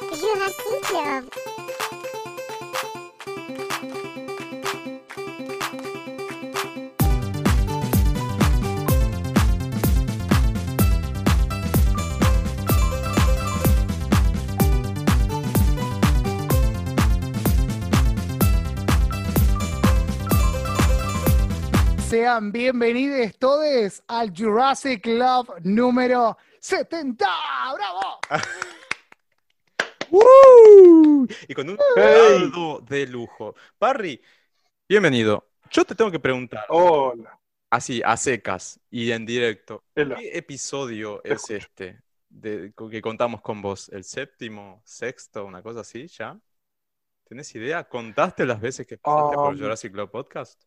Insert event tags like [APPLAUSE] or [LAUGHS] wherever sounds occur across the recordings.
Jurassic. Sean bienvenidos todos al Jurassic Club número 70. ¡Bravo! [LAUGHS] Y con un caldo de lujo. Parry, bienvenido. Yo te tengo que preguntar, Hola. así, a secas y en directo. ¿qué episodio Te es escucho. este de, que contamos con vos? ¿El séptimo, sexto, una cosa así, ya? ¿Tenés idea? ¿Contaste las veces que pasaste por Um, Jurassic Club Podcast?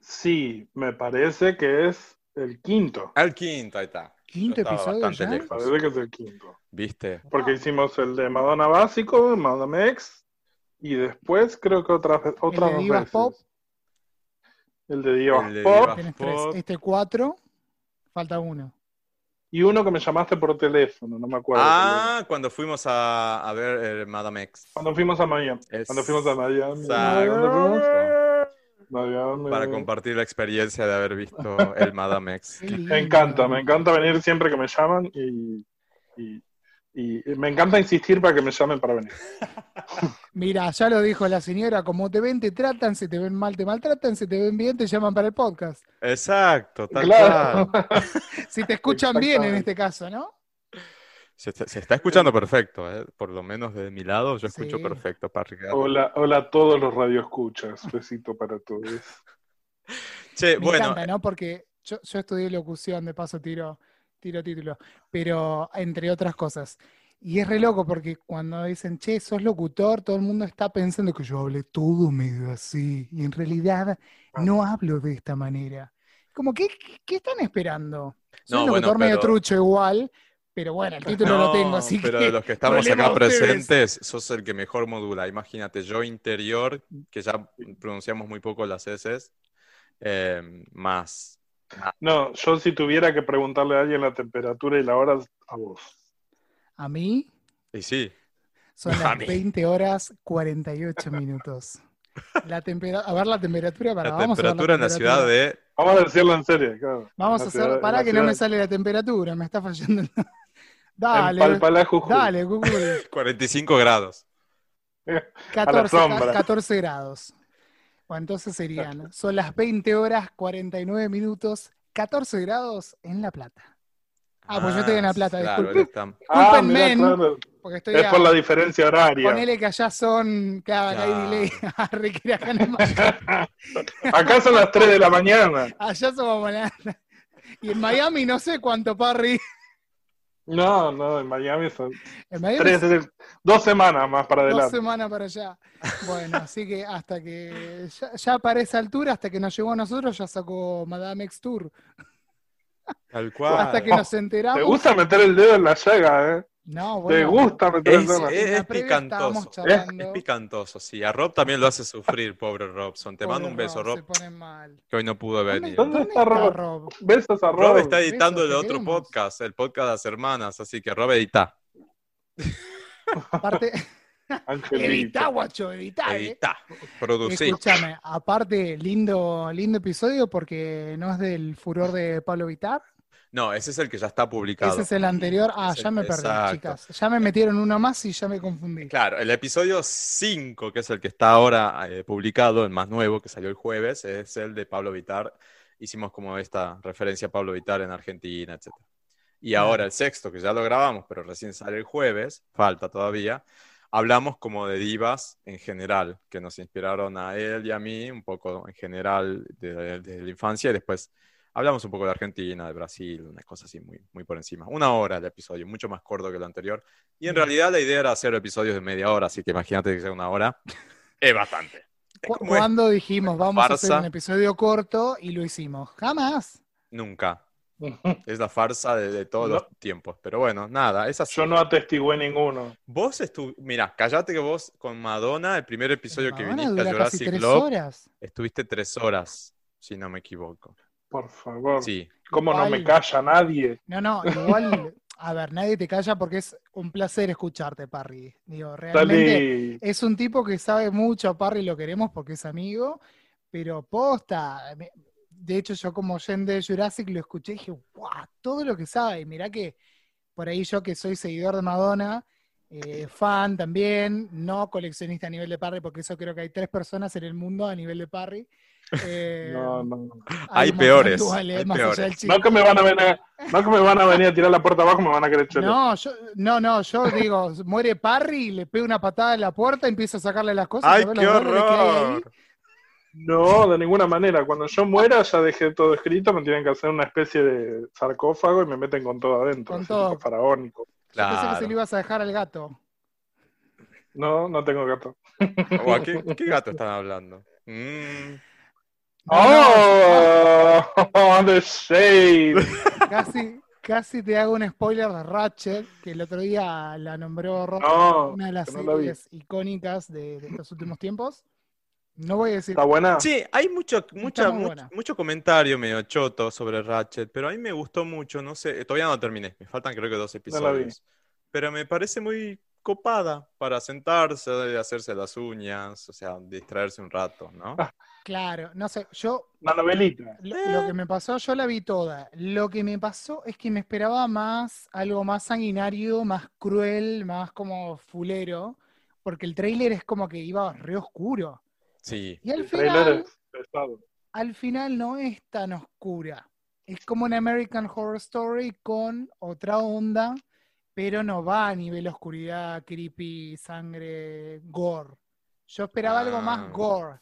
Sí, me parece que es el quinto. Al quinto, ahí está. Quinto episodio bastante ya. Lejos. parece que es el quinto. ¿Viste? Porque hicimos el de Madonna básico, Madame X, y después creo que otras ve- otras de dos Divas veces. Pop. El de Divas El de Pop Divas Tenés tres. Pop. Este cuatro. Falta uno. y uno que me llamaste por teléfono, no me acuerdo. Ah, cuando fuimos a, a ver eh, Madame X. Cuando fuimos a Miami. Es- Cuando fuimos a Miami. Exacto. Para compartir la experiencia de haber visto el [LAUGHS] Madame X. Me encanta, me encanta venir siempre que me llaman y, y- y me encanta insistir para que me llamen para venir. [LAUGHS] Mira, ya lo dijo la señora, como te ven, te tratan, si te ven mal, te maltratan, si te ven bien, te llaman para el podcast. Exacto, tal Claro. cual. [LAUGHS] Si te escuchan bien en este caso, ¿no? Se, está- se está escuchando perfecto, ¿eh? Por lo menos de mi lado, yo escucho Sí. perfecto, Parry. Hola, hola a todos los radioescuchas. Besito para todos. [LAUGHS] Che, Me bueno, encanta, ¿no? Porque yo, yo estudié locución, de paso tiro, tiro título, pero entre otras cosas. Y es re loco porque cuando dicen, che, sos locutor, todo el mundo está pensando que yo hablé todo medio así. Y en realidad no hablo de esta manera. Como, ¿qué, qué, están esperando? Soy No, un locutor bueno, medio trucho igual, pero bueno, el título lo no, tengo, así pero que. de los que estamos acá presentes, sos el que mejor modula. Imagínate, yo interior, que ya pronunciamos muy poco las S, eh, más. No, yo si tuviera que preguntarle a alguien la temperatura y la hora, a vos. A mí Y sí, son [LAUGHS] las mí. 20 horas 48 minutos. La tempera- a ver la temperatura para la vamos a ver temperatura en la temperatura. ciudad de. Vamos a decirlo en serio, claro. Vamos La a hacer, para la que no me sale la temperatura, me está fallando. Dale, Jujuy. dale, Google. 45 grados. 14, sombra. 14 grados. Bueno, entonces serían, son las 20 horas 49 minutos, 14 grados en La Plata. Ah, pues yo estoy en La Plata, claro, Ah, Disculpen, mirá, men, claro. Porque estoy Es a- por la diferencia horaria. Ponele que allá son, que haga Claro. delay, [LAUGHS] que acá. [LAUGHS] Acá son las 3 de la mañana. Allá somos mañana. Y en Miami no sé cuánto, Parry. No, no, en Miami son En Miami tres, dos semanas más para dos adelante. semanas para allá. Bueno, así que hasta que ya, ya para esa altura, hasta que nos llegó a nosotros, ya sacó Madame X Tour. Tal cual. Hasta que nos Te enteramos. gusta meter el dedo en la llaga, ¿eh? No, Te gusta meter el Es, la es- es picantoso. Es, es picantoso, sí. A Rob también lo hace sufrir, pobre Robson. Te Pobre mando un beso, Rob, Rob, Se pone mal. que hoy no pudo ¿Dónde, venir. ¿Dónde dónde está está Rob? Rob? Besos a Rob Rob. está editando Besos, el otro queremos. podcast, el podcast de las hermanas, así que Rob edita. Aparte, [LAUGHS] editá, guacho, editá, eh. Edita, producí. Escúchame, aparte, lindo, lindo episodio porque no es del furor de Pablo Vitar. No, ese es el que ya está publicado. Ese es el anterior. Ah, ya me perdí, exacto. chicas. Ya me metieron uno más y ya me confundí. Claro, el episodio 5, que es el que está ahora eh, publicado, el más nuevo, que salió el jueves, es el de Pablo Vitar. Hicimos como esta referencia a Pablo Vitar en Argentina, etc. Y ahora el sexto, que ya lo grabamos, pero recién sale el jueves, falta todavía, hablamos como de divas en general, que nos inspiraron a él y a mí, un poco en general de, de la infancia, y después hablamos un poco de Argentina, de Brasil, unas cosas así muy, muy por encima. Una hora el episodio, mucho más corto que el anterior. Y en realidad la idea era hacer episodios de media hora, así que imagínate que sea una hora. Es bastante. Es Cu- como es- Cuando dijimos vamos a hacer farsa. un episodio corto y lo hicimos? Jamás. Nunca. [LAUGHS] Es la farsa de, de todos No. los tiempos. Pero bueno, nada, es así. Yo no atestigué ninguno. Vos estu... Mira, callate que vos con Madonna, el primer episodio que Madonna viniste a Jurassic tres Club, horas. estuviste tres horas, si no me equivoco. Por favor. Sí. ¿Cómo no me calla nadie? No, no, igual a ver, nadie te calla porque es un placer escucharte, Parry. Digo, realmente Dale. es un tipo que sabe mucho, Parry lo queremos porque es amigo, pero posta. me- De hecho, yo como oyente de Jurassic lo escuché y dije, ¡guau! Todo lo que sabe. Y mirá que por ahí yo que soy seguidor de Madonna, eh, fan también, no coleccionista a nivel de Parry, porque eso creo que hay tres personas en el mundo a nivel de Parry. Eh, No, no. Hay peores, hay. No que me van a venir, no que me van a venir a tirar la puerta abajo, me van a querer chorear. No, yo, no, no, yo digo, muere Parry, le pego una patada en la puerta, empiezo a sacarle las cosas. ¡Ay, qué horror! No, de ninguna manera. Cuando yo muera ya dejé todo escrito, me tienen que hacer una especie de sarcófago y me meten con todo adentro. Con todo. faraónico. Yo pensé que se Claro. lo ibas a dejar al gato. No, no tengo gato. ¿O a qué, qué gato están hablando? Mm, No, no, ¡Oh! [LAUGHS] ¡The shade! casi, casi te hago un spoiler de Ratchet, que el otro día la nombró Rob, No, una de las no series icónicas de, de estos últimos tiempos. No voy a decir. ¿Está buena? Sí, hay mucho, mucha, mucho, mucho comentario medio choto sobre Ratchet, pero a mí me gustó mucho, no sé, todavía no terminé, me faltan creo que dos episodios, pero me parece muy copada para sentarse, hacerse las uñas, o sea, distraerse un rato, ¿no? [LAUGHS] Ah. Claro, no sé, yo Una novelita. Lo, lo que me pasó, yo la vi toda. Lo que me pasó es que me esperaba más, algo más sanguinario, más cruel, más como fulero, porque el tráiler es como que iba re oscuro. Sí, Y al El trailer final, es pesado. al final no es tan oscura. Es como un American Horror Story con otra onda, pero no va a nivel oscuridad, creepy, sangre, gore. Yo esperaba algo Ah. más gore,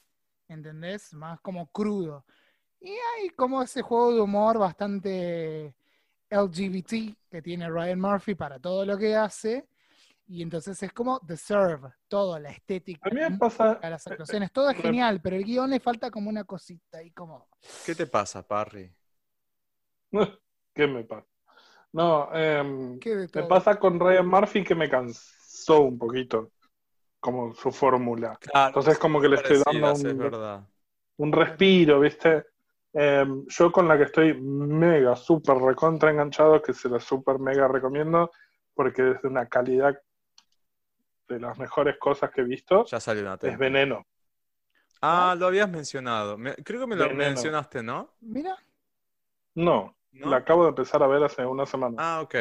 ¿entendés? Más como crudo. Y hay como ese juego de humor bastante LGBT que tiene Ryan Murphy para todo lo que hace. Y entonces es como Deserve, todo, la estética, A mí me pasa- las actuaciones, todo es me- genial, pero el guion le falta como una cosita ahí como... ¿qué te pasa, Parry? [LAUGHS] ¿Qué me pasa? No, ¿Qué de me pasa con Ryan Murphy que me cansó un poquito, como su fórmula. Claro, Entonces como que le estoy dando un, respiro, ¿viste? Em, yo con la que estoy mega, súper recontra enganchado, que se la súper mega recomiendo, porque es de una calidad de las mejores cosas que he visto, Ya salió una es. Veneno. Ah, lo habías mencionado. Me- creo que me lo Veneno. mencionaste, ¿no? Mira, No, ¿No? la acabo de empezar a ver hace una semana. Ah, ok.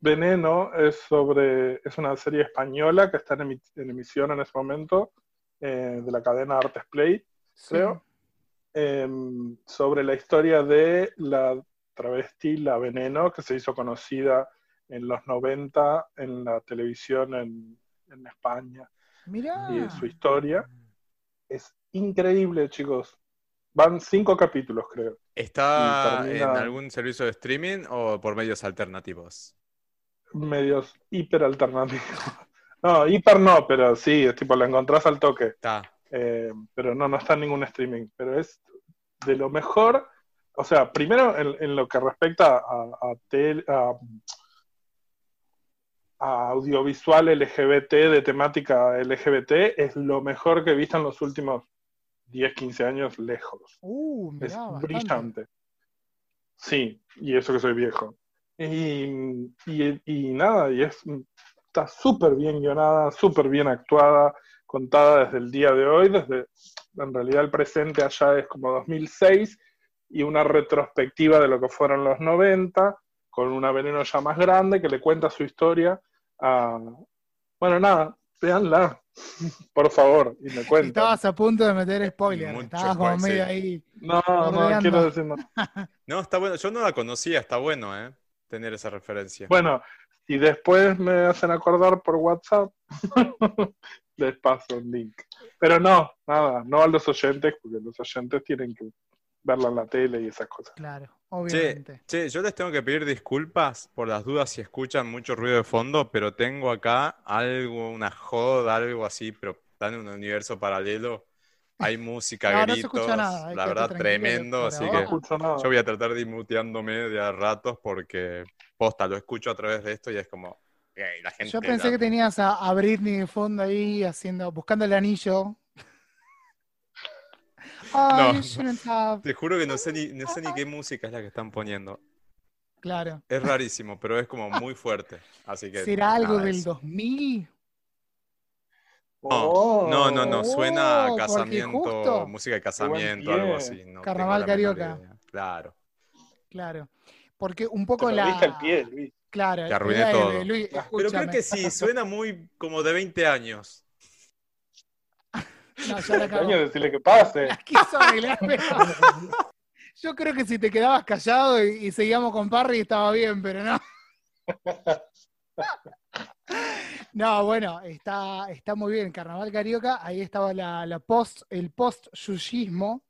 Veneno es sobre, es una serie española que está en, emi- en emisión en ese momento, eh, de la cadena Artes Play, sí. creo, em, sobre la historia de la travesti La Veneno, que se hizo conocida en los 90 en la televisión en, en España. Mira, Y su historia es increíble, chicos. Van cinco capítulos, creo. ¿Está termina- en algún servicio de streaming o por medios alternativos? Medios hiper alternativos. [LAUGHS] No, hiper no, pero sí, es tipo, la encontrás al toque. Está. Eh, pero no, no está en ningún streaming. Pero es de lo mejor. O sea, primero en, en lo que respecta a, a, tel- a- a audiovisual LGBT de temática LGBT, es lo mejor que he visto en los últimos 10, 15 años lejos. uh, Es bastante. brillante. Sí, y eso que soy viejo. Y, y- y nada, y es, está súper bien guionada, súper bien actuada, contada desde el día de hoy, desde, en realidad el presente allá es como 2006, y una retrospectiva de lo que fueron los 90, con una veneno ya más grande que le cuenta su historia a... Bueno, nada, véanla, [LAUGHS] por favor, y me cuentan. Estabas a punto de meter spoiler, Mucho estabas como medio ahí. No, no, Bordeando. quiero decir nada. [LAUGHS] No, está bueno. Yo no la conocía, está bueno, ¿eh? Tener esa referencia. Bueno, y después me hacen acordar por WhatsApp, [LAUGHS] les paso un link. Pero no, nada, no a los oyentes, porque los oyentes tienen que verla en la tele y esas cosas. Claro, Che, obviamente. che, yo les tengo que pedir disculpas por las dudas si escuchan mucho ruido de fondo, pero tengo acá algo, una joda, algo así, pero está en un universo paralelo. Hay música, No, no se gritos, escucha nada, la verdad tremendo, así No que yo voy a tratar de ir muteándome de a ratos porque posta, lo escucho a través de esto y es como, "Ey, la gente Yo pensé la- que tenías a, a Britney de fondo ahí haciendo, buscando el anillo. [LAUGHS] Oh, No. Te juro que no sé ni, no sé ni qué música es la que están poniendo. Claro. Es rarísimo, pero es como muy fuerte. Así que. ¿Será algo del eso. 2000? Oh. No, no, no, suena Oh, a porque casamiento, música de casamiento, algo así. No Carnaval la carioca. Claro. Claro. Porque un Te poco la. perdiste el pie, Luis. Claro, Te arruiné la- todo. Luis, Pero creo que sí, suena muy como de 20 años. [LAUGHS] No, ya la decirle que pase. La quiso arreglar, pero- Yo creo que si te quedabas callado y, y seguíamos con Parry estaba bien, pero no. [LAUGHS] No, bueno, está, está muy bien. Carnaval Carioca, ahí estaba la, la post, el post-yuyismo,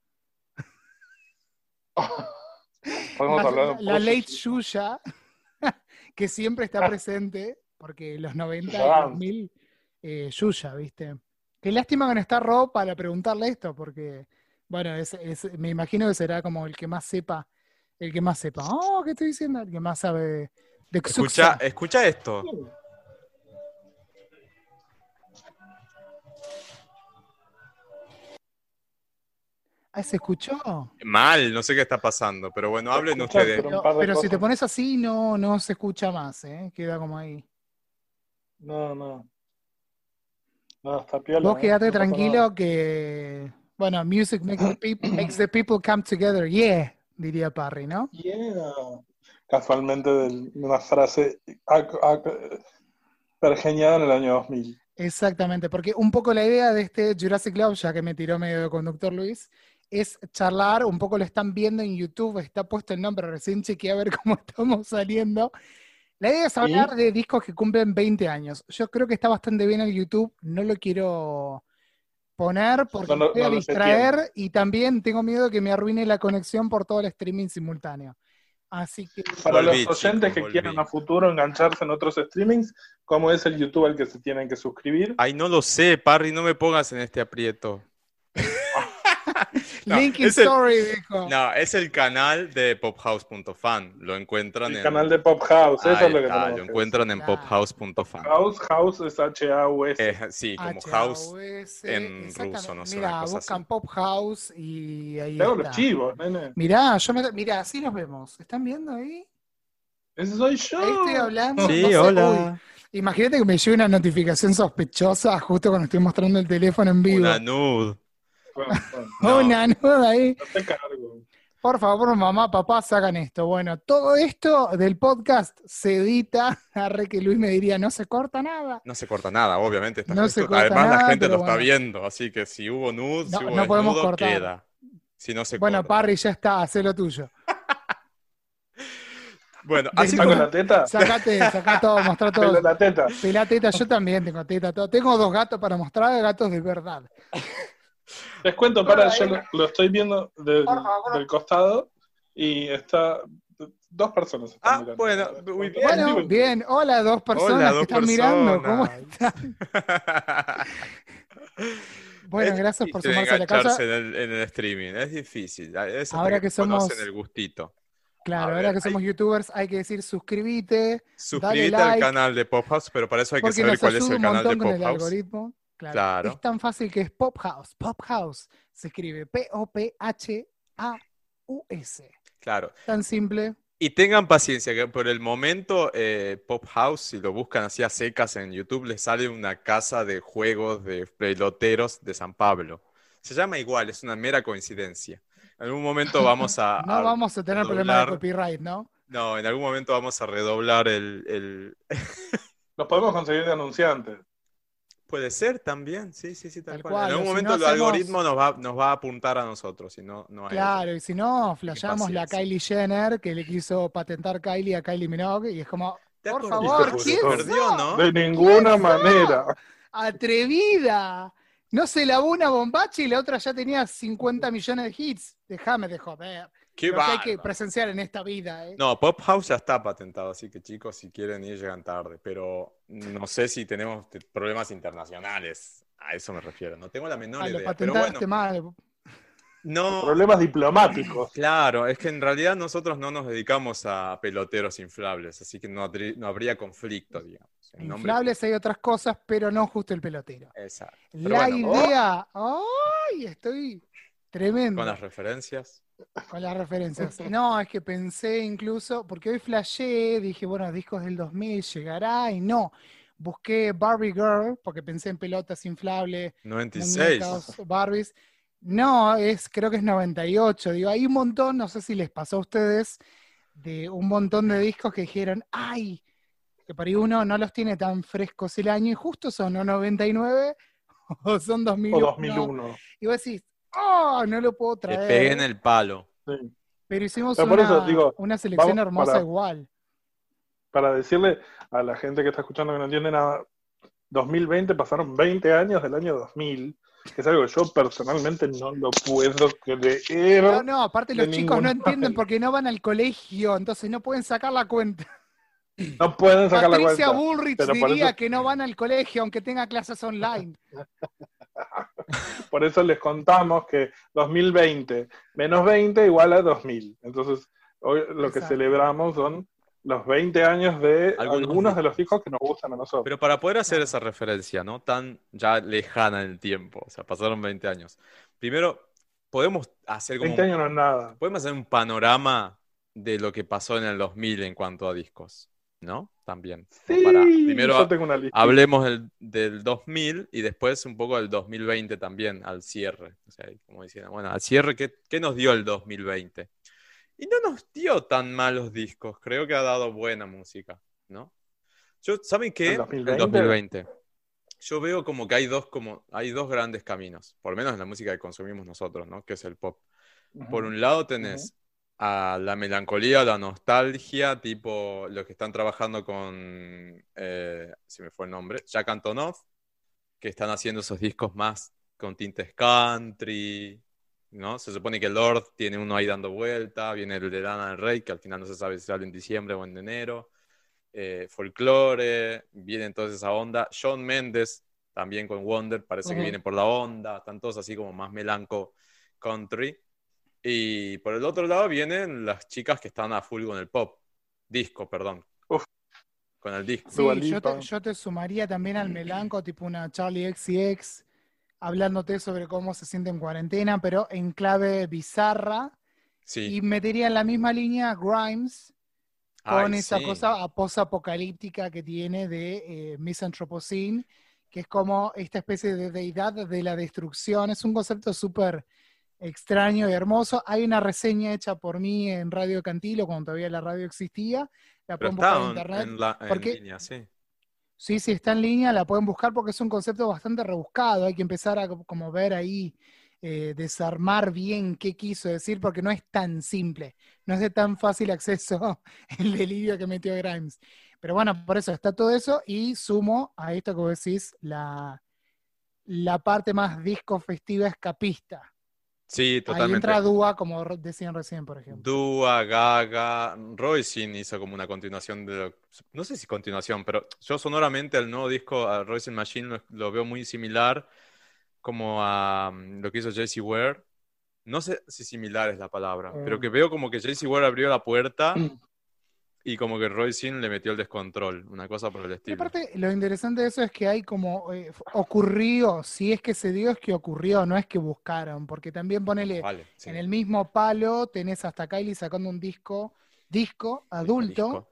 [LAUGHS] Podemos la, hablar de la post- late Yuya, [LAUGHS] que siempre está presente, porque los 90 y Ya. 2000, eh, Yuya, ¿viste? Qué lástima que no está Rob para preguntarle esto, porque, bueno, es- es- me imagino que será como el que más sepa, el que más sepa. Oh, ¿qué estoy diciendo? El que más sabe de, de Escucha, escucha esto. Ah, ¿se escuchó? Mal, no sé qué está pasando, pero bueno, hablen ustedes. pero- si te pones así, no, no se escucha más, ¿eh? Queda como ahí. No, no. No, está piola. Vos ¿eh? quedate No tranquilo que, bueno, music makes the, peop- makes the people come together, yeah, diría Parry, ¿no? Yeah. Casualmente de una frase pergeñada en el año 2000. Exactamente, porque un poco la idea de este Jurassic Club, ya que me tiró medio de conductor Luis, es charlar, un poco lo están viendo en YouTube, está puesto el nombre, recién chequeé a ver [LAUGHS] cómo estamos saliendo. La idea es hablar de discos que cumplen 20 años. Yo creo que está bastante bien el YouTube, no lo quiero poner porque No me voy a no distraer y también tengo miedo de que me arruine la conexión por todo el streaming simultáneo. Así que Para Volví, los oyentes chicos, que volví. quieran a futuro engancharse en otros streamings, ¿cómo es el YouTube al que se tienen que suscribir? Ay, no lo sé, Parry, no me pongas en este aprieto. No, Link in es el- Story dijo. No, es el canal de pophouse.fan. Lo encuentran El en. canal de Pop House, eso Ahí es lo que está, tenemos lo encuentran en pophouse.fan. House, House es H-A-U-S. Eh, sí, como house. En ruso, no sé, cosa buscan así. Pop House y ahí Te hago los chivos, nene. Mirá, yo me, mirá, así nos vemos. ¿Están viendo ahí? Ese soy yo. Ahí estoy hablando. Sí, no sé, hola. uy, imagínate que me llegue una notificación sospechosa justo cuando estoy mostrando el teléfono en vivo. Una nude. [LAUGHS] No. Una nuda ahí. no te cargo. Por favor, mamá, papá, sacan esto. Bueno, todo esto del podcast se edita. [LAUGHS] Arre que Luis me diría, no se corta nada. No se corta nada, obviamente. está- No se esto- corta además, nada, la gente lo está viendo, así que si hubo nude, No- si hubo no podemos desnudo, cortar. queda. Si no se Bueno, corta. Parry, ya está, haz lo tuyo. [LAUGHS] Bueno, así ¿Saco como. la teta? Sacate, sacá todo, mostrá todo. Pelo la teta. Pelá teta, yo también tengo teta. todo. Tengo dos gatos para mostrar, gatos de verdad. Les cuento, para, yo lo, lo estoy viendo del, del costado y está. Dos personas están Ah, mirando. bueno, muy bien. Bueno, bien. Hola, dos personas Hola, que dos están mirando. ¿Cómo personas. están? [LAUGHS] Bueno, Es gracias por sumarse a la casa. En el, en el streaming, es difícil. Es Ahora que somos- el gustito. Claro, ahora que somos youtubers hay que decir suscríbete, Suscríbete like, al canal de Pop House, pero para eso hay que saber cuál es el canal de montón Claro. Claro. Es tan fácil que es Pop House. Pop House se escribe P-O-P-H-A-U-S. Claro. Tan simple. Y tengan paciencia, que por el momento eh, Pop House, si lo buscan así a secas en YouTube, les sale una casa de juegos de peloteros de San Pablo. Se llama igual, es una mera coincidencia. En algún momento [LAUGHS] vamos a... No a- vamos a tener problemas de copyright, ¿no? No, en algún momento vamos a redoblar el... el- Los podemos conseguir de anunciantes. Puede ser también, sí, sí, sí, tal, Tal cual. cual, En algún si momento no el hacemos- algoritmo nos va, nos va a apuntar a nosotros, si no, no hay... Claro, y si no, flasheamos la. Kylie Jenner que le quiso patentar Kylie a Kylie Minogue y es como, ¿Te por favor, ¿quién perdió? ¿no? De ninguna manera. Atrevida. No se lavó una bombacha y la otra ya tenía 50 millones de hits. Déjame de joder. ¡Qué Lo que hay que presenciar en esta vida, ¿eh? No, Pop House ya está patentado, así que chicos, si quieren ir, llegan tarde. Pero no sé si tenemos te- problemas internacionales. A eso me refiero. No tengo la menor Ah, lo idea. Pero patentaste bueno, mal. no. Problemas diplomáticos. Claro, es que en realidad nosotros no nos dedicamos a peloteros inflables, así que no, no habría conflicto, digamos. Inflables hay otras cosas, pero no justo el pelotero. Exacto. Pero La bueno, idea. ¡Ay! Estoy. Tremendo. Con las referencias. Con las referencias. No, es que pensé incluso, porque hoy flashé, dije, bueno, discos del 2000 llegará y no. Busqué Barbie Girl, porque pensé en pelotas inflables, 96. muñecas, Barbies. No, es, creo que es 98. Digo, hay un montón, no sé si les pasó a ustedes, de un montón de discos que dijeron, ay, que por ahí uno no los tiene tan frescos el año y justo son o 99 [LAUGHS] o son 2001. O 2001. Y vos decís, oh, no lo puedo Que traer. pegué en el palo. Sí. Pero hicimos Pero una, eso digo, una selección hermosa para- igual. Para decirle a la gente que está escuchando que no entiende nada, 2020 pasaron 20 años del año 2000, que es algo que yo personalmente no lo puedo creer. No, no, aparte los chicos no entienden manera. porque no van al colegio, entonces no pueden sacar la cuenta. No pueden sacar la Patricia cuenta. Bullrich diría eso- que no van al colegio aunque tenga clases online. [LAUGHS] Por eso les contamos que 2020 menos 20 igual a 2000. Entonces, hoy lo que celebramos son los 20 años de Algunos algunos, de los discos que nos gustan a nosotros. Pero para poder hacer esa referencia, ¿no? Tan ya lejana en el tiempo, o sea, pasaron 20 años. Primero, podemos hacer como 20 años no es nada. podemos hacer un panorama de lo que pasó en el 2000 en cuanto a discos, ¿no? También. Sí, para- primero yo tengo una lista. hablemos del, del 2000 y después un poco del 2020 también, al cierre. O sea, como diciendo, bueno, al cierre, ¿qué, qué nos dio el 2020? Y no nos dio tan malos discos, creo que ha dado buena música, ¿no? Yo, ¿saben qué? ¿El 2020? El 2020. Yo veo como que hay dos, como, hay dos grandes caminos, por lo menos en la música que consumimos nosotros, ¿no? Que es el pop. Por un lado tenés a la melancolía, la nostalgia, tipo los que están trabajando con, eh, se me fue el nombre, Jack Antonoff, que están haciendo esos discos más con tintes country, ¿no? Se supone que Lord tiene uno ahí dando vuelta, viene el de Lana del Rey, que al final no se sabe si sale en diciembre o en enero, eh, folklore, viene toda esa onda, Shawn Mendes también con Wonder, parece que viene por la onda, están todos así como más melanco country. Y por el otro lado vienen las chicas que están a full con el pop, disco, perdón. Uf. Con el disco. Sí, yo te, yo te sumaría también al melanco, tipo una Charlie XCX, hablándote sobre cómo se siente en cuarentena, pero en clave bizarra. Sí. Y metería en la misma línea Grimes, con Ay, esa sí. cosa posapocalíptica que tiene de eh, Misanthropocene, que es como esta especie de deidad de la destrucción. Es un concepto súper extraño y hermoso. Hay una reseña hecha por mí en Radio Cantilo, cuando todavía la radio existía. La Pero pueden buscar en internet. en la- en porque- línea, sí. Sí, sí, está en línea, la pueden buscar porque es un concepto bastante rebuscado. Hay que empezar a co- como ver ahí, eh, desarmar bien qué quiso decir, porque no es tan simple, no es de tan fácil acceso [LAUGHS] el delirio que metió Grimes. Pero bueno, por eso está todo eso y sumo a esto que vos decís, la, la parte más disco festiva escapista. Sí, Ahí totalmente. entra Dúa, como decían recién, por ejemplo. Dua, Gaga, Roisin hizo como una continuación de lo- no sé si continuación, pero yo sonoramente el nuevo disco a Roisin Machine lo, lo veo muy similar como a mm, lo que hizo JC Ware. No sé si similar es la palabra, pero Mm. que veo como que JC Ware abrió la puerta Mm. Y como que Roisin le metió el descontrol, una cosa por el Y estilo. aparte, lo interesante de eso es que hay como, eh, ocurrió, si es que se dio, es que ocurrió, no es que buscaron, porque también ponele, Vale, sí. en el mismo palo tenés hasta Kylie sacando un disco, disco adulto, Disco.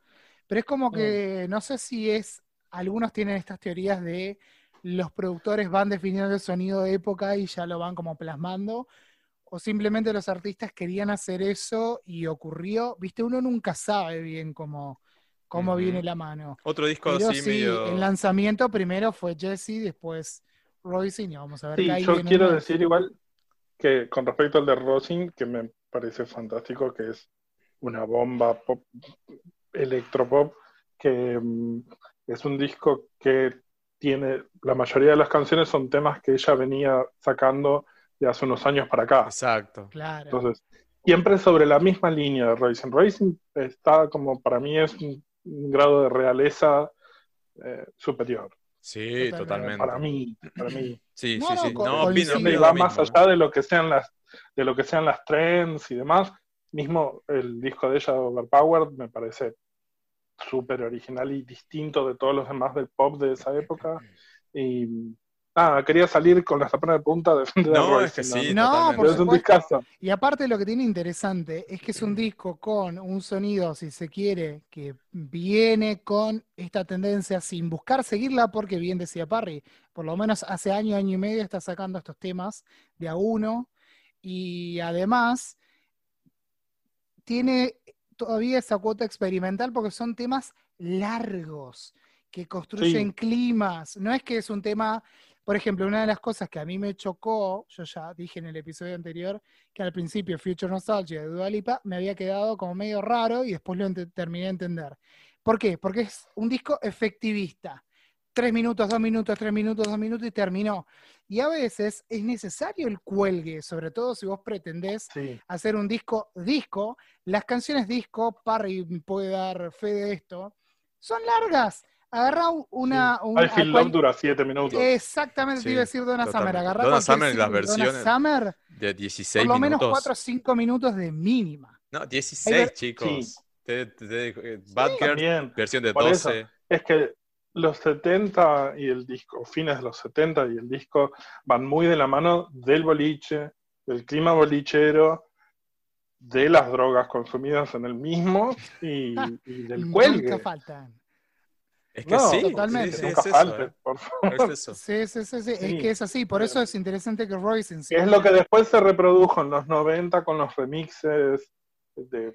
pero es como que, no sé si es, algunos tienen estas teorías de los productores van definiendo el sonido de época y ya lo van como plasmando, o simplemente los artistas querían hacer eso y ocurrió, viste, uno nunca sabe bien cómo, cómo viene la mano. Otro disco Pero así sí, medio... el lanzamiento primero fue Jesse, después Royce, y vamos a ver Sí, yo quiero decir igual que con respecto al de Rosin, que me parece fantástico, que es una bomba pop, electropop, que mm, es un disco que tiene, la mayoría de las canciones son temas que ella venía sacando de hace unos años para acá. Exacto. Claro. Entonces, siempre sobre la misma línea de Racing. Racing está como, para mí es un, un grado de realeza eh, superior. Sí, Totalmente. totalmente. Para mí, para mí. Sí, No, sí, no, sí. No, opino, opino va mismo, más allá de lo que sean las de lo que sean las trends y demás mismo el disco de ella Overpowered me parece súper original y distinto de todos los demás del pop de esa época y nada, quería salir con la zapana de punta a defender a No, es que no. sí, No, por Pero es un supuesto. discazo. Y aparte lo que tiene interesante es que es un disco con un sonido, si se quiere, que viene con esta tendencia sin buscar seguirla, porque bien decía Parry, por lo menos hace año, año y medio está sacando estos temas de a uno y además tiene todavía esa cuota experimental porque son temas largos que construyen Sí. climas. No es que es un tema, por ejemplo, una de las cosas que a mí me chocó, yo ya dije en el episodio anterior, que al principio Future Nostalgia de Dua Lipa me había quedado como medio raro y después lo terminé de entender. ¿Por qué? Porque es un disco efectivista. Tres minutos, dos minutos, tres minutos, dos minutos y terminó. Y a veces es necesario el cuelgue, sobre todo si vos pretendés Sí. hacer un disco disco. Las canciones disco, Parry puede dar fe de esto, son largas. Agarrá u- una... un- I Feel Love dura 7 minutos. Exactamente, te Sí, iba a decir Donna Summer. Agarrá Donna Summer, las de Donna versiones Summer, De 16 por lo menos minutos. 4 o 5 minutos de mínima. No, Ahí 16, ver- chicos. Sí. Te- te- te- eh, Bad Girl, También. versión de Por eso. 12. Es que los 70 y el disco, fines de los 70 y el disco van muy de la mano del boliche, del clima bolichero, de las drogas consumidas en el mismo y, y del [LAUGHS] Nunca cuelgue. faltan. Es que No, sí, totalmente. sí, sí, Nunca es eso, falte, eh. por favor. Es eso. Sí, sí, sí, sí, es que es así. Por eso es interesante que Royce en sí- Es lo que después se reprodujo en los 90 con los remixes de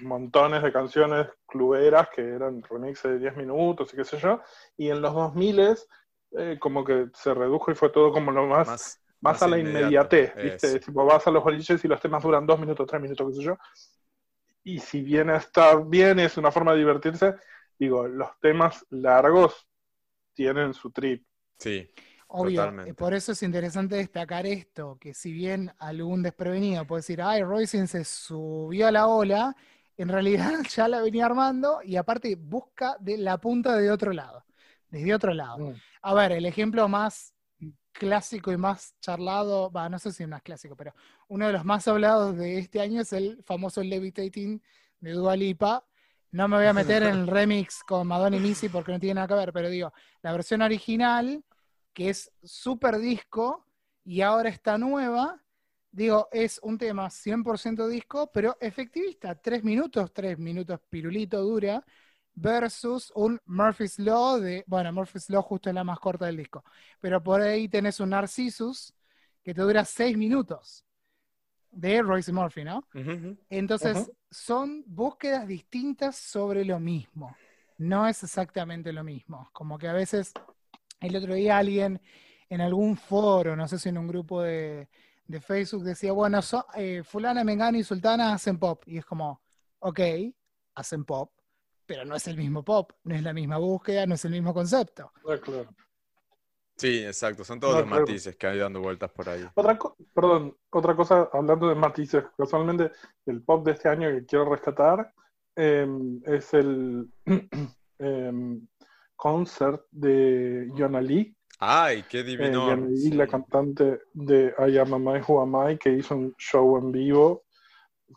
montones de canciones cluberas que eran remixes de 10 minutos y qué sé yo. Y en los 2000 eh, como que se redujo y fue todo como lo más, más, Más, a la inmediato. inmediatez, ¿viste? Eso. Tipo, vas a los boliches y los temas duran 2 minutos, 3 minutos, qué sé yo. Y si bien está bien, es una forma de divertirse, digo, los temas largos tienen su trip. Sí, Obvio, Totalmente. por eso es interesante destacar esto, que si bien algún desprevenido puede decir, ay, Royce se subió a la ola, en realidad [LAUGHS] ya la venía armando y aparte busca de la punta de otro lado, desde otro lado. Mm. A ver, el ejemplo más clásico y más charlado, va, no sé si es más clásico, pero uno de los más hablados de este año es el famoso Levitating de Dua Lipa. No me voy a meter en el remix con Madonna y Missy porque no tiene nada que ver, pero digo, la versión original, que es super disco y ahora está nueva, digo, es un tema 100% disco, pero efectivista, tres minutos, tres minutos pirulito dura, versus un Murphy's Law de, bueno, Murphy's Law justo es la más corta del disco, pero por ahí tenés un Narcissus que te dura seis minutos de Royce Murphy, ¿no? Entonces, son búsquedas distintas sobre lo mismo. No es exactamente lo mismo. Como que a veces, el otro día alguien en algún foro, no sé si en un grupo de, de Facebook, decía, bueno, so- eh, fulana, mengana y sultana hacen pop. Y es como, ok, hacen pop, pero no es el mismo pop, no es la misma búsqueda, no es el mismo concepto. Ah, claro. Sí, exacto. Son todos No, los claro. matices que hay dando vueltas por ahí. Otra perdón, otra cosa, hablando de matices, casualmente el pop de este año que quiero rescatar eh, es el eh, [CLEARS THROAT] concert de Yona Lee, Ay, qué eh, divino. Yona Lee, Sí. la cantante de I Am a My Who Am I, que hizo un show en vivo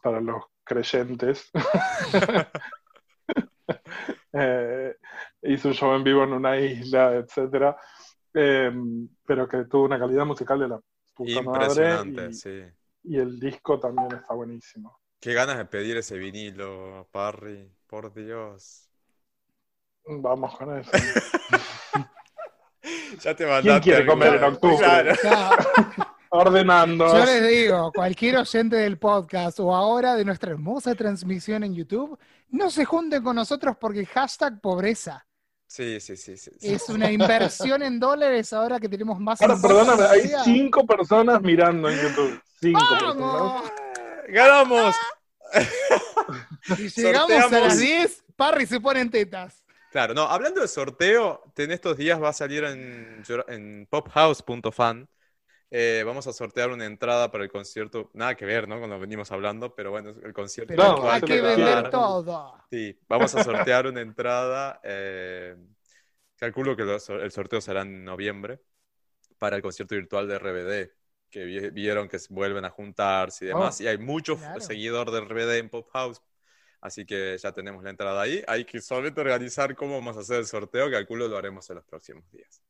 para los creyentes. [LAUGHS] [LAUGHS] Eh, hizo un show en vivo en una isla, etcétera, eh, pero que tuvo una calidad musical de la puta madre Impresionante, y- sí. y el disco también está buenísimo. Qué ganas de pedir ese vinilo, Parry, por Dios. Vamos con eso. [LAUGHS] Ya te mandaste quiere algo. comer en octubre? Claro. [LAUGHS] Ordenando. Yo les digo, cualquier oyente del podcast o ahora de nuestra hermosa transmisión en YouTube, no se junten con nosotros porque hashtag pobreza. Sí, sí, sí, sí. sí. Es una inversión en dólares ahora que tenemos más Ahora, perdóname, hay cinco personas mirando en YouTube. Cinco personas. ¡Vamos! ¡Ganamos! Si [LAUGHS] llegamos a las 10, Parry se pone en tetas. Claro, no, hablando de sorteo, en estos días va a salir en, en pophouse.fan. Eh, vamos a sortear una entrada para el concierto, nada que ver, ¿no? Que venimos hablando, pero bueno, el concierto Pero No, hay que vender todo. Sí, vamos a sortear una entrada. eh, calculo que lo- el sorteo será en noviembre para el concierto virtual de RBD, que vi- vieron que vuelven a juntarse y demás. Oh, y hay muchos claro. seguidores de RBD en Pop House, así que ya tenemos la entrada ahí. Hay que solamente organizar cómo vamos a hacer el sorteo, calculo lo haremos en los próximos días.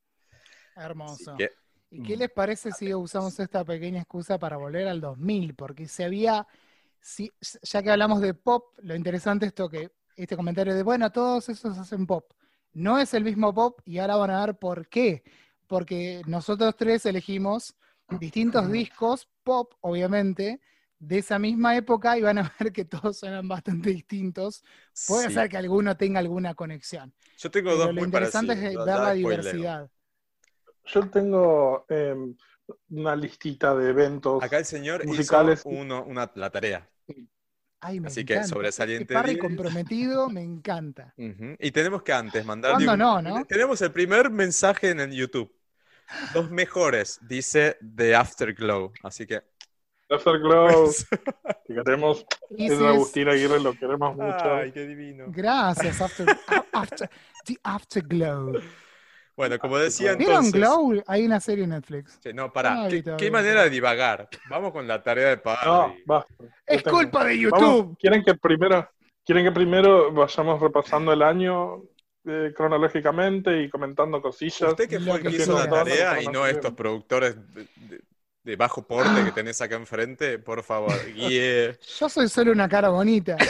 Hermoso. Así que, ¿Y qué Mm. les parece si usamos esta pequeña excusa para volver al 2000? Porque se había, si, ya que hablamos de pop, lo interesante es esto que este comentario de, bueno, todos esos hacen pop. No es el mismo pop y ahora van a ver por qué. Porque nosotros tres elegimos distintos discos, pop, obviamente, de esa misma época y van a [LAUGHS] ver que todos suenan bastante distintos. Puede sí. ser que alguno tenga alguna conexión. Yo tengo Pero dos lo muy interesante parecidos. es ver la diversidad. Yo tengo eh, una listita de eventos. Acá el señor Musicales. hizo uno, una, la tarea. Ay, me Así que sobresaliente Este Parry 10. comprometido, me encanta. [LAUGHS] Y tenemos que antes mandar. ¿Cuándo no, no? Tenemos el primer mensaje en el YouTube. Los mejores, dice The Afterglow. Así que. Afterglow, [LAUGHS] que queremos. Es- Agustín Aguirre, lo queremos mucho. Ay, qué divino. Gracias, after, [LAUGHS] after- The Afterglow. Bueno, como decía ¿Vieron entonces. Glow? Hay una serie en Netflix. Che, no, pará. No, ¿Qué, ahorita, qué manera de divagar? Vamos con la tarea de No, Parry. basta. Es tengo. culpa de Vamos, YouTube. ¿quieren que primero, quieren que primero vayamos repasando el año eh, cronológicamente y comentando cosillas? Usted que fue el que hizo la tarea y no estos productores de, de- de bajo porte que tenés acá enfrente, por favor, [LAUGHS] guíe. Yo soy solo una cara bonita. [LAUGHS]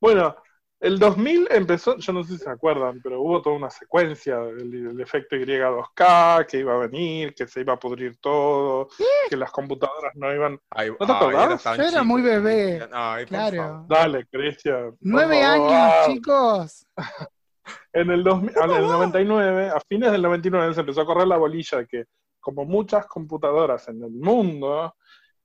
Bueno, el 2000 empezó, yo no sé si se acuerdan, pero hubo toda una secuencia del, del efecto Y2K, que iba a venir, que se iba a pudrir todo, que las computadoras no iban... Ay, ¿No te acordás? Yo era muy bebé. Ay, Claro. Dale, Cristian. Nueve favor. años, chicos. [LAUGHS] En el, 2000, en el 99, a fines del 99, se empezó a correr la bolilla de que, como muchas computadoras en el mundo,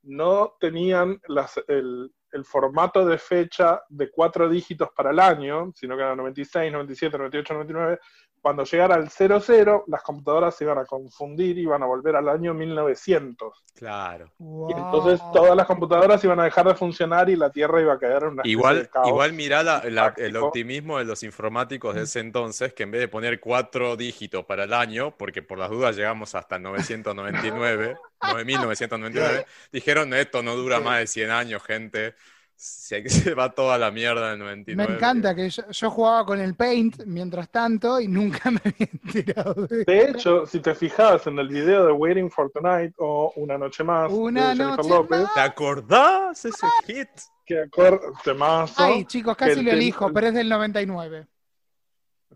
no tenían las- el, el formato de fecha de cuatro dígitos para el año, sino que era 96, 97, 98, 99. Cuando llegara al 00, las computadoras se iban a confundir y iban a volver al año 1900. Claro. Y entonces todas las computadoras iban a dejar de funcionar y la Tierra iba a quedar en una de Igual, caos. igual mirá la- la- el optimismo de los informáticos de ese entonces, que en vez de poner cuatro dígitos para el año, porque por las dudas llegamos hasta 999, 9999, [LAUGHS] dijeron esto no dura más de 100 años, gente. Se, [LAUGHS] se va toda la mierda del Me 99. encanta que yo, yo jugaba con el Paint mientras tanto y nunca [LAUGHS] me había enterado de De hecho, si te fijas en el video de Waiting for Tonight o Una Noche Más Una de Jennifer noche López, más. ¿Te acordás ese hit? que temazo, Ay, chicos, casi el lo elijo, pero es del 99.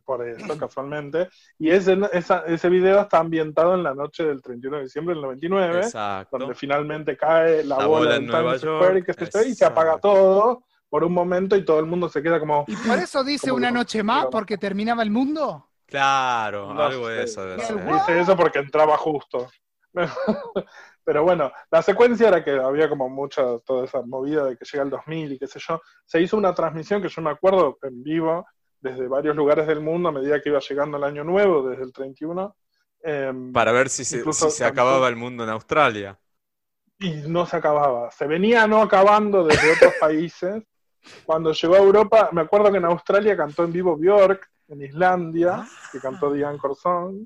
Por eso casualmente, y ese, esa- ese video está ambientado en la noche del 31 de diciembre del 99, Exacto. donde finalmente cae la, La bola, bola en Nueva Times Square y, sé yo, y se apaga todo por un momento y todo el mundo se queda como... Y por eso dice una que- noche más, porque terminaba el mundo. Claro, No algo de eso. Dice eso porque entraba justo. [LAUGHS] Pero bueno, la secuencia era que había como mucha, toda esa movida de que llega el 2000 y qué sé yo. Se hizo una transmisión que yo me acuerdo en vivo desde varios lugares del mundo a medida que iba llegando el año nuevo, desde el 31. em, Para ver si se, si se acababa el mundo en Australia. y no se acababa. Se venía no acabando desde otros países. Cuando llegó a Europa, me acuerdo que en Australia cantó en vivo Björk, en Islandia, que cantó The Anchor Song,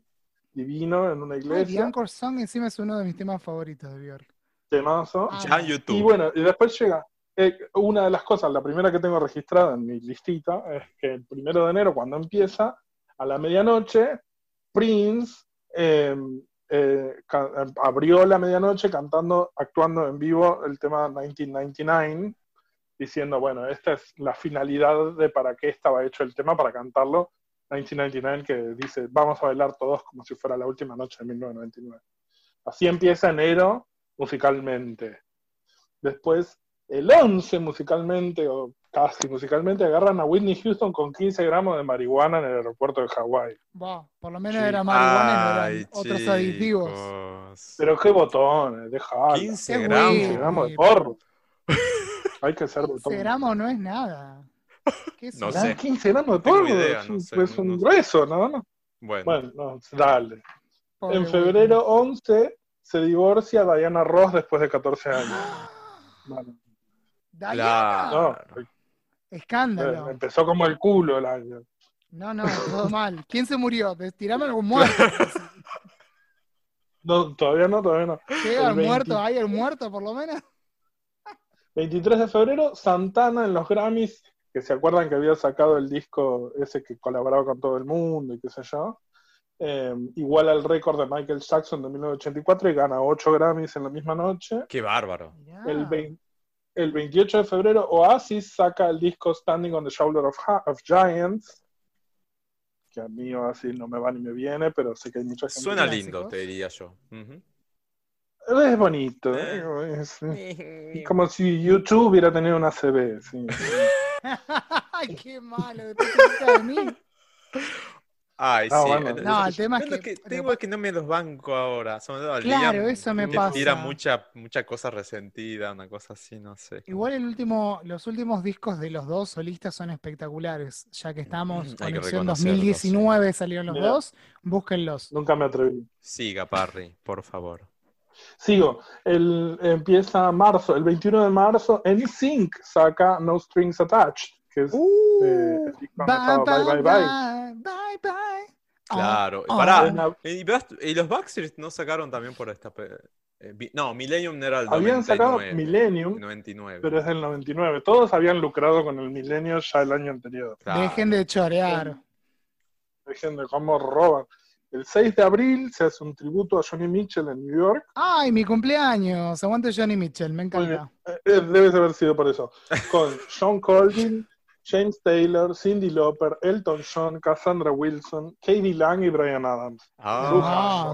divino, en una Ay, The iglesia. Anchor Song encima es uno de mis temas favoritos de Björk. Temazo. Ah. Ya en Y YouTube. bueno, y después llega eh, una de las cosas, la primera que tengo registrada en mi listita, es que el primero de enero, cuando empieza, a la medianoche, Prince eh, eh, eh, abrió la medianoche cantando, actuando en vivo el tema 1999, diciendo, bueno, esta es la finalidad de para qué estaba hecho el tema, para cantarlo. 1999, que dice, vamos a bailar todos como si fuera la última noche de 1999. Así empieza enero musicalmente. Después, el 11 musicalmente, o casi musicalmente, agarran a Whitney Houston con 15 gramos de marihuana en el aeropuerto de Hawái. Por lo menos Sí. era marihuana y no Ay, eran otros aditivos. chicos. Pero qué botones, deja. 15 Qué gramos. güey. 15 gramos de porro. [LAUGHS] Hay que ser botón. 15 gramos no es nada. ¿Qué es No eso? sé. 15 gramos de porro. idea, es no un, sé, es un no grueso, ¿no? no. Bueno, Bueno, no, dale. Pobre En febrero 11 se divorcia Diana Ross después de 14 años. [GASPS] Bueno, Diana. no, Escándalo. empezó como el culo el año. No, no, todo mal. ¿Quién se murió? Tirame algún muerto. No, todavía no, todavía no. ¿Qué? El ¿Al 20. muerto? ¿Hay el muerto por lo menos? 23 de febrero, Santana en los Grammys, que se acuerdan que había sacado el disco ese que colaboraba con todo el mundo y qué sé yo. eh, igual al récord de Michael Jackson de 1984 y gana 8 Grammys en la misma noche. Qué bárbaro. El, el 28 de febrero, Oasis saca el disco Standing on the Shoulder of, Giants. Que a mí Oasis no me va ni me viene, pero sé que hay mucha gente. Suena clásicos. lindo, te diría yo. Es bonito. ¿eh? Es, es como si YouTube hubiera tenido una CB. sí. [LAUGHS] Ay, qué malo, después te quejas de mí. [LAUGHS] Ay, Ah, sí. bueno. No, el tema es tengo que- tengo que no me los banco ahora. Sobre todo al Claro, Liam, eso me pasa. Tira mucha, mucha cosa resentida, una cosa así, no sé. Igual el último, los últimos discos de los dos solistas son espectaculares, ya que estamos Mm, que conexión reconocerlos. 2019 salieron los Mira. dos, búsquenlos. Nunca me atreví. Siga, Parry, por favor. Sigo. El, empieza marzo. El 21 de marzo, en Sync saca No Strings Attached. Que es eh, el disco donde Bye, bye, Bye Bye Bye. bye, bye, bye. Claro. Ah, Pará, ¿Y, los Backstreet no sacaron también por esta... eh, no, Millennium era el Habían 99. sacado Millennium, 99. pero es del 99. Todos habían lucrado con el Milenio ya el año anterior. Claro. Dejen de chorear. Dejen de cómo roban. El 6 de abril se hace un tributo a Johnny Mitchell en New York. Ay, mi cumpleaños. Aguante Johnny Mitchell, me encanta. Eh, eh, debe haber sido por eso. Con [LAUGHS] Sean Colvin, James Taylor, Cindy Lauper, Elton John, Cassandra Wilson, Katie Lang y Brian Adams. Ah.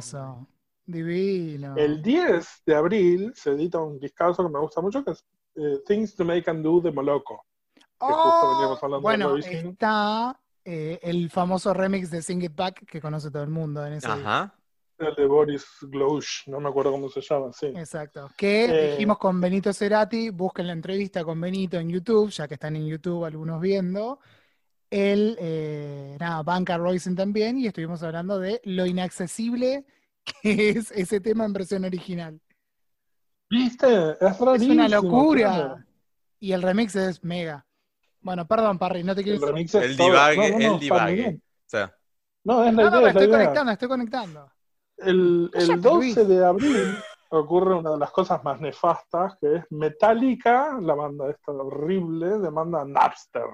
Divino. El 10 de abril se edita un discazo que me gusta mucho, que es eh, Things to Make and Do de Moloco. que justo veníamos hablando de bueno, Eurovision. está eh, el famoso remix de Sing It Back que conoce todo el mundo en ese Ajá. El de Boris Glouch, no me acuerdo cómo se llama, sí. Exacto. Que Eh, dijimos con Benito Cerati, busquen la entrevista con Benito en YouTube, ya que están en YouTube algunos viendo. Él, eh, nada, banca a Roisin también, y estuvimos hablando de lo inaccesible [LAUGHS] que es ese tema en versión original. ¿Viste? Es una claro. locura. Y el remix es mega. Bueno, perdón, Parry, no te quiero El remix es El divague, no, no, no, el divague. bien. O sea, No, es la No, no, es la estoy idea. conectando, estoy conectando. El, el Cállate, 12 Luis. de abril ocurre una de las cosas más nefastas, que es Metallica, la banda esta horrible, demanda a Napster.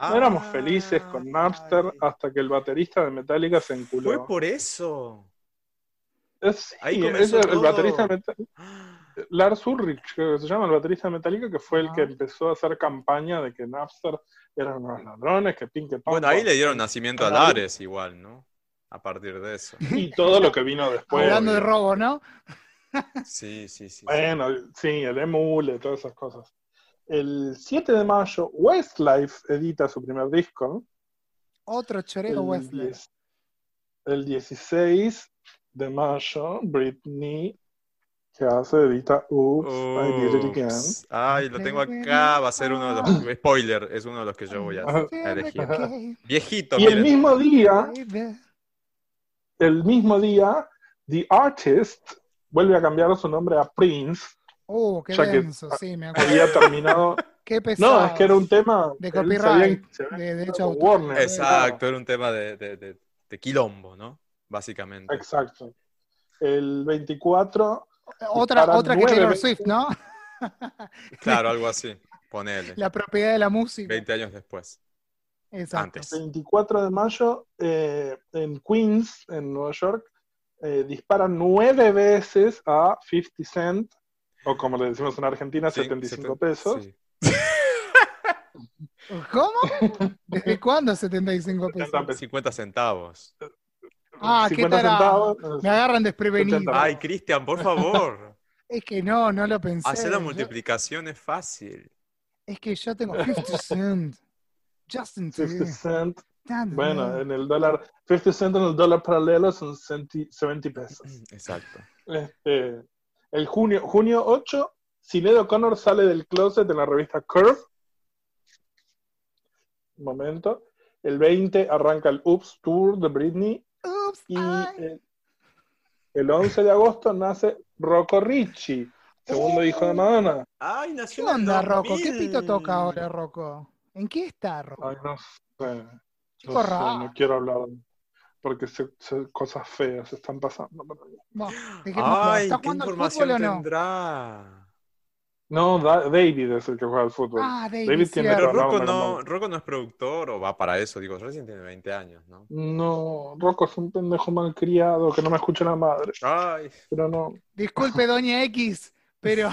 No éramos felices con Napster Ay, hasta que el baterista de Metallica se Fue enculó. por eso. Es, Ahí sí, comenzó es el, baterista de Metallica, [GASPS] Lars Ulrich, creo que se llama el baterista de Metallica, que fue el Ah. que empezó a hacer campaña de que Napster eran unos ladrones, que pin que pan, Bueno, ahí le dieron nacimiento a. Lares igual, ¿no? A partir de eso. [LAUGHS] Y todo lo que vino después. Hablando de robo, ¿no? Sí, sí, sí. Bueno, sí, el emule, todas esas cosas. El 7 de mayo, Westlife edita su primer disco. Otro choreo Wesley. 10 el 16 de mayo, Britney, que hace, edita Oops, I Did It Again. Ay, lo tengo acá, va a ser uno de los... Spoiler, es uno de los que yo voy a, elegir. Viejito, Y el mismo día, el mismo día, The Artist vuelve a cambiar su nombre a Prince. Oh, qué Ya que- denso, sí, me acuerdo. Había terminado. [LAUGHS] Qué pesado. No, es que era un tema. De copyright, de. Warner. Exacto, era un tema de, de, de- de quilombo, ¿no? Básicamente. Exacto. El 24, Otra, otra que Taylor. Swift, ¿no? Claro, [LAUGHS] algo así. Ponele. La propiedad de la música. 20 años después. Exacto. antes. 24 de mayo, eh, en Queens, en Nueva York, eh, disparan nueve veces a 50 Cent, o como le decimos en Argentina, Sí, 75 seten- pesos. sí. [LAUGHS] ¿Cómo? ¿Desde cuándo 75 pesos? 70 pesos. 50 centavos. Ah, qué 50 tarado. centavos. Me agarran desprevenido. 70. Ay, Cristian, por favor. [LAUGHS] Es que no, no lo pensé. Hacer la Yo- multiplicación es fácil. es que yo tengo 50 cent. Justin 50 Timberlake. Cent. Bueno, en el dólar, 50 Cent en el dólar paralelo son 70 70 pesos. Exacto. Este, el junio, junio 8, Sinead O'Connor sale del closet en la revista Curve. Un momento. El 20 arranca el Oops Tour de Britney. Oops, Y ay. el, el 11 de agosto nace Rocco Ricci, segundo hijo de Madonna. Ay, ¿Qué nació el onda, Rocco? ¿Qué 2000. pito toca ahora, Rocco? ¿En qué está, Rocco? Ay, no sé. No, sé, raro. no quiero hablar porque se- se- cosas feas están pasando. dejémoslo. Ay, ¿Está ¿qué jugando al información fútbol o no? tendrá? No, Da- David es el que juega al fútbol. Ah, David, David tiene. Pero no, Rocco no, no. Rocco no es productor o va para eso, digo, recién tiene 20 años, ¿no? No, Rocco es un pendejo malcriado que no me escucha la madre. Ay, Pero no. Disculpe, Doña X, pero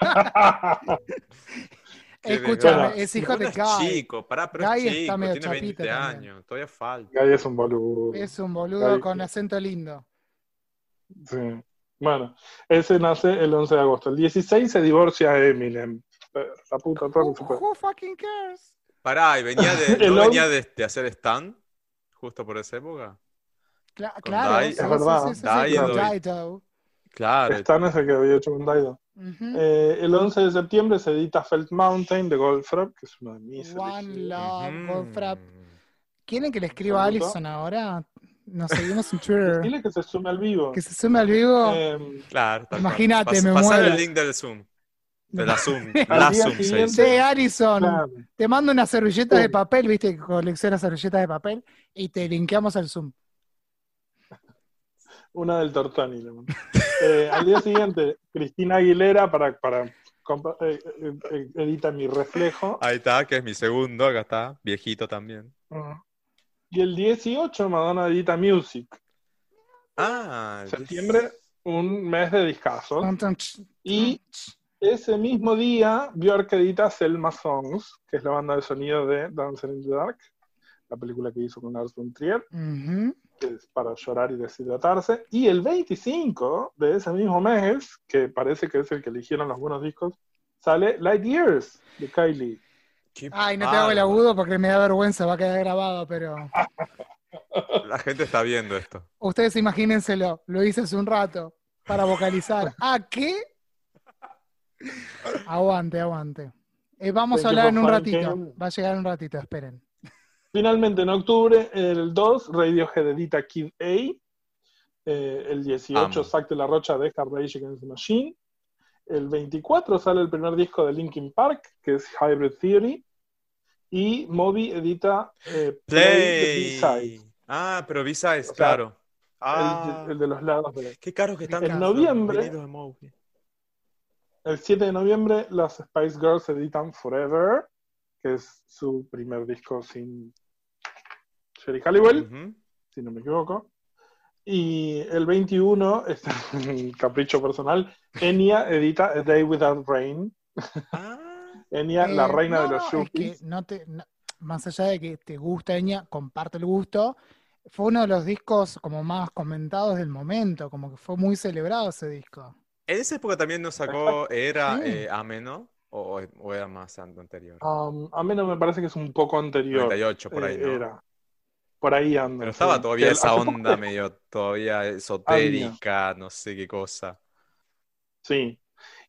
[LAUGHS] [LAUGHS] escúchame, es hijo de Guy. chico, pará, pero Guy es está chico, medio tiene chapita 20 también. años, todavía falta. Gay es un boludo. Es un boludo Guy- con acento lindo. Sí. Bueno, ese nace el 11 de agosto. El 16 se divorcia Eminem. Eh, La puta Who, torre super. who fucking cares? Pará, y venía de, [LAUGHS] El ¿no venía de, de hacer stand justo por esa época? Cla- Con claro, Dai- Es verdad. Daido Daido. Claro, Stan es el que había hecho con Daido. Eh, el 11 de septiembre se edita Felt Mountain de Goldfrapp, que es uno de mis One. Love, Ujú. Goldfrapp. ¿Quieren que le escriba a. Allison ahora? Nos seguimos en Twitter. [LAUGHS] Dile que se sume al vivo. Que se sume al vivo. Eh, Claro. Imagínate, Pas- me pasar muero. el link del Zoom. De la Zoom. [LAUGHS] La Zoom se dice. Sí, Allison, claro. te mando unas servilletas Sí. de papel, viste que colecciona servilletas de papel, y te linkeamos al Zoom. Una del Tortoni. le mando. [LAUGHS] Eh, al día siguiente, Cristina Aguilera para, para eh, eh, edita Mi Reflejo. Ahí está, que es mi segundo, acá está, viejito también. Y el 18, Madonna edita Music. Ah, Septiembre, un mes de discazos. Y ese mismo día, Björk edita Selma Songs, que es la banda de sonido de Dancer in the Dark, la película que hizo con Lars von Trier, que es para llorar y deshidratarse. Y el 25 de ese mismo mes, que parece que es el que eligieron los buenos discos, sale Light Years de Kylie. Qué Ay, no te hago el agudo porque me da vergüenza, va a quedar grabado, pero [LAUGHS] La gente está viendo esto. ustedes imagínenselo, lo hice hace un rato para vocalizar. [LAUGHS] ¿Ah, qué? Aguante, aguante. Eh, vamos a Thank hablar en un ratito. Va a llegar en un ratito, esperen. Finalmente, en octubre, el 2, Radiohead edita Kid A. Eh, el 18, Amo. Zack de la Rocha deja Rage Against the Machine. El 24 sale el primer disco de Linkin Park, que es Hybrid Theory. Y Moby edita eh, Play B-Side. Ah, pero B-Sides, sea, claro. Ah, el, el de los lados. de- qué caros que están En noviembre-. El 7 de noviembre, las Spice Girls editan Forever, que es su primer disco sin Sherry Halliwell. Si no me equivoco. Y el 21, este es capricho personal, Enya edita A Day Without Rain. Ah, Enya, la Eh, reina no, de los no, es que Shoopies. no te, no- más allá de que te gusta Enya, comparte el gusto. Fue uno de los discos como más comentados del momento, como que fue muy celebrado ese disco. en esa época también nos sacó, era Sí. eh, Ameno, o, o era más anterior. Um, a mí no me parece que es un poco anterior. 98 por ahí, eh, ¿no? Era. Por ahí anda. Pero estaba sí. todavía Que esa poco- onda [LAUGHS] medio todavía esotérica, no sé qué cosa. Sí.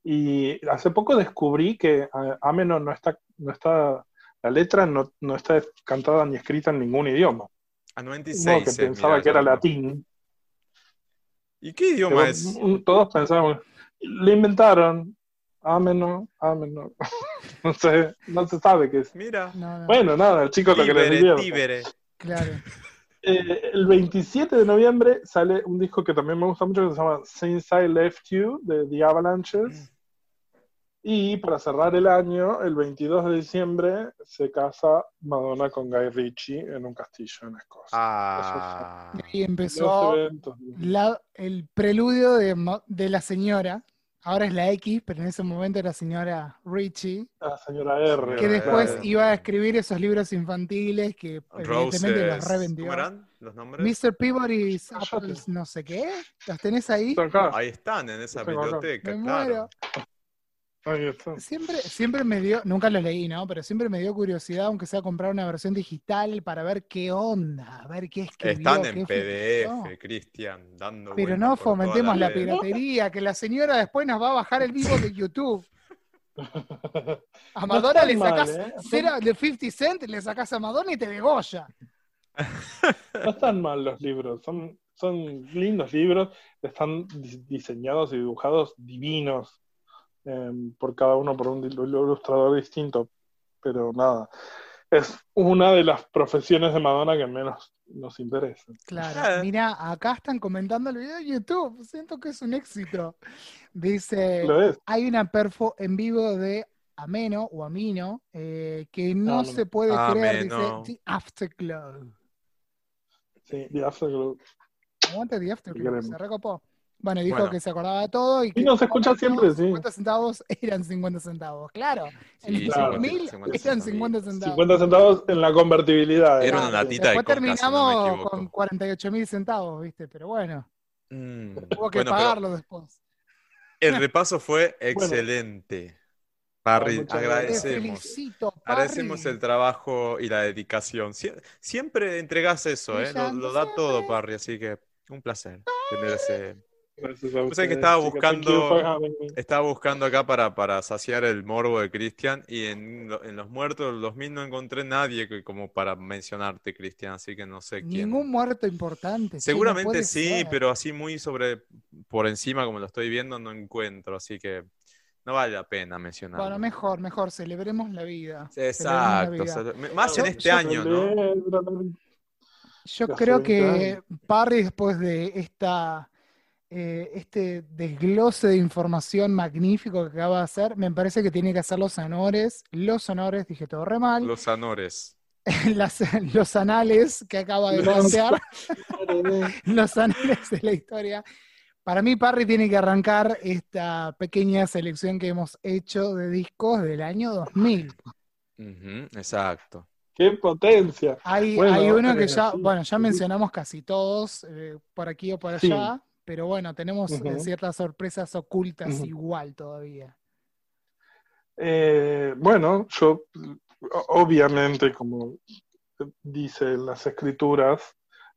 Y hace poco descubrí que Ameno no está, no está, la letra no, no está cantada ni escrita en ningún idioma. A No, 96. que eh, pensaba mirá, que era latín. ¿Y qué idioma Pero, es? Todos pensábamos, lo inventaron. Ameno, ameno. [LAUGHS] no sé, no se sabe qué es. Mira. No, no, Bueno, nada, el chico lo que le Tíbere, divierte. claro. Eh, el 27 de noviembre sale un disco que también me gusta mucho que se llama Since I Left You de The Avalanches. Y para cerrar el año, el 22 de diciembre, se casa Madonna con Guy Ritchie en un castillo en Escocia. Ah. Y ahí Dos empezó la- el preludio de, de la señora. Ahora es la X, pero en ese momento era señora Richie, La señora R. que después iba a escribir esos libros infantiles que evidentemente los Roses. revendió. ¿Cómo eran los nombres? Mr. Peabody's. Apples, no sé qué. ¿Los tenés ahí? Ahí están, en esa biblioteca, Me claro. muero. Siempre, siempre me dio, nunca los leí, ¿no? Pero siempre me dio curiosidad, aunque sea comprar una versión digital para ver qué onda, a ver qué escribió. Están qué en PDF, Cristian, dando Pero no fomentemos la piratería, que la señora después nos va a bajar el vivo de YouTube. [LAUGHS] A Madonna están le mal, sacás ¿eh? cero de 50 Cent, le sacás a Madonna y te degolla. No están mal los libros, son, son lindos libros, están di- diseñados y dibujados divinos, eh, por cada uno por un il- ilustrador distinto, pero nada, es una de las profesiones de Madonna que menos nos interesa. Claro, Eh. mira, acá están comentando el video de YouTube, siento que es un éxito. Dice, Lo es. hay una perfo en vivo de Ameno o Amino eh, que no, No, no, se no. puede creer, Ameno. dice The Afterglow. Sí, The Afterglow. Aguante The Afterglow, se recopó. Bueno, dijo Bueno. que se acordaba de todo y que nos escucha siempre, sí. 50 centavos eran 50 centavos. Claro, en Sí, el claro. 2000 50 eran centavos. 50 centavos. 50 centavos en la convertibilidad. Era una latita de Después coca, si no terminamos con 48 mil centavos, ¿viste? Pero bueno, Mm, hubo que bueno, pagarlo después. el repaso fue [LAUGHS] excelente. Parry, muchas agradecemos. felicito, Agradecemos Parry. el trabajo y la dedicación. Sie- siempre entregás eso, ¿eh? Lo, da todo. Parry, así que un placer tener ese... Sabés que estaba buscando-. Estaba buscando acá para, para saciar el morbo de Cristian y en, en los muertos del 2000 no encontré nadie que, como para mencionarte, Cristian, así que no sé quién. Ningún muerto importante. Seguramente sí, pero así muy sobre por encima como lo estoy viendo no encuentro, así que no vale la pena mencionarlo. Bueno, mejor, mejor, celebremos la vida. La Exacto, vida. o sea, más en este yo- año, ¿no? Yo creo 20 que. Parry, después de esta, eh, este desglose de información magnífico que acaba de hacer, me parece que tiene que hacer los honores, los honores, dije todo re mal, Los honores. [LAUGHS] las- los anales que acaba de plantear, los anales de la historia. Para mí, Parry tiene que arrancar esta pequeña selección que hemos hecho de discos del año 2000. Ujú, exacto. ¡Qué potencia! Hay, Bueno, hay uno que eh, ya, sí, bueno, ya mencionamos casi todos, eh, por aquí o por Sí. Pero bueno, tenemos eh, ciertas sorpresas ocultas igual todavía. Eh, bueno, yo obviamente, como dicen las escrituras,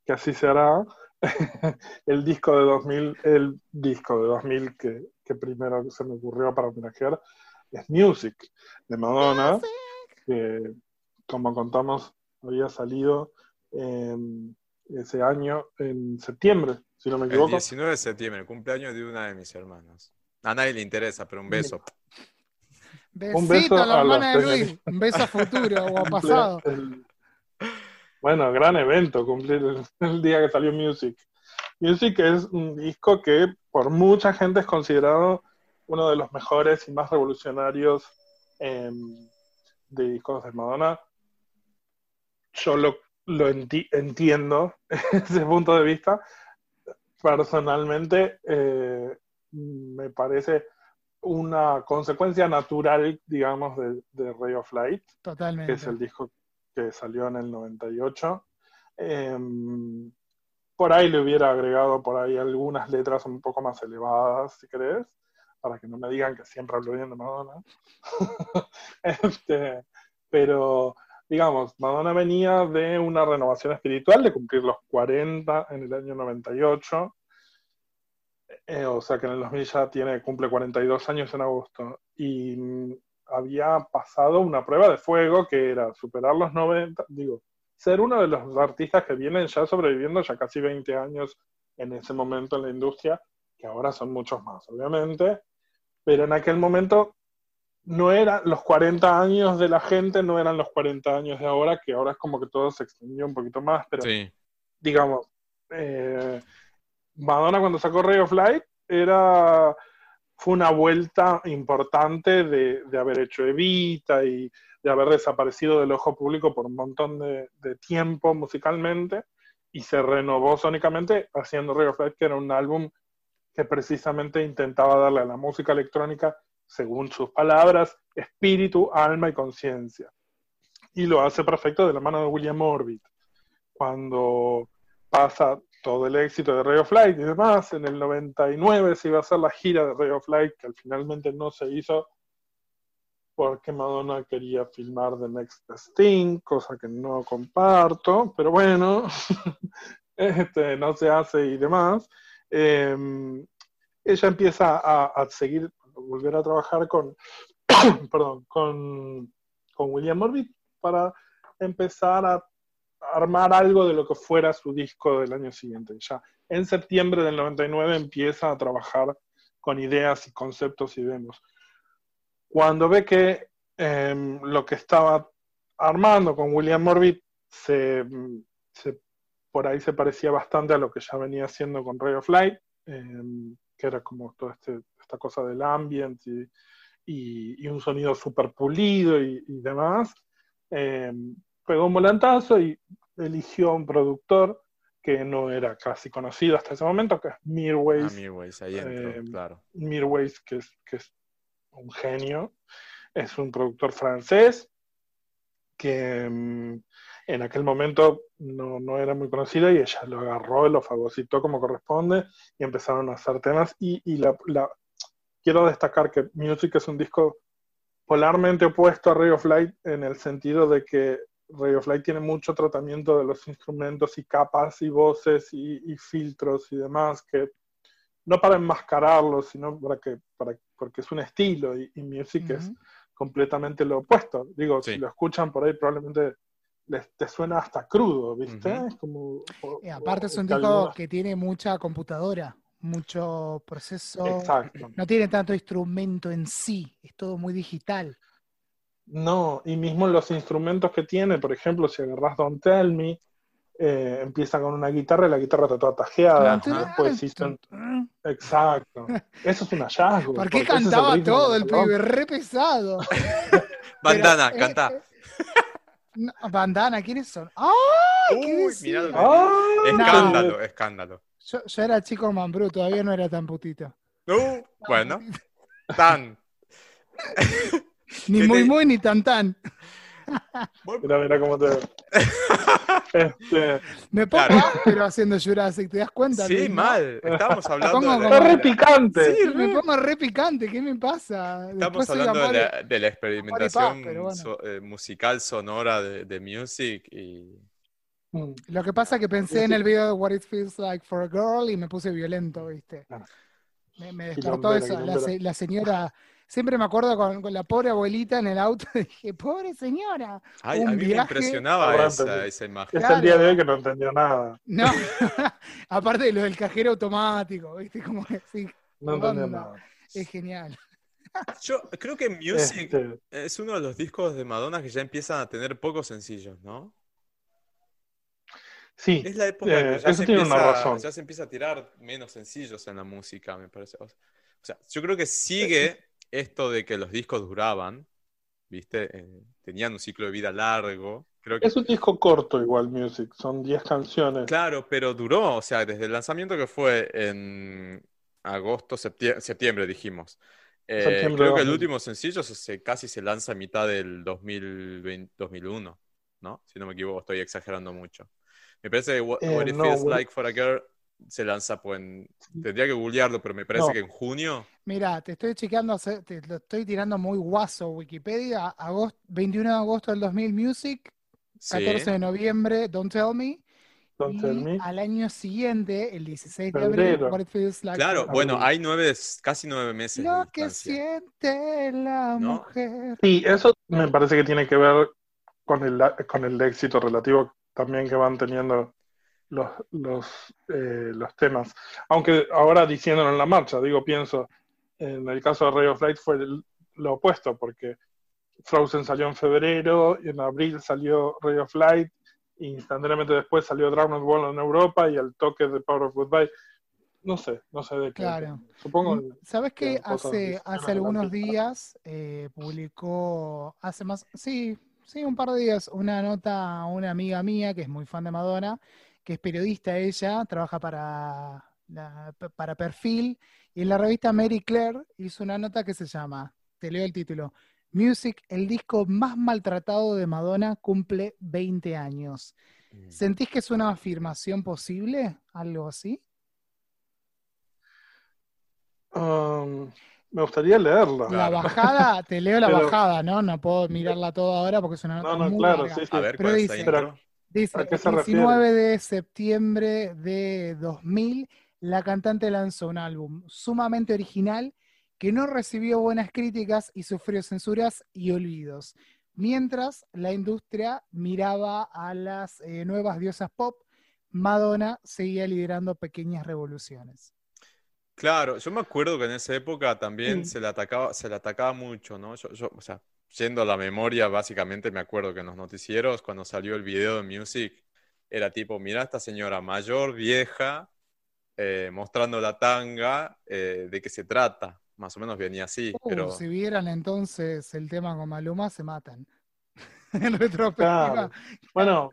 que así se hará, [LAUGHS] el disco de 2000, el disco de 2000 que, que primero se me ocurrió para homenajear es Music, de Madonna, que como contamos había salido en ese año, en septiembre, si no me El equivoco. 19 de septiembre, el cumpleaños de una de mis hermanas. A nadie le interesa, pero un beso. Besito beso a la hermana los de Luis, un beso a futuro o a pasado. el- Bueno, gran evento cumplir el, el día que salió Music. Music es un disco que por mucha gente es considerado uno de los mejores y más revolucionarios em, de discos de Madonna. Yo lo, lo enti- entiendo [LAUGHS] ese punto de vista. Personalmente, eh, me parece una consecuencia natural, digamos, de, de Ray of Light que Totalmente. es el disco que salió en el 98. Em, por ahí le hubiera agregado por ahí algunas letras un poco más elevadas, si querés, para que no me digan que siempre hablo bien de Madonna. [LAUGHS] Este, pero, digamos, Madonna venía de una renovación espiritual, de cumplir los 40 en el año 98. Eh, o sea que en el 2000 ya tiene, cumple 42 años en agosto. Y mm, había pasado una prueba de fuego que era superar los 90, digo, ser uno de los artistas que vienen ya sobreviviendo ya casi 20 años en ese momento en la industria, que ahora son muchos más, obviamente, pero en aquel momento no eran los 40 años de la gente, no eran los 40 años de ahora, que ahora es como que todo se extendió un poquito más, pero Sí. digamos, eh, Madonna cuando sacó Ray of Light era, fue una vuelta importante de, de haber hecho Evita y de haber desaparecido del ojo público por un montón de, de tiempo musicalmente y se renovó sónicamente haciendo Ray of Light, que era un álbum que precisamente intentaba darle a la música electrónica, según sus palabras, espíritu, alma y conciencia. Y lo hace perfecto de la mano de William Orbit. Cuando pasa todo el éxito de Ray of Light y demás, en el 99 se iba a hacer la gira de Ray of Light, que al finalmente no se hizo porque Madonna quería filmar The Next Best Thing, cosa que no comparto, pero bueno, [LAUGHS] este, no se hace y demás. Eh, ella empieza a, seguir, volver a trabajar con, [COUGHS] perdón, con, con William Orbit para empezar a armar algo de lo que fuera su disco del año siguiente. Ya en septiembre del 99 empieza a trabajar con ideas y conceptos y demos. Cuando ve que eh, lo que estaba armando con William Orbit se, se, por ahí se parecía bastante a lo que ya venía haciendo con Ray of Light, em, que era como toda este, esta cosa del ambient y, un sonido súper pulido y, demás. Em, pegó un volantazo y eligió a un productor que no era casi conocido hasta ese momento, que es Mirways. Ah, Mirways, ahí em, claro. Mirways, que es, que es un genio, es un productor francés que en aquel momento no, era muy conocida y ella lo agarró, lo fagocitó como corresponde y empezaron a hacer temas. Y, la, quiero destacar que Music es un disco polarmente opuesto a Ray of Light en el sentido de que Ray of Light tiene mucho tratamiento de los instrumentos y capas y voces y, filtros y demás que no para enmascararlos, sino para que, para, porque es un estilo y, Music es completamente lo opuesto. Digo, si lo escuchan por ahí probablemente les, te suena hasta crudo, ¿viste? como, y aparte es un disco que tiene mucha computadora, mucho proceso. Exacto. No tiene tanto instrumento en sí, es todo muy digital. No, y mismo los instrumentos que tiene, por ejemplo, si agarras Don't Tell Me, eh, empieza con una guitarra y la guitarra está toda tajeada. Después Exacto. [LAUGHS] Eso es un hallazgo. ¿Por qué cantaba todo el pibe? Re pesado. [LAUGHS] Bandana, canta. Eh, bandana, ¿quiénes son? ¡Ay! ¿qué escándalo, escándalo. Yo, era chico mambrú, todavía no era tan putito. Uh, bueno, tan. ni [LAUGHS] muy, muy, ni tan, tan. Mira, mira cómo te [LAUGHS] este... Me pongo pero haciendo Jurassic, ¿te das cuenta? Sí, mal. Estamos hablando de... Como... re picante. Sí, me pongo re picante. ¿Qué me pasa? Estamos hablando de la, experimentación eh, musical sonora de, de Music y... Mm. Lo que pasa es que pensé en el video de What It Feels Like for a Girl y me puse violento, ¿viste? Ah. Me, me despertó eso. La, la, señora Siempre me acuerdo con, la pobre abuelita en el auto, [LAUGHS] dije, pobre señora. Ay, a mí me impresionaba esa, esa, imagen. Es el día de hoy que no entendió nada. No, [LAUGHS] aparte de lo del cajero automático, ¿viste? Como que sí. No entendió nada. Es genial. Yo creo que [LAUGHS] Music este. es uno de los discos de Madonna que ya empiezan a tener pocos sencillos, ¿no? Sí. Es la época en que eh, ya, se empieza, ya se empieza a tirar menos sencillos en la música, me parece. O sea, yo creo que sigue esto de que los discos duraban, ¿viste? Eh, tenían un ciclo de vida largo. Creo que... Es un disco corto igual, Music, son 10 canciones. Claro, pero duró, o sea, desde el lanzamiento que fue en agosto, septiembre, dijimos. Eh, creo que el último sencillo se, casi se lanza a mitad del 2001, ¿no? Si no me equivoco, estoy exagerando mucho. Me parece que What, eh, It Feels Like for a Girl se lanza, pues, tendría que googlearlo, pero me parece que en junio. Mira, te estoy chequeando, te lo estoy tirando muy guaso Wikipedia, agosto, 21 de agosto del 2000 Music, 14 de noviembre Don't Tell Me. Don't tell me. al año siguiente, el 16 de abril, What It Feels Like. Claro, bueno, hay nueve, casi nueve meses. Lo que siente la mujer. Sí, eso me parece que tiene que ver con el, con el éxito relativo también que van teniendo los, los, eh, los temas. Aunque ahora diciéndolo en la marcha, digo, pienso, en el caso de Ray of Light fue lo opuesto, porque Frozen salió en febrero, y en abril salió Ray of Light, e instantáneamente después salió Dragon's World en Europa y el toque de Power of Goodbye. No sé, no sé de qué. Claro. Supongo. Mm, ¿Sabes que hace, hace algunos días eh, publicó, hace más, sí, sí, un par de días, una nota una amiga mía que es muy fan de Madonna, que es periodista ella, trabaja para, para Perfil, y en la revista Mary Claire hizo una nota que se llama, te leo el título, Music, el disco más maltratado de Madonna, cumple 20 años. Mm. ¿Sentís que es una afirmación posible? ¿Algo así? Um, me gustaría leerla. La bajada, te leo la bajada, ¿no? No puedo mirarla toda ahora porque es una nota no, no, claro, Sí, sí. A ver, Pero dice, Dice, el 19 de septiembre de 2000, la cantante lanzó un álbum sumamente original que no recibió buenas críticas y sufrió censuras y olvidos. Mientras la industria miraba a las eh, nuevas diosas pop, Madonna seguía liderando pequeñas revoluciones. Claro, yo me acuerdo que en esa época también se le atacaba, se le atacaba mucho, ¿no? Yo, o sea, yendo a la memoria, básicamente me acuerdo que en los noticieros, cuando salió el video de Music, era tipo, mirá esta señora mayor, vieja, eh, mostrando la tanga, eh, ¿de qué se trata? Más o menos venía así, Uh, pero Si vieran entonces el tema con Maluma, se matan. [LAUGHS] en retrospectiva. Claro. Bueno,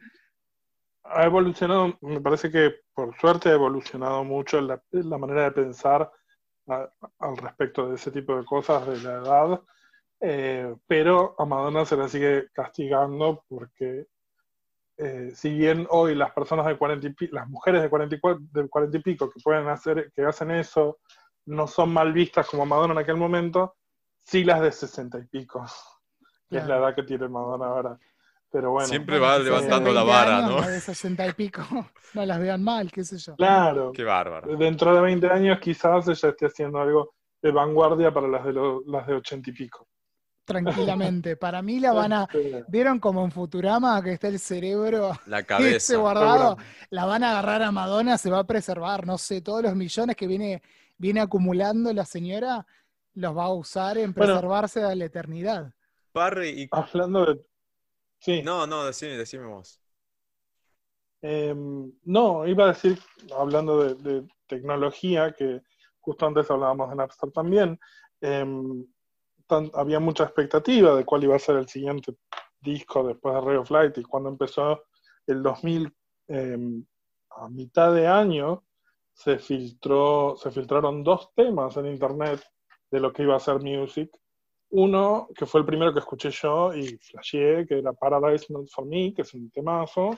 ha evolucionado, me parece que por suerte ha evolucionado mucho la, la manera de pensar a- al respecto de ese tipo de cosas de la edad, eh, pero a Madonna se la sigue castigando porque eh, si bien hoy las personas de 40 y pi- las mujeres de 40 y, de 40 y pico que pueden hacer, que hacen eso, no son mal vistas como Madonna en aquel momento, sí las de 60 y pico, que es la edad que tiene Madonna ahora. Pero bueno. siempre Bueno, va levantando la 20 vara, años, ¿no? las de 60 y pico, [LAUGHS] no las vean mal, qué sé yo. Claro, Qué bárbaro. dentro de 20 años quizás ella esté haciendo algo de vanguardia para las de, lo- las de 80 y pico. Tranquilamente. [LAUGHS] Para mí la van a. ¿Vieron como en Futurama que está el cerebro La [LAUGHS] ese cabeza. guardado? La van a agarrar a Madonna, se va a preservar, no sé, todos los millones que viene, viene acumulando la señora, los va a usar en Bueno. preservarse a la eternidad. Parry y... Hablando de... Sí, No, no, decime, decime vos. em, no, iba a decir, hablando de, de tecnología, que justo antes hablábamos de Napster también, em, tan- había mucha expectativa de cuál iba a ser el siguiente disco después de Ray of Light y cuando empezó el 2000, em, a mitad de año, se filtró, se filtraron dos temas en internet de lo que iba a ser Music. Uno, que fue el primero que escuché yo y flasheé, que era Paradise Not For Me, que es un temazo,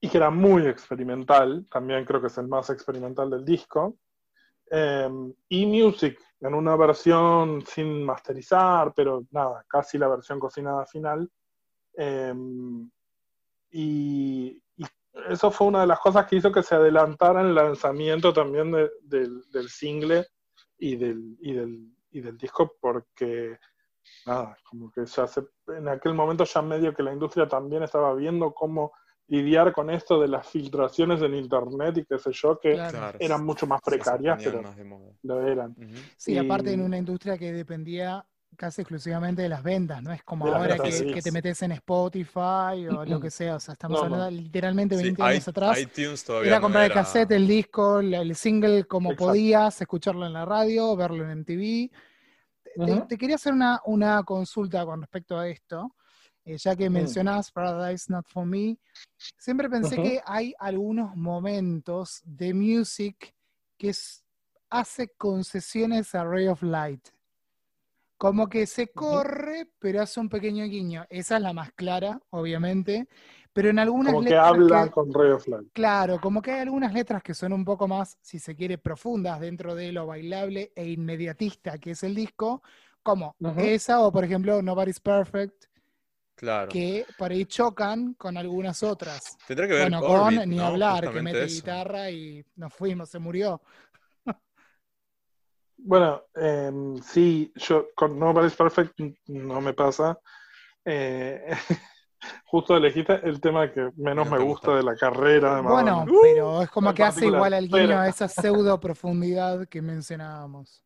y que era muy experimental, también creo que es el más experimental del disco. Eh, y Music, en una versión sin masterizar, pero nada, casi la versión cocinada final. Eh, y, y eso fue una de las cosas que hizo que se adelantara el lanzamiento también de- del, del single y del, y, del, y del disco, porque nada, como que ya se, en aquel momento ya medio que la industria también estaba viendo cómo lidiar con esto de las filtraciones en internet y qué sé yo, que Claro. Eran mucho más precarias, pero más lo eran. Sí, aparte en una industria que dependía casi exclusivamente de las ventas, no es como De ahora ventas, que, sí. que te metes en Spotify o lo que sea, o sea, estamos No, no. hablando literalmente Sí, 20 i- años atrás. iTunes todavía Era no comprar el cassette, el disco, el single como Exacto. podías, escucharlo en la radio, verlo en MTV. Te- quería hacer una, una consulta con respecto a esto, eh, ya que Ujú. mencionás Paradise Not For Me. Siempre pensé que hay algunos momentos de music que hace concesiones a Ray of Light. Como que se corre, pero hace un pequeño guiño. Esa es la más clara, obviamente. Pero en algunas Como que letras habla que- con Ray of Light. Claro, como que hay algunas letras que son un poco más, si se quiere, profundas dentro de lo bailable e inmediatista que es el disco, como esa o, por ejemplo, Nobody's Perfect, Claro. que por ahí chocan con algunas otras. Tendrá que ver Bueno, Orbit, con ni ¿no? hablar, que mete eso. guitarra y nos fuimos, se murió. Bueno, em, sí, yo con Nobody's Perfect no me pasa. Eh, [LAUGHS] justo elegiste el tema que menos No me gusta gusta. de la carrera de Bueno, Madonna. pero es como que hace igual al guiño a esa pseudo profundidad que mencionábamos.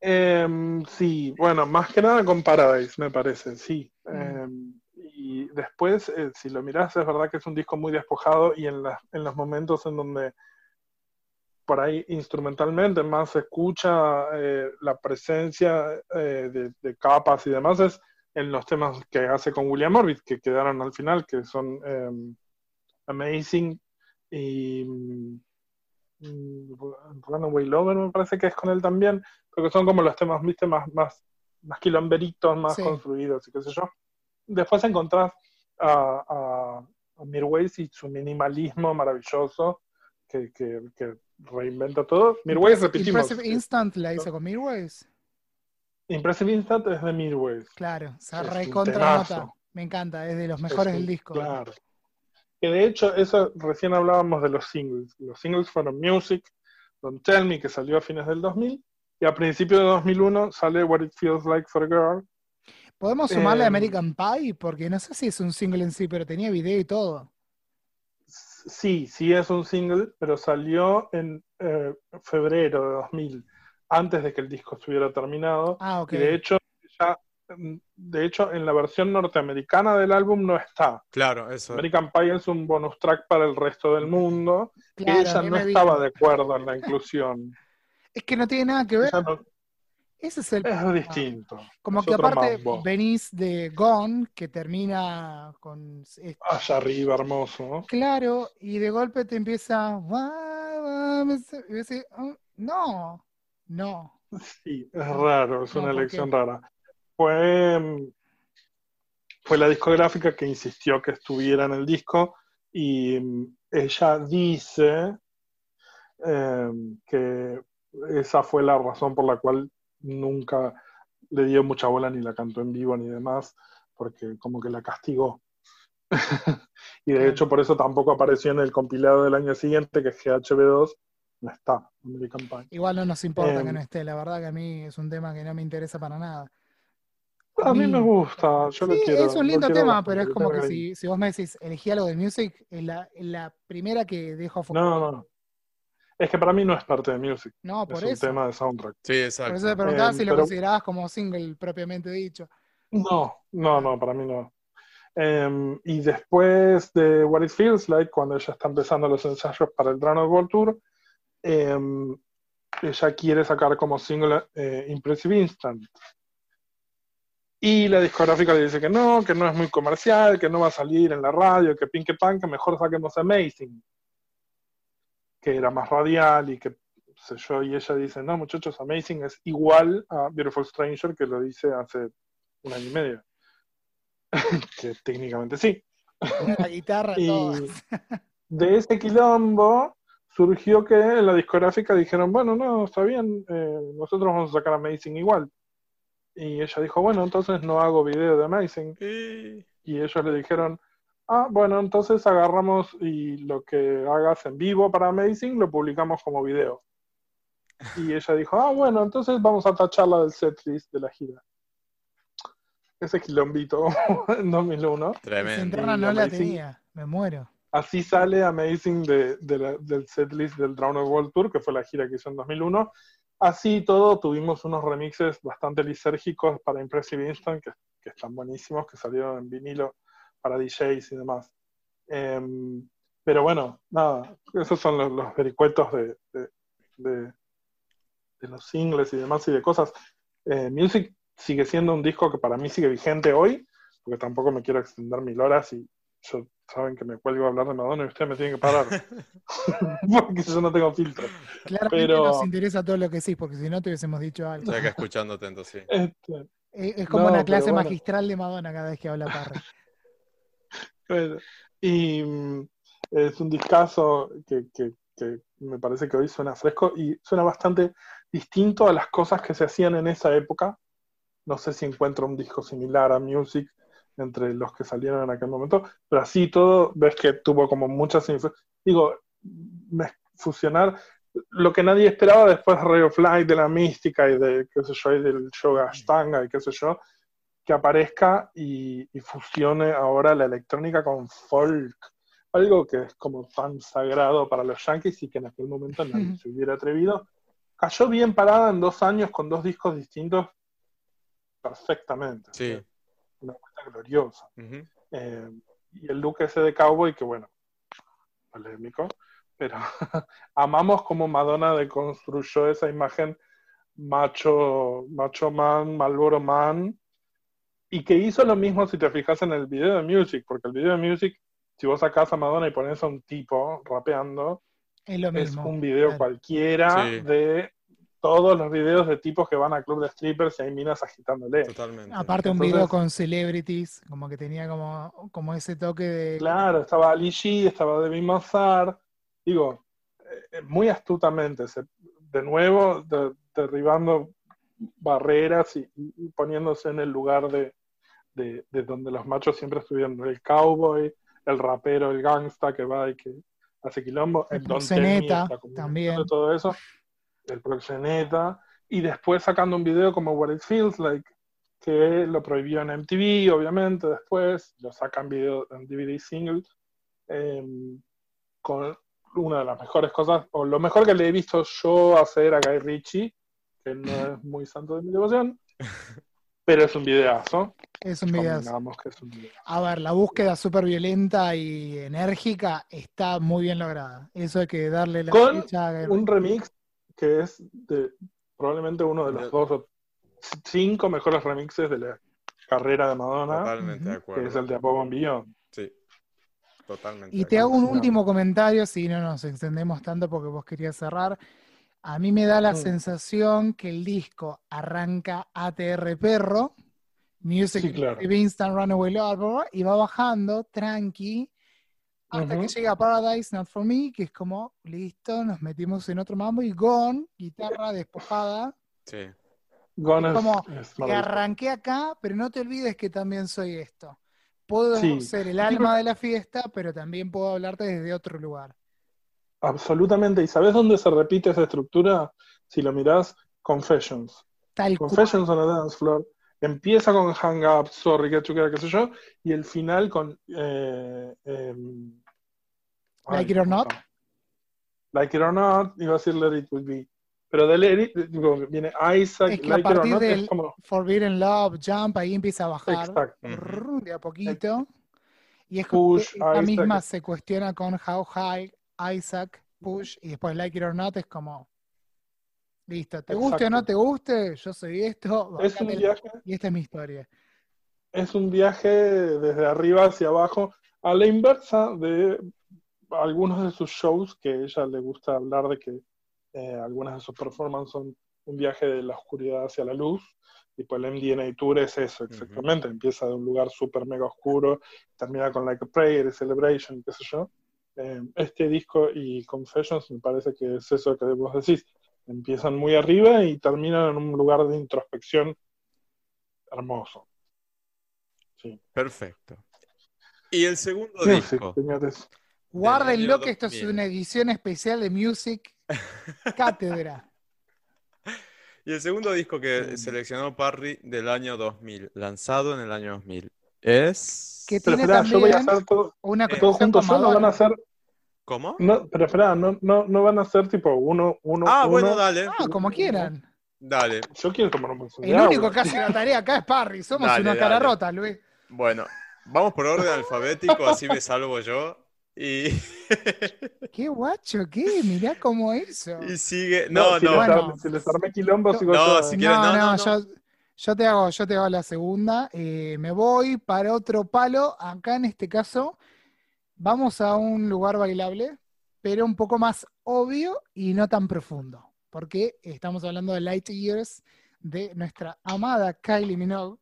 Em, sí, bueno, más que nada con Paradise, me parece, sí. Mm. Em, y después, eh, si lo mirás, es verdad que es un disco muy despojado y en, las- en los momentos en donde por ahí instrumentalmente más se escucha eh, la presencia eh, de, de capas y demás es en los temas que hace con William Orbit, que quedaron al final, que son em, Amazing y mm, Runaway Lover, me parece que es con él también, porque son como los temas, viste, más, más, más quilomberitos, más Sí. construidos y qué sé yo. Después encontrás a, a, a Mirwais y su minimalismo maravilloso, que, que, que reinventa todo. Mirwais, repetimos. Impressive Instant la hizo con Mirwais. Impressive Instant es de Mirwais. Claro, se Es un recontra temazo. nota. Me encanta, es de los mejores Es del disco. Claro. Que de hecho, eso recién hablábamos de los singles. Los singles fueron Music, Don't Tell Me, que salió a fines del 2000, y a principios de 2001 sale What It Feels Like for a Girl. ¿Podemos sumarle Em, American Pie? Porque no sé si es un single en sí, pero tenía video y todo. Sí, sí es un single, pero salió en eh, febrero de 2000, antes de que el disco estuviera terminado. Ah, ok. Y de hecho, ya de hecho, en la versión norteamericana del álbum no está. Claro, eso. American Pie es un bonus track para el resto del mundo. Claro, ella no estaba de acuerdo en la inclusión. [LAUGHS] Es que no tiene nada que ver. Ella no- Ese es el es distinto. Como es que aparte mambo. venís de Gone, que termina con este- Allá arriba, hermoso. ¿no? claro, y de golpe te empieza "Oh, no, no. Sí, es raro, es No, una ¿por elección qué? rara. Fue, mm, fue la discográfica que insistió que estuviera en el disco y mm, ella dice eh, que esa fue la razón por la cual nunca le dio mucha bola ni la cantó en vivo ni demás, porque como que la castigó. [LAUGHS] y de hecho por eso tampoco apareció en el compilado del año siguiente, que es GHB2, no está, American Pie. Igual no nos importa que Em. no esté, la verdad que a mí es un tema que no me interesa para nada. A mí me gusta, yo lo quiero. es un lindo tema, pero es como que si, si vos me decís, elegí algo de music, es la, primera que dejo fuera. No, no. Es que para mí no es parte de music, No, es por un eso. tema de soundtrack. Sí, exacto. Por eso te preguntaba Em, si lo pero- considerabas como single propiamente dicho. No, no, no, para mí no. Em, y después de What It Feels Like, cuando ella está empezando los ensayos para el Drown of World Tour, em, ella quiere sacar como single eh, Impressive Instant. Y la discográfica le dice que no, que no es muy comercial, que no va a salir en la radio, que pin que pan, que mejor saquemos Amazing, que era más radial y que sé yo, y ella dice, no muchachos, Amazing es igual a Beautiful Stranger, que lo dice hace un año y medio. [LAUGHS] que técnicamente sí. La guitarra, Y todo. de ese quilombo surgió que en la discográfica dijeron, bueno, no, está bien, eh, nosotros vamos a sacar Amazing igual. Y ella dijo, bueno, entonces no hago video de Amazing. Y- Y ellos le dijeron, ah, bueno, entonces agarramos y lo que hagas en vivo para Amazing lo publicamos como video. Y [LAUGHS] ella dijo, ah, bueno, entonces vamos a tacharla del setlist de la gira. Ese quilombito [LAUGHS] en 2001. Esa Tremendo. no la tenía, me muero. Así sale Amazing de, de la- del setlist del Drown of World Tour, que fue la gira que hizo en 2001. Así todo, tuvimos unos remixes bastante lisérgicos para Impressive Instant, que, que están buenísimos, que salieron en vinilo para DJs y demás. Em, pero bueno, nada, esos son los, los vericuetos de, de- de- de los singles y demás y de cosas. Eh, Music sigue siendo un disco que para mí sigue vigente hoy, porque tampoco me quiero extender mil horas y yo, saben que me cuelgo a hablar de Madonna y ustedes me tienen que parar, [LAUGHS] [LAUGHS] porque yo no tengo filtro. Claramente Pero- nos interesa todo lo que sí, porque si no te hubiésemos dicho algo. Estoy acá escuchando atento, sí. Este, Es, es como No, una clase bueno. magistral de Madonna cada vez que habla Parra. [LAUGHS] Y mm, es un discazo que, que- me parece que hoy suena fresco y suena bastante distinto a las cosas que se hacían en esa época. No sé si encuentro un disco similar a Music entre los que salieron en aquel momento, pero así todo, ves que tuvo como muchas influ- Digo, fusionar lo que nadie esperaba después de Ray of Light, de la mística y de, qué sé yo, y del yoga ashtanga y qué sé yo, que aparezca y, y fusione ahora la electrónica con folk, algo que es como tan sagrado para los yankees y que en aquel momento nadie se hubiera atrevido. Cayó bien parada en dos años con dos discos distintos perfectamente. Sí. Una vuelta gloriosa. Eh, y el look ese de cowboy, que bueno, polémico, pero [LAUGHS] amamos como Madonna deconstruyó esa imagen macho, macho man, Malboro man, y que hizo lo mismo si te fijas en el video de Music, porque el video de Music, si vos sacás a Madonna y pones a un tipo rapeando, Es lo es mismo. un video claro. cualquiera Sí. de todos los videos de tipos que van a club de strippers y hay minas agitándole. Totalmente. Aparte un video con celebrities, como que tenía como, como ese toque de... Claro, estaba Ali G, estaba Debbie Mazar. Digo, eh, muy astutamente, se- de nuevo de- derribando barreras y poniéndose en el lugar de, de- de donde los machos siempre estuvieron, el cowboy, el rapero, el gangsta que va y que hace quilombo, El Don proxeneta, también. de todo eso, el proxeneta, y después sacando un video como What It Feels Like, que lo prohibió en MTV, obviamente, después lo sacan video en DVD single, eh, con una de las mejores cosas, o lo mejor que le he visto yo hacer a Guy Ritchie, que no es muy santo de mi devoción, [LAUGHS] Pero es un videazo. Es un video. Convengamos que es un videazo. A ver, la búsqueda súper violenta y enérgica está muy bien lograda. Eso hay que darle la Con fecha. a- Un remix que es de probablemente uno de los dos o cinco mejores remixes de la carrera de Madonna, Totalmente de Ujú. que es acuerdo. el de Above and Beyond. Sí. Totalmente. Y te hago un acuerdo. No. último comentario, si no nos extendemos tanto porque vos querías cerrar. A mí me da la Mm. sensación que el disco arranca ATR Perro, Music Sí, claro. of Instant Runaway Love, y va bajando tranqui hasta que llega Paradise Not For Me, que es como, listo, nos metimos en otro mambo y Gone, guitarra despojada, Sí. Gone Es es, como es que arranqué acá, pero no te olvides que también soy esto. Puedo Sí. ser el alma de la fiesta, pero también puedo hablarte desde otro lugar. Absolutamente. ¿Y sabes dónde se repite esa estructura? Si lo mirás, Confessions. Tal cual. Confessions on a Dance Floor. Empieza con Hang Up, Sorry, que chuquera, qué sé yo, y el final con. eh, em, ay, Like it or ¿cómo not. Like it or not, iba a decir Let it will be. Pero de Let it, digo, viene Isaac, Es que a Like it or partir not, del es como. Forbidden Love, Jump, ahí empieza a bajar Exacto. De a poquito. Y es como Push, que ella Isaac. misma se cuestiona con How High, Isaac, Push, y después Like It or Not es como, listo, te guste o no te guste, yo soy esto, Es un viaje, y esta es mi historia. es un viaje desde arriba hacia abajo, a la inversa de algunos de sus shows, que a ella le gusta hablar de que eh, algunas de sus performances son un viaje de la oscuridad hacia la luz, y pues el MDNA Tour es eso, exactamente, empieza de un lugar súper mega oscuro, termina con Like a Prayer, Celebration, qué sé yo. Eh, este disco y Confessions me parece que es eso que vos decís, empiezan muy arriba y terminan en un lugar de introspección hermoso. Sí. Perfecto. Y el segundo disco. señores. Guárdenlo año que esto es 2000. una edición especial de Music [LAUGHS] Cátedra. Y el segundo disco que seleccionó Parry del año 2000, lanzado en el año 2000, es... Que Pero tiene espera, yo voy a hacer todo, una Eh, todo conexión junto, solo van a hacer, ¿Cómo? no, pero espera, no, no, no van a hacer tipo uno, uno, Ah, uno. bueno, dale. Ah, como quieran. Dale. Yo quiero tomar un vaso de El agua. único que hace la tarea acá es Parry. Somos Dale, una cara dale. rota, Luis. Bueno, vamos por orden alfabético, así me salvo yo. Y, [LAUGHS] Qué guacho, qué, mirá cómo eso. y sigue. No, si no. Les arme, si les armé quilombo, sigo No, yo. si eh. quieres, no, no, no, no, Yo, yo te hago, yo te hago la segunda. Eh, me voy para otro palo. Acá en este caso, vamos a un lugar bailable, pero un poco más obvio y no tan profundo. Porque estamos hablando de Light Years de nuestra amada Kylie Minogue.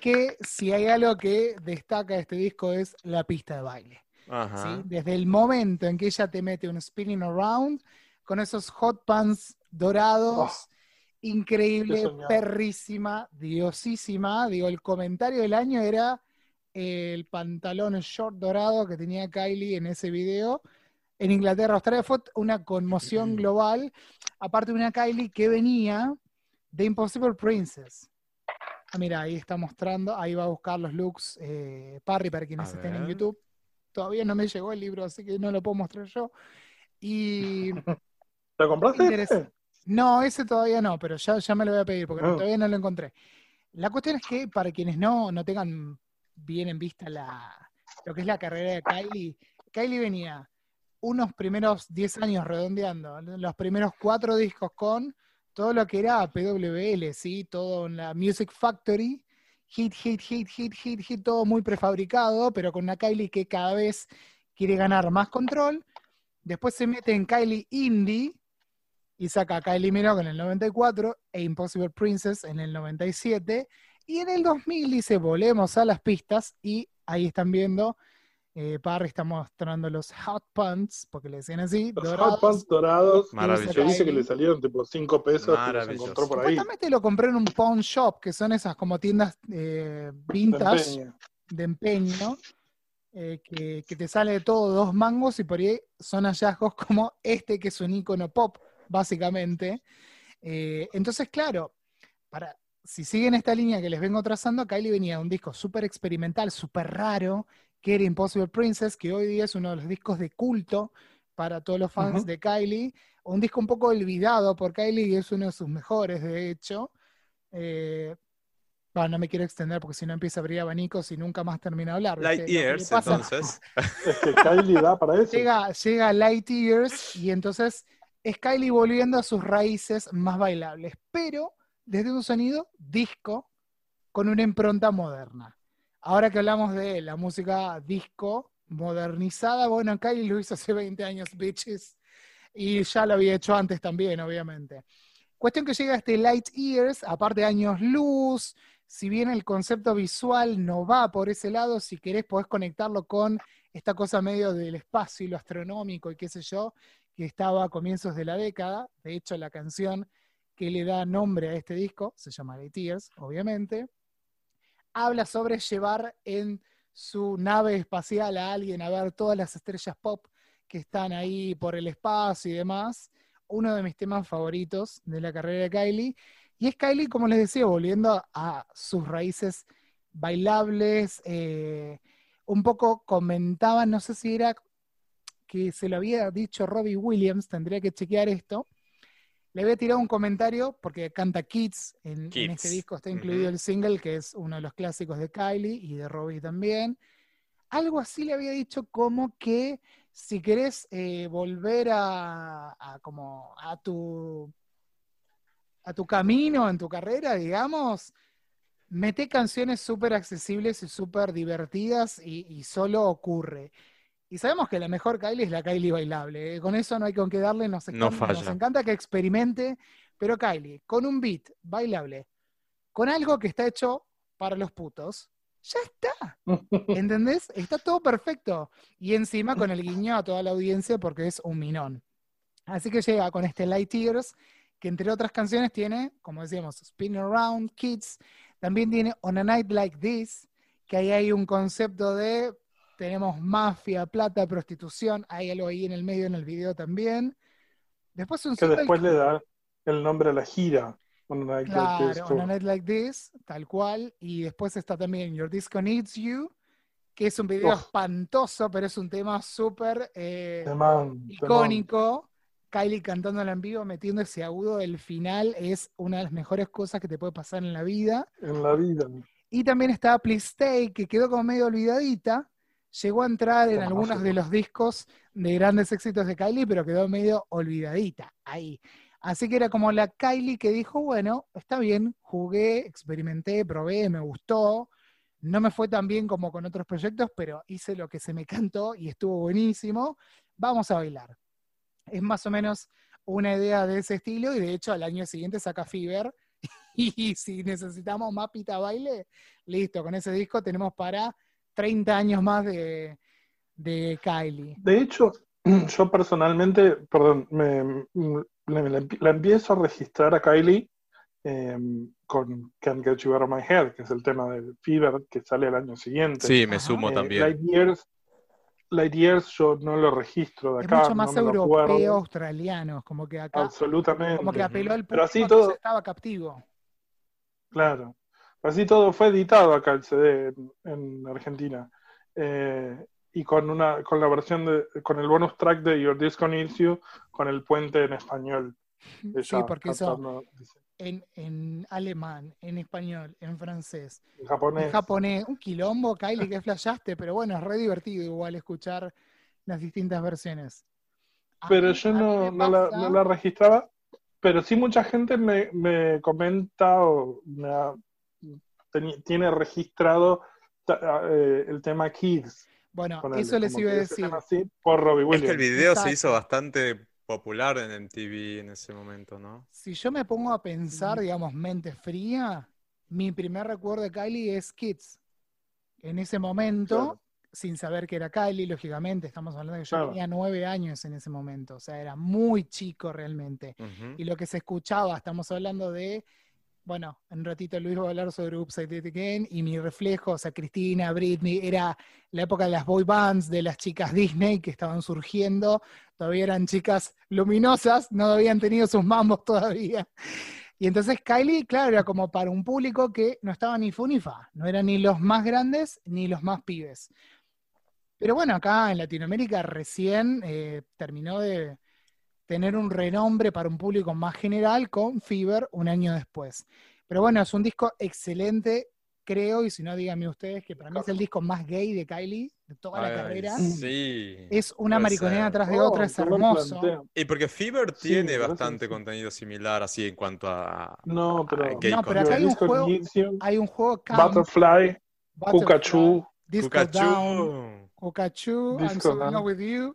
Que si hay algo que destaca de este disco es la pista de baile. Ajá. ¿sí? Desde el momento en que ella te mete un spinning around con esos hot pants dorados, increíble, perrísima, diosísima. Digo, el comentario del año era el pantalón short dorado que tenía Kylie en ese video. En Inglaterra, Australia fue una conmoción global, aparte de una Kylie que venía de Impossible Princess. Ah, mira, ahí está mostrando, ahí va a buscar los looks eh, Parry para quienes A estén en. YouTube. Todavía no me llegó el libro, así que no lo puedo mostrar yo. Y [LAUGHS] ¿Te compraste? No, ese todavía no, pero ya, ya me lo voy a pedir porque Ah. todavía no lo encontré. La cuestión es que para quienes no, no tengan bien en vista la, lo que es la carrera de Kylie, Kylie venía unos primeros 10 años redondeando, los primeros cuatro discos con todo lo que era PWL, ¿sí? Todo en la Music Factory, hit, hit, hit, hit, hit, hit, todo muy prefabricado, pero con una Kylie que cada vez quiere ganar más control. Después se mete en Kylie Indie y saca Kylie Minogue en el 94 e Impossible Princess en el 97. Y en el 2000 dice, volvemos a las pistas y ahí están viendo, eh, Parry está mostrando los hot pants, porque le decían así, Los dorados. hot pants dorados. Maravilloso. Se dice que le salieron tipo 5 pesos y los encontró por ahí. Lo compré en un pawn shop, que son esas como tiendas eh, De vintage empeño. de empeño, eh, que, que te sale de todo dos mangos y por ahí son hallazgos como este que es un icono pop, básicamente. Eh, entonces, claro, para, si siguen esta línea que les vengo trazando, Kylie venía de un disco súper experimental, súper raro, que era Impossible Princess, que hoy día es uno de los discos de culto para todos los fans de Kylie. Un disco un poco olvidado por Kylie y es uno de sus mejores, de hecho. Eh, Bueno, no me quiero extender porque si no empieza a abrir abanicos y nunca más termina de hablar. ¿viste? Light Years, entonces. Es que Kylie da para eso. Llega, llega Light Years y entonces es volviendo a sus raíces más bailables, pero desde un sonido disco con una impronta moderna. Ahora que hablamos de la música disco modernizada, bueno, Kylie lo hizo hace 20 años, bitches, y ya lo había hecho antes también, obviamente. Cuestión que llega este Light Years, aparte de años luz, si bien el concepto visual no va por ese lado, si querés podés conectarlo con esta cosa medio del espacio y lo astronómico y qué sé yo, que estaba a comienzos de la década. De hecho, la canción que le da nombre a este disco se llama Light Years, obviamente. Habla sobre llevar en su nave espacial a alguien a ver todas las estrellas pop que están ahí por el espacio y demás. Uno de mis temas favoritos de la carrera de Kylie. Y es Kylie, como les decía, volviendo a sus raíces bailables. eh, un poco comentaban, no sé si era que se lo había dicho Robbie Williams, tendría que chequear esto. Le había tirado un comentario porque canta Kids, en, este disco está incluido el single, que es uno de los clásicos de Kylie y de Robbie también. Algo así le había dicho como que si querés eh, volver a, a como a tu a tu camino en tu carrera, digamos, mete canciones súper accesibles y súper divertidas y, y solo ocurre. Y sabemos que la mejor Kylie es la Kylie bailable. ¿eh? Con eso no hay con qué darle, nos, No encanta, nos encanta que experimente, pero Kylie, con un beat bailable, con algo que está hecho para los putos, ya está. [LAUGHS] ¿Entendés? Está todo perfecto. Y encima con el guiño a toda la audiencia porque es un minón. Así que llega con este Light Years, que entre otras canciones tiene, como decíamos, Spin Around, Kids. También tiene On a Night Like This, que ahí hay un concepto de, tenemos mafia, plata, prostitución, hay algo ahí en el medio en el video también. Después un Que después le da el nombre a la gira. On a Night Like This. On a Night Like This, tal cual. Y después está también Your Disco Needs You, que es un video espantoso, pero es un tema súper eh, icónico. Kylie cantándola en vivo, metiendo ese agudo del final, es una de las mejores cosas que te puede pasar en la vida. En la vida. Y también está Please Stay, que quedó como medio olvidadita. Llegó a entrar en algunos de los discos de grandes éxitos de Kylie, pero quedó medio olvidadita ahí. Así que era como la Kylie que dijo, bueno, está bien, jugué, experimenté, probé, me gustó. No me fue tan bien como con otros proyectos, pero hice lo que se me cantó y estuvo buenísimo. Vamos a bailar. Es más o menos una idea de ese estilo y de hecho al año siguiente saca Fever [LAUGHS] y si necesitamos más pita baile, listo, con ese disco tenemos para 30 años más de, de Kylie. De hecho, [CLEARS THROAT] yo personalmente, perdón, me, me- la, la- la empiezo a registrar a Kylie eh, con Can't Get You Out of My Head, que es el tema de Fever que sale el año siguiente. Sí, me sumo Eh, también. Light Years, Light Years yo no lo registro de Es acá, mucho más no europeo, australiano, como que acá, Absolutamente. como que apeló al Pero público así que todo- estaba captivo. Claro. Así todo fue editado acá el CD en, en Argentina. Eh, y con una, con la versión de, con el bonus track de Your Disco Needs You, con el puente en español. Sí, porque eso en, en alemán, en español, en francés, en japonés. en japonés, un quilombo, Kylie, que flashaste, pero bueno, es re divertido igual escuchar las distintas versiones. A pero mí- yo no, no, la, pasa- no la registraba. Pero sí mucha gente me, me comenta o me ha- tiene registrado ta- eh, el tema Kids. Bueno, eso les iba a decir. así, por Robbie Es Williams. que el video Exacto. se hizo bastante popular en MTV en ese momento, ¿no? Si yo me pongo a pensar, digamos, mente fría, mi primer recuerdo de Kylie es Kids. En ese momento, Claro. sin saber que era Kylie, lógicamente, estamos hablando de que yo Claro. tenía nueve años en ese momento, o sea, era muy chico realmente. Y lo que se escuchaba, estamos hablando de, bueno, en un ratito Luis va a hablar sobre Upside It Again, y mi reflejo, o sea, Cristina, Britney, era la época de las boy bands, de las chicas Disney que estaban surgiendo, todavía eran chicas luminosas, no habían tenido sus mambos todavía. Y entonces Kylie, claro, era como para un público que no estaba ni fu ni fa, no eran ni los más grandes ni los más pibes. Pero bueno, acá en Latinoamérica recién eh, terminó de tener un renombre para un público más general con Fever un año después. Pero bueno, es un disco excelente, creo, y si no, díganme ustedes, que para mí es el disco más gay de Kylie de toda la Ay, carrera. Sí. Es una puede mariconera ser. atrás de Oh, otra, es buen hermoso. Y porque Fever Sí, tiene bastante sí. contenido similar así en cuanto a... No, pero. Ah, gay No, pero acá hay un juego, hay un juego camp, Butterfly, Butterfly, Cucachú. Disco Cucachú. Down, Cucachú, I'm Disco so in Down. love with you.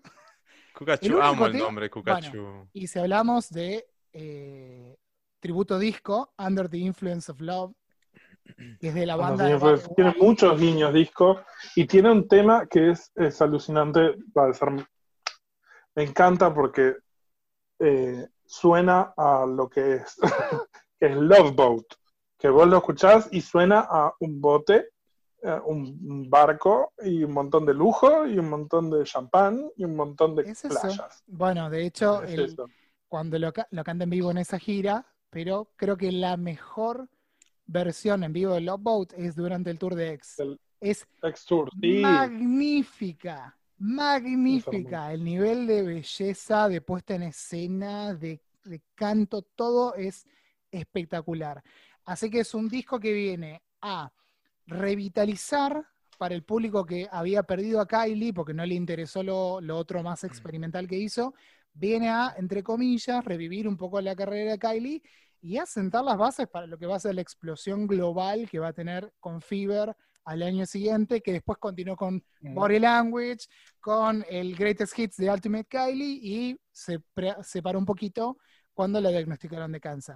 Amo el tema- nombre, Cucachú. Y si hablamos de eh, tributo disco, Under the Influence of Love, que es de la banda. Bueno, tiene, muchos guiños disco y tiene un tema que es, es alucinante. Va a ser, me encanta porque eh, suena a lo que es, [LAUGHS] que es Love Boat, que vos lo escuchás y suena a un bote, un, un barco y un montón de lujo y un montón de champán y un montón de Es playas. Bueno, de hecho, Es el- cuando lo, lo canta en vivo en esa gira, pero creo que la mejor versión en vivo de Love Boat es durante el tour de X. El Es Tour, sí. magnífica, magnífica. El nivel de belleza, de puesta en escena, de, de canto, todo es espectacular. Así que es un disco que viene a revitalizar para el público que había perdido a Kylie porque no le interesó lo, lo otro más experimental que hizo, viene a, entre comillas, revivir un poco la carrera de Kylie y a sentar las bases para lo que va a ser la explosión global que va a tener con Fever al año siguiente, que después continuó con Body Language, con el Greatest Hits de Ultimate Kylie y se pre- separó un poquito cuando la diagnosticaron de cáncer.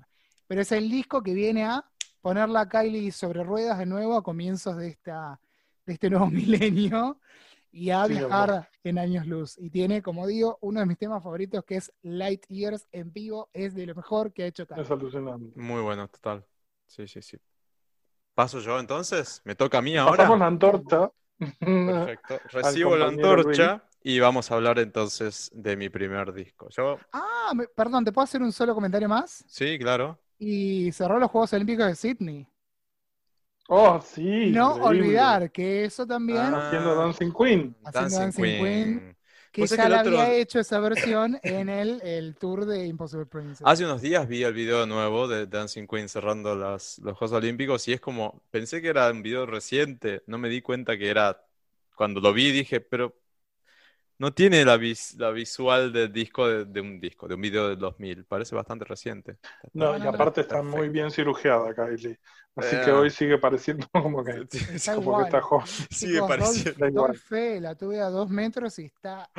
Pero es el disco que viene a ponerla a Kylie sobre ruedas de nuevo a comienzos de, esta, de este nuevo [LAUGHS] milenio y a Sí, viajar en años luz. Y tiene, como digo, uno de mis temas favoritos que es Light Years en vivo, es de lo mejor que ha hecho Kylie. Es alucinante. Muy bueno, total. Sí, sí, sí. ¿Paso yo entonces? ¿Me toca a mí Pasamos ahora? la antorcha. Perfecto. [LAUGHS] Recibo la antorcha y vamos a hablar entonces de mi primer disco. Yo, Ah, me- perdón, ¿te puedo hacer un solo comentario más? sí, claro. Y cerró los Juegos Olímpicos de Sydney. Oh, sí. no increíble. olvidar que eso también, Ah, Haciendo Dancing Queen. Haciendo Dancing Queen. que Vos sabés ya que la otro- había hecho esa versión en el, el tour de Impossible Princess. Hace unos días vi el video nuevo de Dancing Queen cerrando las, los Juegos Olímpicos y es como, pensé que era un video reciente, no me di cuenta que era, cuando lo vi dije, pero no tiene la, vis- la visual del disco de, de un disco, de un video del 2000, parece bastante reciente. No, y aparte está muy bien cirugiada, Kylie. Así Eh. que hoy sigue pareciendo [LAUGHS] como que, Está como igual. que está joven. Sigue Chicos, pareciendo. doy fe, la tuve a dos metros y está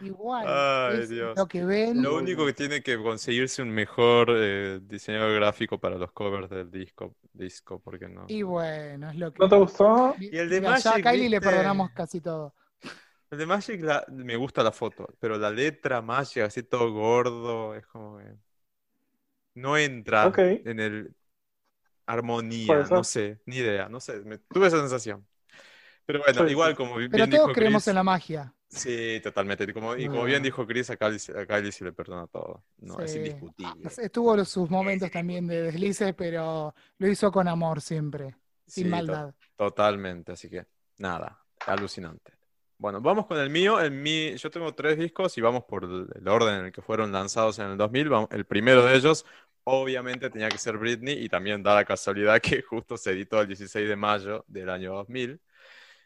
igual. Ay, Es Dios. Lo que ven, Lo único que tiene que conseguirse un mejor eh, diseñador gráfico para los covers del disco, disco, porque no. y bueno, es lo que. ¿No te gustó? Y el de Mira, ya a Kylie le perdonamos casi todo. El de Magic la- me gusta la foto, pero la letra Magic así todo gordo, es como que no entra Ok. en el armonía, no sé, ni idea, no sé, me- tuve esa sensación. Pero bueno, Sí, igual como bien Pero dijo todos creemos Chris, en la magia. sí, totalmente, y como, y como Ah. bien dijo Chris, a Kylie, se- a Kylie se le perdona todo, no, es Sí. indiscutible. Tuvo los- sus momentos también de deslices, pero lo hizo con amor siempre, sin Sí, to- maldad. Totalmente, así que nada, alucinante. Bueno, vamos con el mío. El mí, yo tengo tres discos y vamos por el, orden en el que fueron lanzados en el 2000. Vamos- el primero de ellos, obviamente, tenía que ser Britney y también da la casualidad que [LAUGHS] justo se editó el 16 de mayo del año 2000.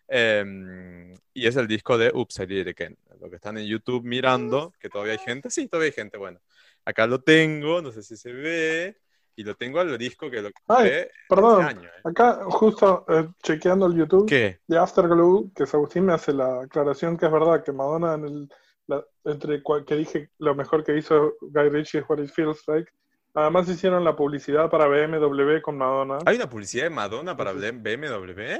Em, y es el disco de Oops, I Did It Again. Lo que están en YouTube mirando, que todavía hay gente. Sí, todavía hay gente. Bueno, acá lo tengo, no sé si se ve. Y lo tengo al disco que lo Ay, compré perdón. este año. ¿eh? Acá, justo eh, chequeando el YouTube ¿Qué? de Afterglow, que Agustín me hace la aclaración que es verdad que Madonna, en el, la- entre cual, que dije lo mejor que hizo Guy Ritchie es What It Feels Like. Además hicieron la publicidad para BMW con Madonna. ¿Hay una publicidad de Madonna para BMW?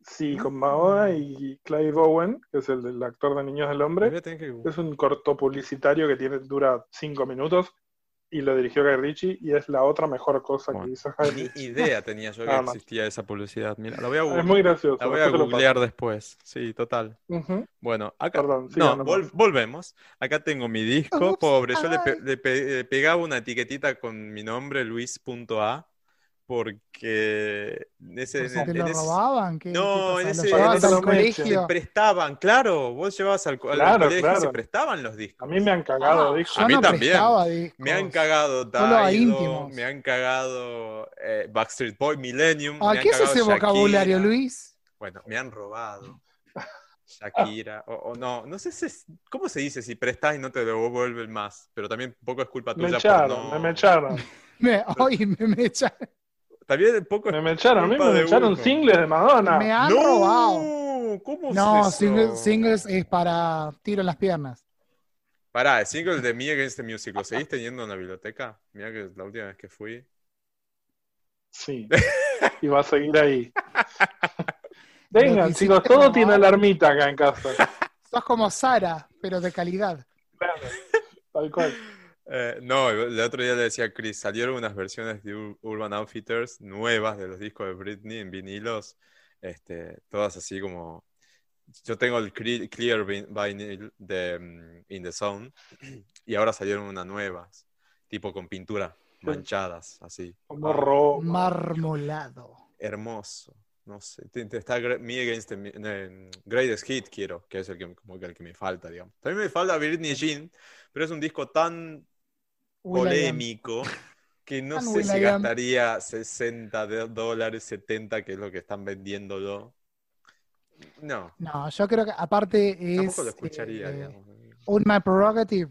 Sí, con Madonna y Clive Owen, que es el, actor de Niños del Hombre. que- Es un corto publicitario que tiene, dura cinco minutos y lo dirigió Guy Ritchie y es la otra mejor cosa Bueno, que hizo Guy Ni idea tenía yo que Nada más. existía esa publicidad. Mira, la voy a, Es muy gracioso. la voy a después te lo paso. googlear después. Sí, total. Bueno, acá. Perdón, No, vol- volvemos. Acá tengo mi disco, Ups, pobre. Yo le, pe- ay. le pe- le pegaba una etiquetita con mi nombre, Luis.a, porque ese, ¿Por si te en lo ese- robaban? ¿Qué, No, qué en ese- ¿Lo llevabas en al ese momento se colegio? prestaban, claro, vos llevabas al, co- al Claro, colegio y se claro. prestaban los A discos. mí me han cagado, Ah, dijo. A mí no también. discos. Me han cagado a íntimos. me han cagado eh, Backstreet Boy, Millennium, Ah, me han ¿Qué es ese vocabulario. Luis? Bueno, me han robado. [LAUGHS] Shakira, o, o no, no sé si es- cómo se dice si prestas y no te devuelven más, pero también un poco es culpa Me tuya echaron, por no... me, me echaron. [LAUGHS] Me, hoy me, me echan- También un poco Me, me echaron, a mí me de echaron uno. singles de Madonna. me han ¡No! robado. ¿Cómo No, es singles, singles es para tiro en las piernas. Pará, el single de Me Against the Music, ¿lo seguís teniendo en la biblioteca? Mira que la última vez que fui. Sí. [LAUGHS] Y va a seguir ahí. [LAUGHS] Vengan, chicos, todo tiene alarmita acá en casa. Sos como Sara, pero de calidad. Claro, Tal cual. Eh, no, el otro día le decía a Chris, salieron unas versiones de Ur- Urban Outfitters nuevas de los discos de Britney en vinilos, este, todas así como... Yo tengo el cre- Clear vin- Vinyl de mm, In the Zone [CLEARS THROAT] y ahora salieron unas nuevas, tipo con pintura, manchadas, así. Como. Marmolado. Hermoso, no sé. Está Me Against the eh, Greatest Hit, quiero, que es el que, como que el que me falta, digamos. También me falta Britney Jean, pero es un disco tan. Polémico que no sé si gastaría 60 de- dólares, 70, que es lo que están vendiéndolo. No, No, yo creo que aparte es tampoco lo escucharía, eh, digamos. un My Prerogative,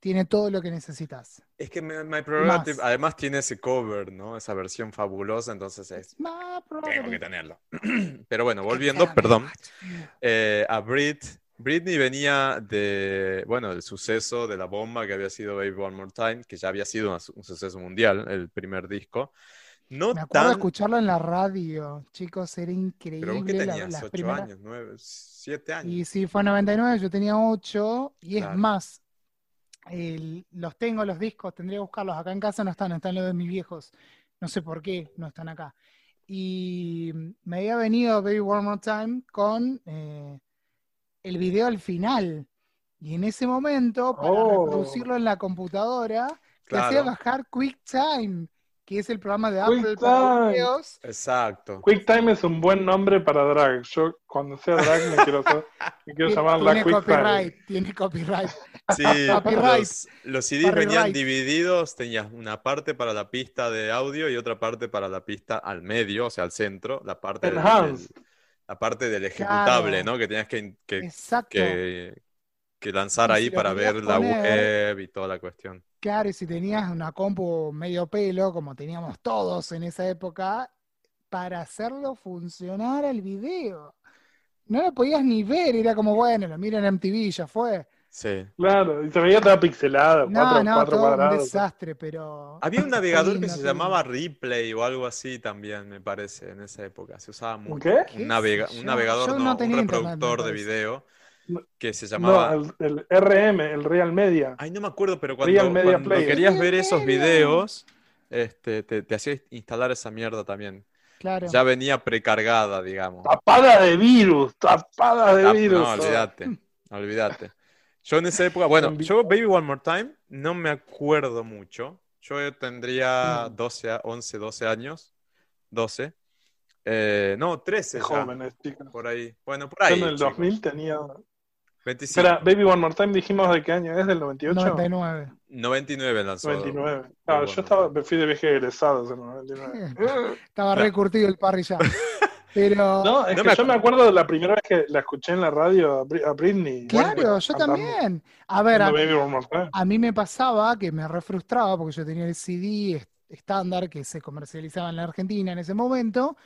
tiene todo lo que necesitas. Es que My Prerogative Más. además tiene ese cover, ¿no? Esa versión fabulosa, entonces es, My tengo que tenerlo. [CLEARS THROAT] Pero bueno, volviendo, perdón, eh, a Brit. Britney venía de, bueno, del suceso de la bomba que había sido Baby One More Time, que ya había sido una un suceso mundial, el primer disco. No Me acuerdo de escucharlo en la radio, chicos, era pero increíble. la- tenías las 8 primeras- años, 9, 7 años. Y sí, fue en 99, yo tenía 8, y es más, el- los tengo, los discos, tendría que buscarlos. Acá en casa no están, están los de mis viejos. No sé por qué no están acá. Y me había venido Baby One More Time con eh, el video al final. Y en ese momento, para Oh. reproducirlo en la computadora, te hacía Claro, bajar QuickTime, que es el programa de QuickTime. Apple para videos. exacto. QuickTime es un buen nombre para drag. Yo cuando sea drag me quiero, me quiero [LAUGHS] llamar la Tiene QuickTime. copyright, tiene copyright. [LAUGHS] Sí, [LAUGHS] Copyright. los, los CDs venían divididos, tenías una parte para la pista de audio y otra parte para la pista al medio, o sea, al centro, la parte del- la parte del ejecutable, Claro. ¿no? Que tenías que, que, Exacto. que, que lanzar Y ahí si para ver la poner- web y toda la cuestión. Claro, y si tenías una compu medio pelo, como teníamos todos en esa época, para hacerlo funcionar el video. No lo podías ni ver, era como, bueno, lo miro en MTV ya fue. Sí. Claro, y se veía toda pixelada, No, cuatro, no, cuatro todo un cuadrados. desastre, pero... Había un navegador que se llamaba. Replay o algo así también, me parece, en esa época. Se usaba mucho. ¿Qué? ¿Qué Un, navega- sé un navegador, no, no un reproductor de video No, que se No, llamaba... el, el RM, el Real Media. Ay, no me acuerdo, pero cuando, Real Media cuando Player. querías ver esos videos, este, te, te hacía instalar esa mierda también. Claro. Ya venía precargada, digamos. Tapada de virus, tapada de virus. no, olvídate, olvídate. Yo en esa época, bueno, yo Baby One More Time no me acuerdo mucho. Yo tendría Mm. 12, a- 11, 12 años. 12. Eh, no, 13 Qué ya, jóvenes, chicos. por ahí. Bueno, por Yo ahí, en el chicos. 2000 tenía. 25. Espera, Baby One More Time dijimos de qué año es, del 98. 99. 99 lanzó. 99. Claro, yo estaba, me fui de viaje egresados en el 99. [LAUGHS] Estaba recurtido el parry ya. [LAUGHS] Pero, No, es No que me yo me acuerdo de la primera vez que la escuché en la radio a Bri- a Britney. claro, Bueno, yo cantando- también. A ver, a, mí me pasaba que me refrustraba porque yo tenía el CD est- estándar que se comercializaba en la Argentina en ese momento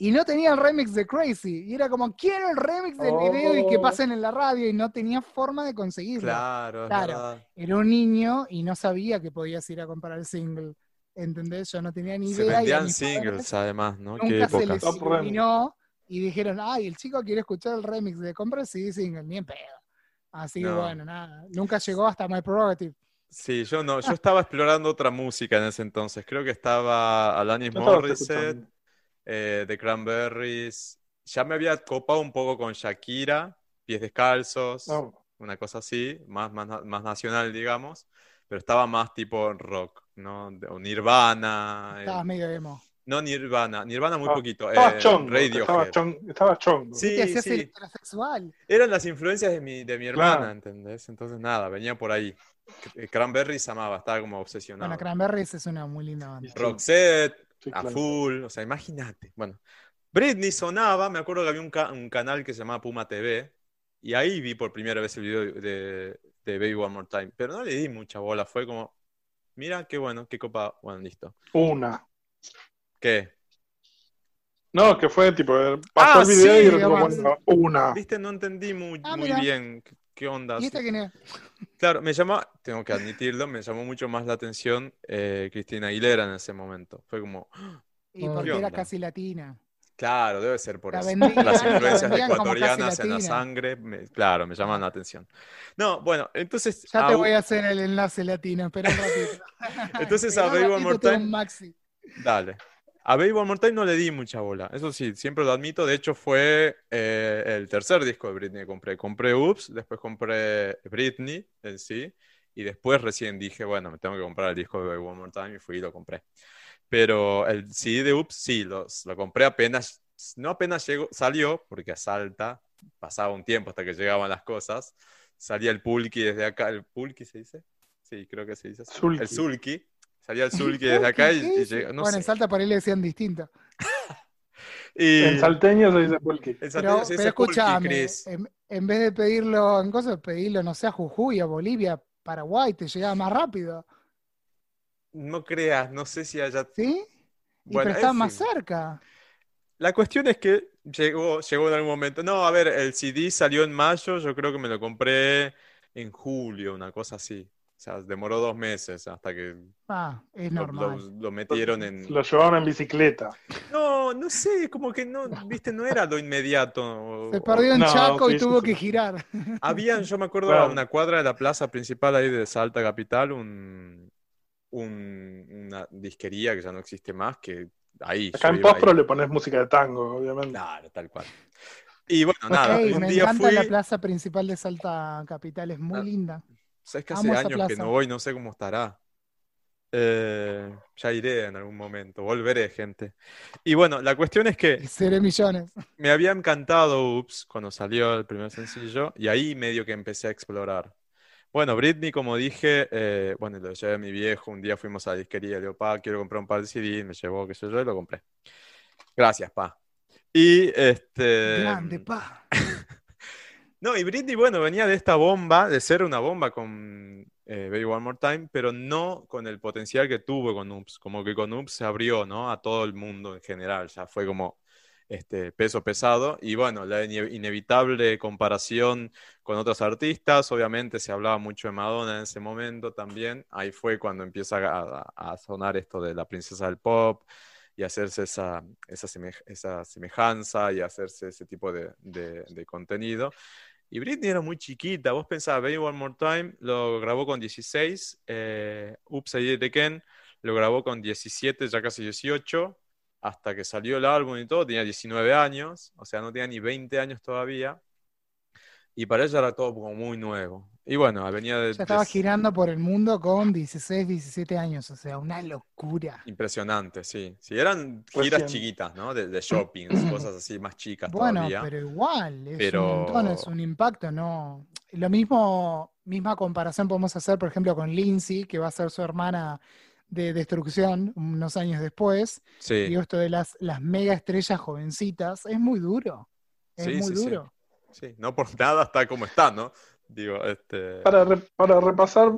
y no tenía el remix de Crazy. Y era como, quiero el remix del video y que Oh. pasen en la radio y no tenía forma de conseguirlo. Claro, Claro. Era un niño y no sabía que podías ir a comprar el single. ¿Entendés? Yo no tenía ni Se idea. y a vendían singles padres además, ¿no? Qué Nunca se época. les iluminó y dijeron, ay, el chico quiere escuchar el remix de compra CD single, ni en pedo. Así que No. bueno, nada. Nunca llegó hasta My Prerogative. Sí, yo no, yo estaba explorando otra música en ese entonces. Creo que estaba Alanis Morissette, eh, The Cranberries. Ya me había copado un poco con Shakira, Pies Descalzos, No, una cosa así, más, más, más nacional, digamos. Pero estaba más tipo rock, ¿no? O Nirvana. eh, Estabas medio emo. No Nirvana, Nirvana muy Ah, poquito. Estaba eh, chongo, Radiohead. estaba chongo, estaba chongo. Sí, sí. heterosexual. Eran las influencias de mi, de mi hermana, Claro. ¿entendés? Entonces nada, venía por ahí. C- Cranberries amaba, estaba como obsesionado. Bueno, Cranberries es una muy linda banda. Roxette, Sí, a full, o sea, imagínate. Bueno, Britney sonaba, me acuerdo que había un, ca- un canal que se llamaba Puma TV, y ahí vi por primera vez el video de, de Baby One More Time, pero no le di mucha bola, fue como, mira, qué bueno, qué copa, bueno, listo. Una. ¿Qué? No, que fue tipo, eh, pasó Ah, el video sí, y además. bueno, una. Viste, no entendí muy, Ah, muy bien qué, onda. ¿Y esta quién es? Claro, me llamó, tengo que admitirlo, me llamó mucho más la atención eh, Cristina Aguilera en ese momento. Fue como, Y Ah, porque ¿qué era casi latina. Claro, debe ser por La eso. Las la influencias ecuatorianas en la sangre, me- claro, me llaman la atención. No, bueno, entonces, Ya te voy a hacer el enlace latino, espera un ratito. [LAUGHS] Entonces, a Baby One More Time. maxi. dale. A Baby One More Time no le di mucha bola, eso sí, siempre lo admito. De hecho, fue eh, el tercer disco de Britney que compré. Compré Oops, después compré Britney en sí, y después recién dije, bueno, me tengo que comprar el disco de Baby One More Time y fui y lo compré. Pero el CD de Oops sí, los, lo compré apenas, no apenas llegó, salió, porque a Salta pasaba un tiempo hasta que llegaban las cosas. Salía el Pulki desde acá, ¿el Pulki se dice? Sí, creo que se dice. Zulki. El Zulki. Salía el Zulki desde acá y, ¿Qué y dice? llega- no bueno, sé. en Salta por ahí le decían distinto. [LAUGHS] Y En salteño se dice pulqui. en Pero, salteño se pero dice Pulki, escúchame, Chris. en, en vez de pedirlo en cosas, pedirlo, no sé, a Jujuy, a Bolivia, Paraguay, te llegaba más rápido. No creas, no sé si haya... ¿Sí? Y Bueno, pero estaba más fin. cerca. La cuestión es que llegó, llegó en algún momento. No, a ver, el CD salió en mayo, yo creo que me lo compré en julio, una cosa así. O sea, demoró dos meses hasta que Ah, es lo, normal. lo- lo metieron en... Lo llevaron en bicicleta. No, no sé, como que no, viste, no era lo inmediato. [LAUGHS] Se perdió en No, Chaco y tuvo sí. que girar. Habían, yo me acuerdo, una cuadra de la plaza principal ahí de Salta Capital, un, un- una disquería que ya no existe más, que ahí Acá en. Postpro le pones música de tango, obviamente. Claro, tal cual. Y bueno, nada, Ey, un me día encanta fui, la plaza principal de Salta Capital, es muy Ah, linda. sabes que amo hace esa años que no voy, no sé cómo estará. Eh, ya iré en algún momento, volveré, gente. Y bueno, la cuestión es que seré millones. me había encantado Ups cuando salió el primer sencillo y ahí medio que empecé a explorar. Bueno, Britney, como dije, eh, bueno, lo llevé a mi viejo, un día fuimos a la disquería, le digo, pa, quiero comprar un par de CD, me llevó, qué sé yo, y lo compré. Gracias, pa. Y este... Grande, pa. [LAUGHS] No, y Britney, bueno, venía de esta bomba, de ser una bomba con eh, Baby One More Time, pero no con el potencial que tuvo con Oops. Como que con Oops se abrió, ¿no? A todo el mundo en general, ya fue como este peso pesado. Y bueno, la ine- inevitable comparación con otros artistas, obviamente se hablaba mucho de Madonna en ese momento también. Ahí fue cuando empieza a, a- sonar esto de la princesa del pop y hacerse esa, esa, esa semejanza y hacerse ese tipo de, de- de contenido. Y Britney era muy chiquita, vos pensabas, Baby One More Time lo grabó con 16, eh, Oops, I Did It Again lo grabó con 17, ya casi 18, hasta que salió el álbum y todo, tenía 19 años, o sea, no tenía ni 20 años todavía, y para ella era todo como muy nuevo. Y bueno, venía de... Ya estaba de- girando por el mundo con 16, 17 años, o sea, una locura. Impresionante, sí. Sí, eran Recién. giras chiquitas, ¿no? De, de shoppings, [CLEARS THROAT] cosas así más chicas Bueno, todavía. pero igual, es Pero- un montón, es un impacto, ¿no? Lo mismo, misma comparación podemos hacer, por ejemplo, con Lindsay, que va a ser su hermana de Destrucción unos años después. Sí, Digo, esto de las, las mega estrellas jovencitas, es muy duro. Es Sí, muy sí, duro. sí, no por [LAUGHS] nada está como está, ¿no? Digo, este... Para, re- para repasar,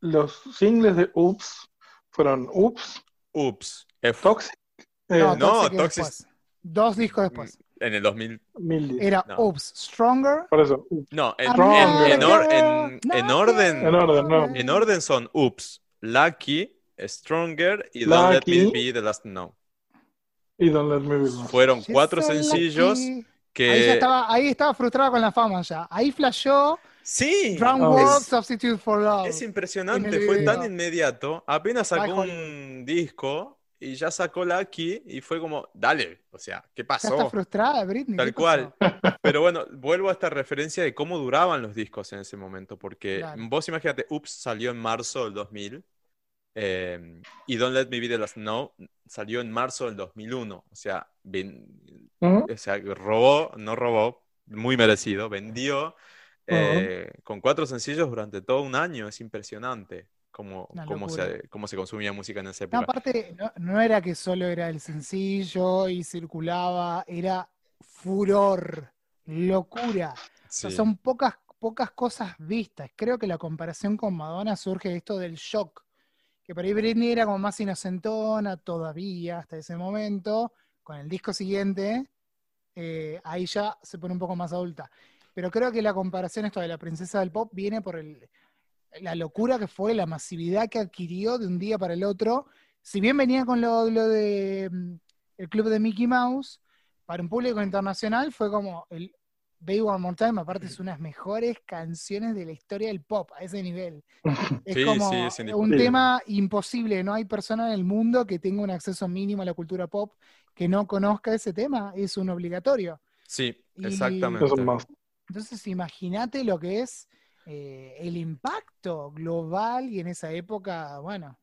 los singles de Oops fueron Oops, Ups, F- Toxic, eh, No, no, Toxic. Dos discos después. en el 2000, Mildy. Era no. Oops, Stronger. Por eso, Oops. no, en, en- en or- en- en orden, En orden, no. en orden son Ups, Lucky, Stronger y Don't Let Me Lucky. Be the Last No. Y Don't Let Me Be Lost. Fueron cuatro sencillos lucky. que... Ahí, estaba, ahí estaba frustrada con la fama ya. Ahí flashó Sí, Oh. World, es- Substitute for Love. Es impresionante, fue tan inmediato. Apenas sacó Ay, un disco y ya sacó la aquí y fue como, dale, o sea, ¿qué Ya está pasó? frustrada, Britney. Tal ¿qué cual. pasó? Pero bueno, vuelvo a esta referencia de cómo duraban los discos en ese momento, porque Claro. vos imagínate, Ups salió en marzo del 2000 Eh, y Don't Let Me Be the Last No salió en marzo del 2001. O sea, ven- Ujú. o sea, robó, no robó, muy merecido, vendió eh, con cuatro sencillos durante todo un año. Es impresionante cómo, se, cómo se consumía música en esa No, época. aparte, no, no era que solo era el sencillo y circulaba, era furor, locura. O sea, Sí. son pocas, pocas cosas vistas. Creo que la comparación con Madonna surge de esto del shock, que por ahí Britney era como más inocentona todavía hasta ese momento. Con el disco siguiente, eh, ahí ya se pone un poco más adulta. Pero creo que la comparación esto de la princesa del pop viene por el, la locura que fue, la masividad que adquirió de un día para el otro. Si bien venía con lo, lo de mm, el club de Mickey Mouse, para un público internacional fue como el Baby One More Time, aparte es una de las mejores canciones de la historia del pop, a ese nivel. [LAUGHS] Es Sí, como sí, es un tema imposible, no hay persona en el mundo que tenga un acceso mínimo a la cultura pop que no conozca ese tema, es un obligatorio. Sí, exactamente. Entonces, imagínate lo que es eh, el impacto global y en esa época, bueno,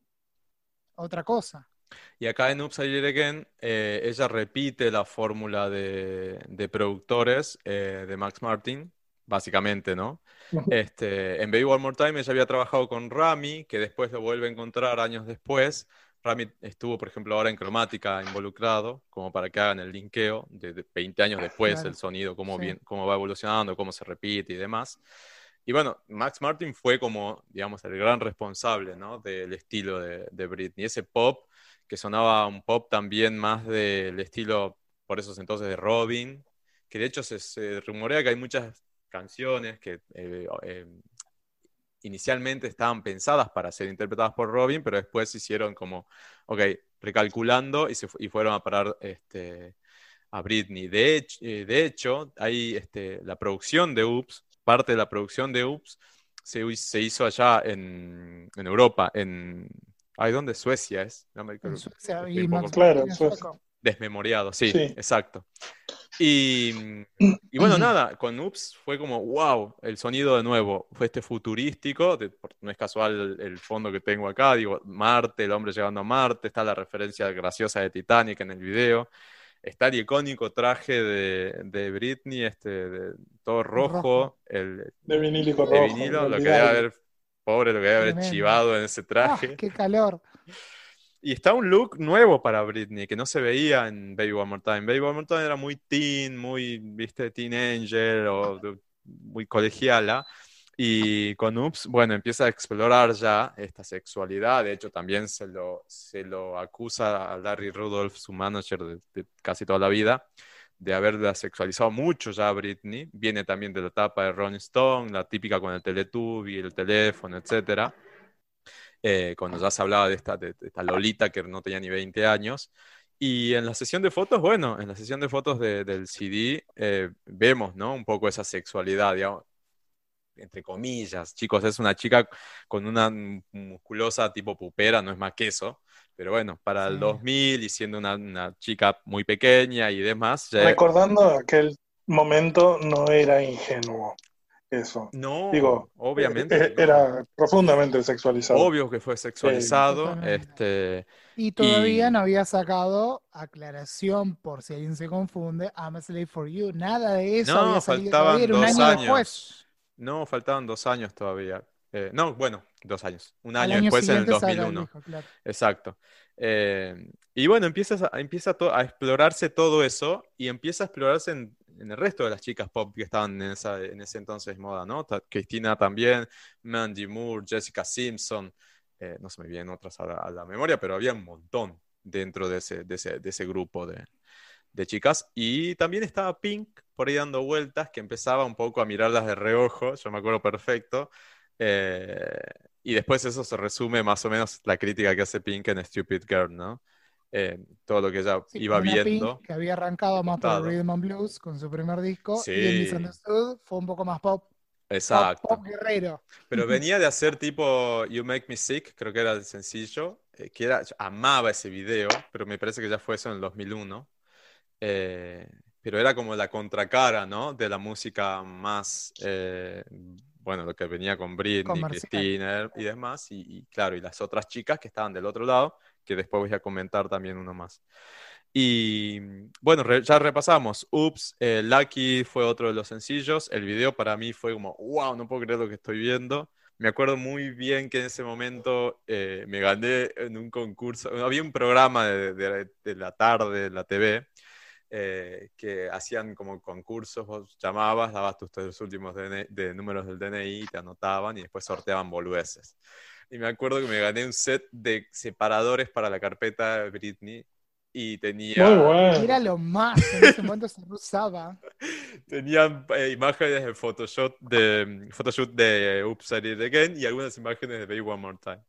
otra cosa. Y acá en It Again, eh, ella repite la fórmula de, de productores eh, de Max Martin, básicamente, ¿no? Este, en Baby One More Time ella había trabajado con Rami, que después lo vuelve a encontrar años después. Rami estuvo, por ejemplo, ahora en Cromática involucrado, como para que hagan el linkeo de, de 20 años después, Claro. el sonido, cómo, Sí. bien, cómo va evolucionando, cómo se repite y demás. Y bueno, Max Martin fue como, digamos, el gran responsable, ¿no? Del estilo de, de Britney. Ese pop que sonaba un pop también más del estilo, por esos entonces, de Robin, que de hecho se, rumorea que hay muchas canciones que eh, eh, inicialmente estaban pensadas para ser interpretadas por Robin, pero después se hicieron como, ok, recalculando y, se y fueron a parar este, a Britney. De hecho, eh, de hecho hay este, la producción de Oops, parte de la producción de Oops se, se hizo allá en, en Europa, en... Ay, ¿dónde? Suecia es. No me- En Suecia, y Max Claro, Suecia. Desmemoriado, sí, Sí. exacto. Y, y bueno, [CLEARS THROAT] nada, con Oops fue como, wow, el sonido de nuevo, fue este futurístico, de- no es casual el, el fondo que tengo acá, digo, Marte, el hombre llegando a Marte, está la referencia graciosa de Titanic en el video, está el icónico traje de, de Britney, este, de- todo rojo, Rojo. el De vinilico de rojo. vinilo, lo que debe haber, pobre, lo que debe haber Tremendo. chivado en ese Ah, traje. qué calor. Y está un look nuevo para Britney, que no se veía en Baby One More Time. Baby One More Time era muy teen, muy, viste, teen angel o muy colegiala. Y con Oops, bueno, empieza a explorar ya esta sexualidad. De hecho, también se lo, se lo acusa a Larry Rudolph, su manager de, de casi toda la vida, de haberla sexualizado mucho ya a Britney. Viene también de la etapa de Rolling Stone, la típica con el Teletubby, el teléfono, etcétera eh, cuando ya se hablaba de esta, de, esta Lolita que no tenía ni 20 años. Y en la sesión de fotos, bueno, en la sesión de fotos de- del CD eh, vemos, ¿no? Un poco esa sexualidad, entre comillas. Chicos, es una chica con una musculosa tipo pupera, no es más que eso. Pero bueno, para el Sí. 2000 y siendo una, una chica muy pequeña y demás, ya- Recordando aquel momento, no era ingenuo eso. no, Digo, obviamente. eh, no. Era profundamente sexualizado. Obvio que fue sexualizado. Este, Y todavía Y- no había sacado aclaración, por si alguien se confunde, I'm a slave for you. Nada de eso No, había faltaban dos año años. después. No, faltaban dos años todavía. Eh, no, bueno, dos años. Un año año después en el siguiente saca el 2001. disco, claro. Exacto. Eh, y bueno, empiezas a, empieza a explorarse todo eso y empieza a explorarse en, en el resto de las chicas pop que estaban en, esa, en ese entonces moda, ¿no? Ta- Cristina también, Mandy Moore, Jessica Simpson, eh, no se me vienen otras a la, a la memoria, pero había un montón dentro de ese, de ese, de ese grupo de, de chicas. Y también estaba Pink por ahí dando vueltas, que empezaba un poco a mirarlas de reojo, yo me acuerdo perfecto. Eh, y después eso se resume más o menos la crítica que hace Pink en Stupid Girl, ¿no? Eh, todo lo que ella Sí, iba una Pink viendo. que había arrancado más por. Rhythm and Blues con su primer disco y en Sí. Misunderstood fue un poco más pop, pop, Exacto. pop guerrero. Pero [LAUGHS] venía de hacer tipo You Make Me Sick, creo que era el sencillo, eh, que era, yo amaba ese video, pero me parece que ya fue eso en el 2001. Eh, pero era como la contracara, ¿no? De la música más, eh, bueno, lo que venía con Britney. Christina y demás, y, y claro, y las otras chicas que estaban del otro lado, que después voy a comentar también uno más. Y bueno, re- ya repasamos. Ups, eh, Lucky fue otro de los sencillos. El video para mí fue como, wow, no puedo creer lo que estoy viendo. Me acuerdo muy bien que en ese momento eh, me gané en un concurso. Había un programa de, de- de la tarde en la TV eh, que hacían como concursos. Vos llamabas, dabas tus tres últimos DNI de números del DNI, te anotaban y después sorteaban boludeces. Y me acuerdo que me gané un set de separadores para la carpeta de Britney y tenía, Muy bueno. Era lo más, en ese momento se usaba. [LAUGHS] tenían eh, imágenes de Photoshop de Photoshoot de Oops, I Did It Again y algunas imágenes de Baby One More Time.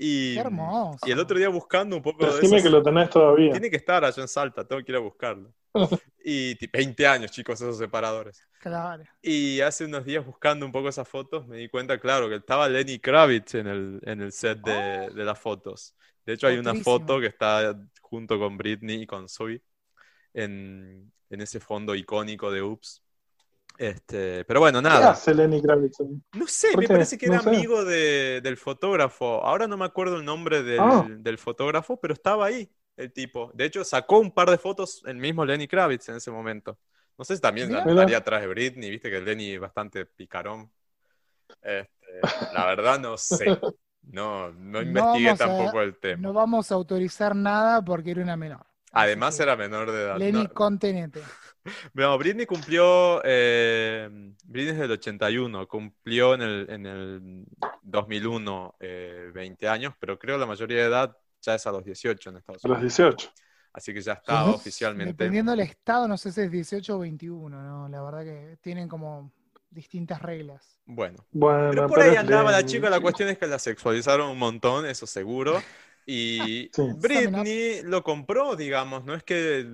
Y, Qué hermoso. y el otro día buscando un poco de Decime esas- que lo tenés todavía. Tiene que estar allá en Salta, tengo que ir a buscarlo. [LAUGHS] Y ti- 20 años, chicos, esos separadores. Claro. Y hace unos días buscando un poco esas fotos, me di cuenta, claro, que estaba Lenny Kravitz en el, en el set de, de las fotos. De hecho, hay una foto que está junto con Britney y con Zoe en, en ese fondo icónico de Oops. Este, pero bueno, ¿Qué nada. hace Lenny Kravitz? No sé, ¿Por me qué? parece que No era sé. amigo de- del fotógrafo. Ahora no me acuerdo el nombre del, Ah. del fotógrafo, pero estaba ahí el tipo. De hecho, sacó un par de fotos el mismo Lenny Kravitz en ese momento. No sé si también Mira. estaría atrás de Britney, viste que Lenny es bastante picarón. Este, la verdad no sé. No, no investigué a- tampoco el tema. No vamos a autorizar nada porque era una menor. Además era menor de edad. Lenny, No, contenete. [LAUGHS] no, Britney cumplió, eh, Britney es del 81, cumplió en el, en el 2001 eh, 20 años, pero creo la mayoría de edad ya es a los 18 en Estados A los Unidos. 18. Así que ya está oficialmente. Dependiendo del estado, no sé si es 18 o 21, ¿no? La verdad que tienen como distintas reglas. Bueno, Bueno, pero por ahí andaba la chica, la cuestión es que la sexualizaron un montón, eso seguro. Y Sí. Britney lo compró, digamos, no es que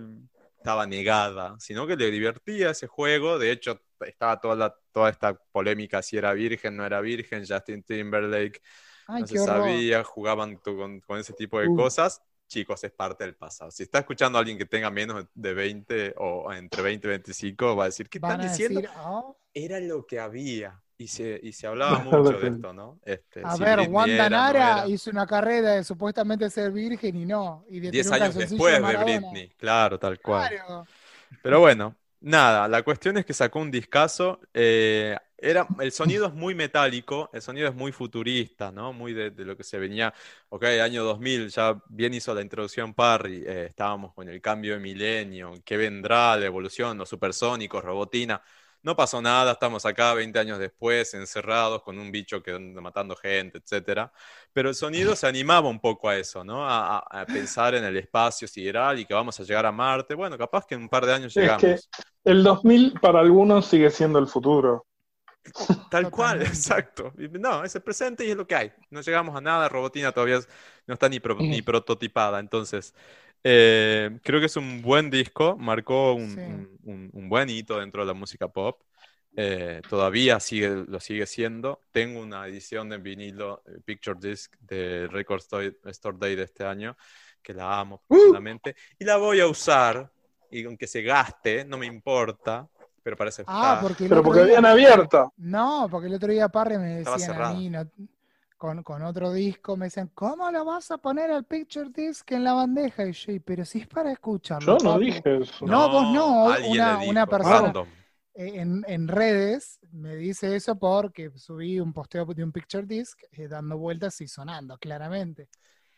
estaba negada, sino que le divertía ese juego. De hecho, estaba toda, la- toda esta polémica si era virgen, no era virgen, Justin Timberlake, Ay, no se horror. sabía, jugaban con, con ese tipo de Uh. cosas. Chicos, es parte del pasado. Si está escuchando a alguien que tenga menos de 20 o entre 20 y 25, va a decir, ¿qué Van están diciendo? decir, "Oh, Era lo que había. Y se, y se hablaba [LAUGHS] mucho de esto, ¿no? Este, a si ver, Britney Wanda era, no Nara era. hizo una carrera de supuestamente ser virgen y no. Y de 10 tener un años después de Maradona. Britney, claro, tal cual. Claro. Pero bueno, nada, la cuestión es que sacó un discazo. eh, era, el sonido es muy metálico, el sonido es muy futurista, ¿no? Muy de, de lo que se venía. Ok, año 2000, ya bien hizo la introducción Parry, eh, estábamos con el cambio de milenio, ¿qué vendrá? La evolución, los supersónicos, robotina. No pasó nada, estamos acá 20 años después, encerrados con un bicho que anda matando gente, etcétera. Pero el sonido se animaba un poco a eso, ¿no? A, a- a pensar en el espacio sideral y que vamos a llegar a Marte. Bueno, capaz que en un par de años Es llegamos. que el 2000 para algunos sigue siendo el futuro. Tal cual, exacto. No, es el presente y es lo que hay. No llegamos a nada, Robotina todavía es- no está ni, pro- ni Ujú. prototipada. Entonces, eh, creo que es un buen disco, marcó un, Sí. un- un- un buen hito dentro de la música pop. Eh, todavía sigue, lo sigue siendo. Tengo una edición de vinilo, eh, Picture Disc, de Record Store, Day de este año, que la amo Uh. profundamente. Y la voy a usar, y aunque se gaste, no me importa, pero para eso Ah, porque Pero porque día- habían abierta. No, porque el otro día Parre me Estaba decían a cerrada. mí, no- con, con otro disco, me decían, ¿cómo lo vas a poner al Picture Disc en la bandeja? Y yo, "Y, pero si es para escucharlo. Yo no papu". dije eso. No, vos no, una- una persona- random. Eh, En, en redes me dice eso porque subí un posteo de un Picture Disc eh, dando vueltas y sonando, claramente.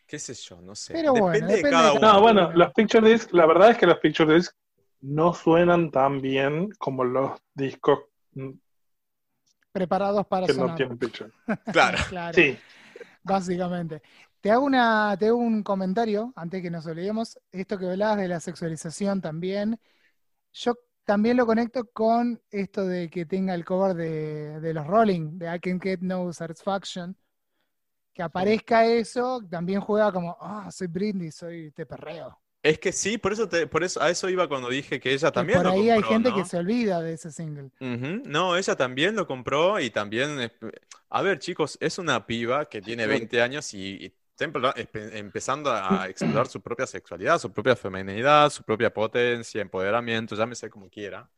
qué sé yo, no sé. Pero bueno, depende de depende cada de uno. cada No, bueno, los Picture Disc, la verdad es que los Picture Disc no suenan tan bien como los discos Preparados para que no sonar. [LAUGHS] Claro. Claro, Sí, básicamente. Te hago, una, te hago un comentario, antes que nos olvidemos, esto que hablabas de la sexualización también. Yo también lo conecto con esto de que tenga el cover de, de los Rolling, de I Can Get No Satisfaction. Que aparezca eso, también juega como, ah, soy Britney, soy te perreo. Es que sí, por eso, te- por eso a eso iba cuando dije que ella también por lo ahí hay gente ¿no? que se olvida de ese single. No, ella también lo compró y también... A ver, chicos, es una piba que tiene 20 años y, y empezando a explorar su propia sexualidad, su propia feminidad, su propia potencia, empoderamiento, llámese como quiera.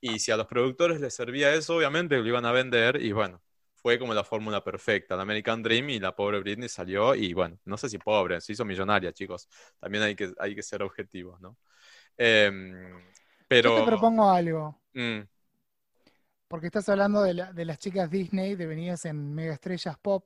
Y si a los productores les servía eso, obviamente lo iban a vender y bueno, fue como la fórmula perfecta, la American Dream y la pobre Britney salió y bueno, no sé si pobre, se hizo millonaria, chicos. También hay que, hay que ser objetivos, ¿no? Em, pero... Yo te propongo algo. Mm, Porque estás hablando de, la- de las chicas Disney devenidas en mega estrellas pop.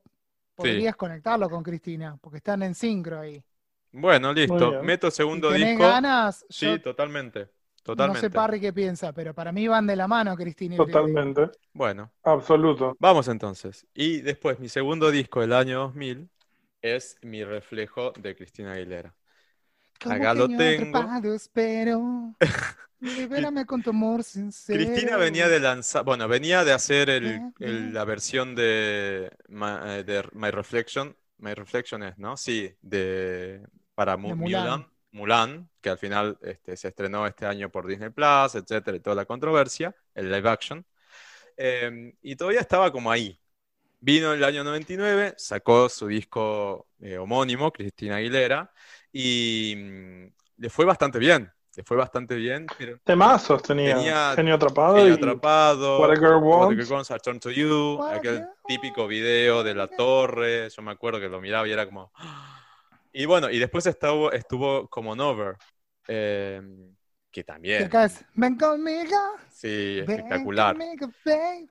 Podrías conectarlo con Cristina, porque están en sincro ahí. bueno, listo. Meto segundo si tenés disco. ganas, Sí, yo totalmente. No sé Parry qué piensa, pero para mí van de la mano Cristina. Totalmente. Bueno, Absoluto. vamos entonces. Y después, mi segundo disco del año 2000 es Mi reflejo de Cristina Aguilera. Como Acá lo tengo. atrapado espero. Libérame [LAUGHS] con tu amor sincero. Cristina venía de lanzar, bueno, venía de hacer el- el- la versión de, eh, de My Reflection. My Reflection es, ¿no? Sí, de, para De Mulan. Mulan, Mulan, que al final este, se estrenó este año por Disney Plus, etcétera, y toda la controversia, el live action. Eh, y todavía estaba como ahí. Vino en el año 99, sacó su disco eh, homónimo, Cristina Aguilera, y mm, le fue bastante bien. Le fue bastante bien, pero Temazos tenía. Tenía- Genio atrapado Genio y atrapado, What a Girl What a Wants. Girl Wants, I Turn to You, What aquel típico video de la torre, yo me acuerdo que lo miraba y era como... Y bueno, y después estuvo, estuvo como Nover, eh, que también, es, ven conmigo. sí, ven espectacular. conmigo, ven".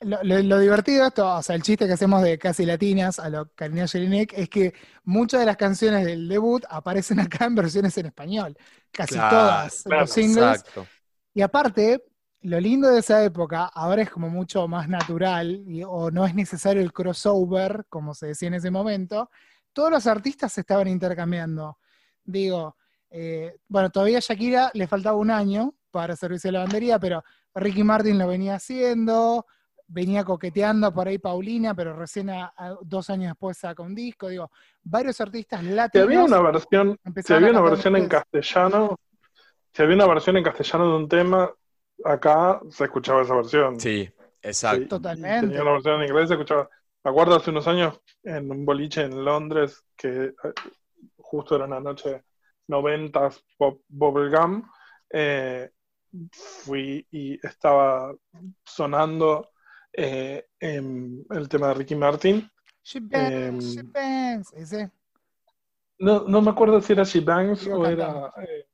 Lo, lo- lo divertido de esto, o sea, el chiste que hacemos de casi latinas a lo Karina Jelinek es que muchas de las canciones del debut aparecen acá en versiones en español. Casi Claro, todas claro, los singles. Exacto. Y aparte, lo lindo de esa época, ahora es como mucho más natural, y- o no es necesario el crossover, como se decía en ese momento, todos los artistas se estaban intercambiando. Digo, eh, bueno, todavía a Shakira le faltaba un año para servirse de lavandería, pero Ricky Martin lo venía haciendo, venía coqueteando por ahí Paulina, pero recién a- a- dos años después saca un disco. Digo, varios artistas Si latinos. había una versión, si había una versión en castellano, si había una versión en castellano de un tema, acá se escuchaba esa versión. Sí, exacto. Totalmente. Tenía una versión en inglés, se escuchaba. Me acuerdo hace unos años en un boliche en Londres que eh, justo era una noche 90s pop bubblegum. eh, fui y estaba sonando eh, el tema de Ricky Martin. She bangs, Em, she bangs. Ese. No, no me acuerdo si era She Bangs o cantando. era. eh,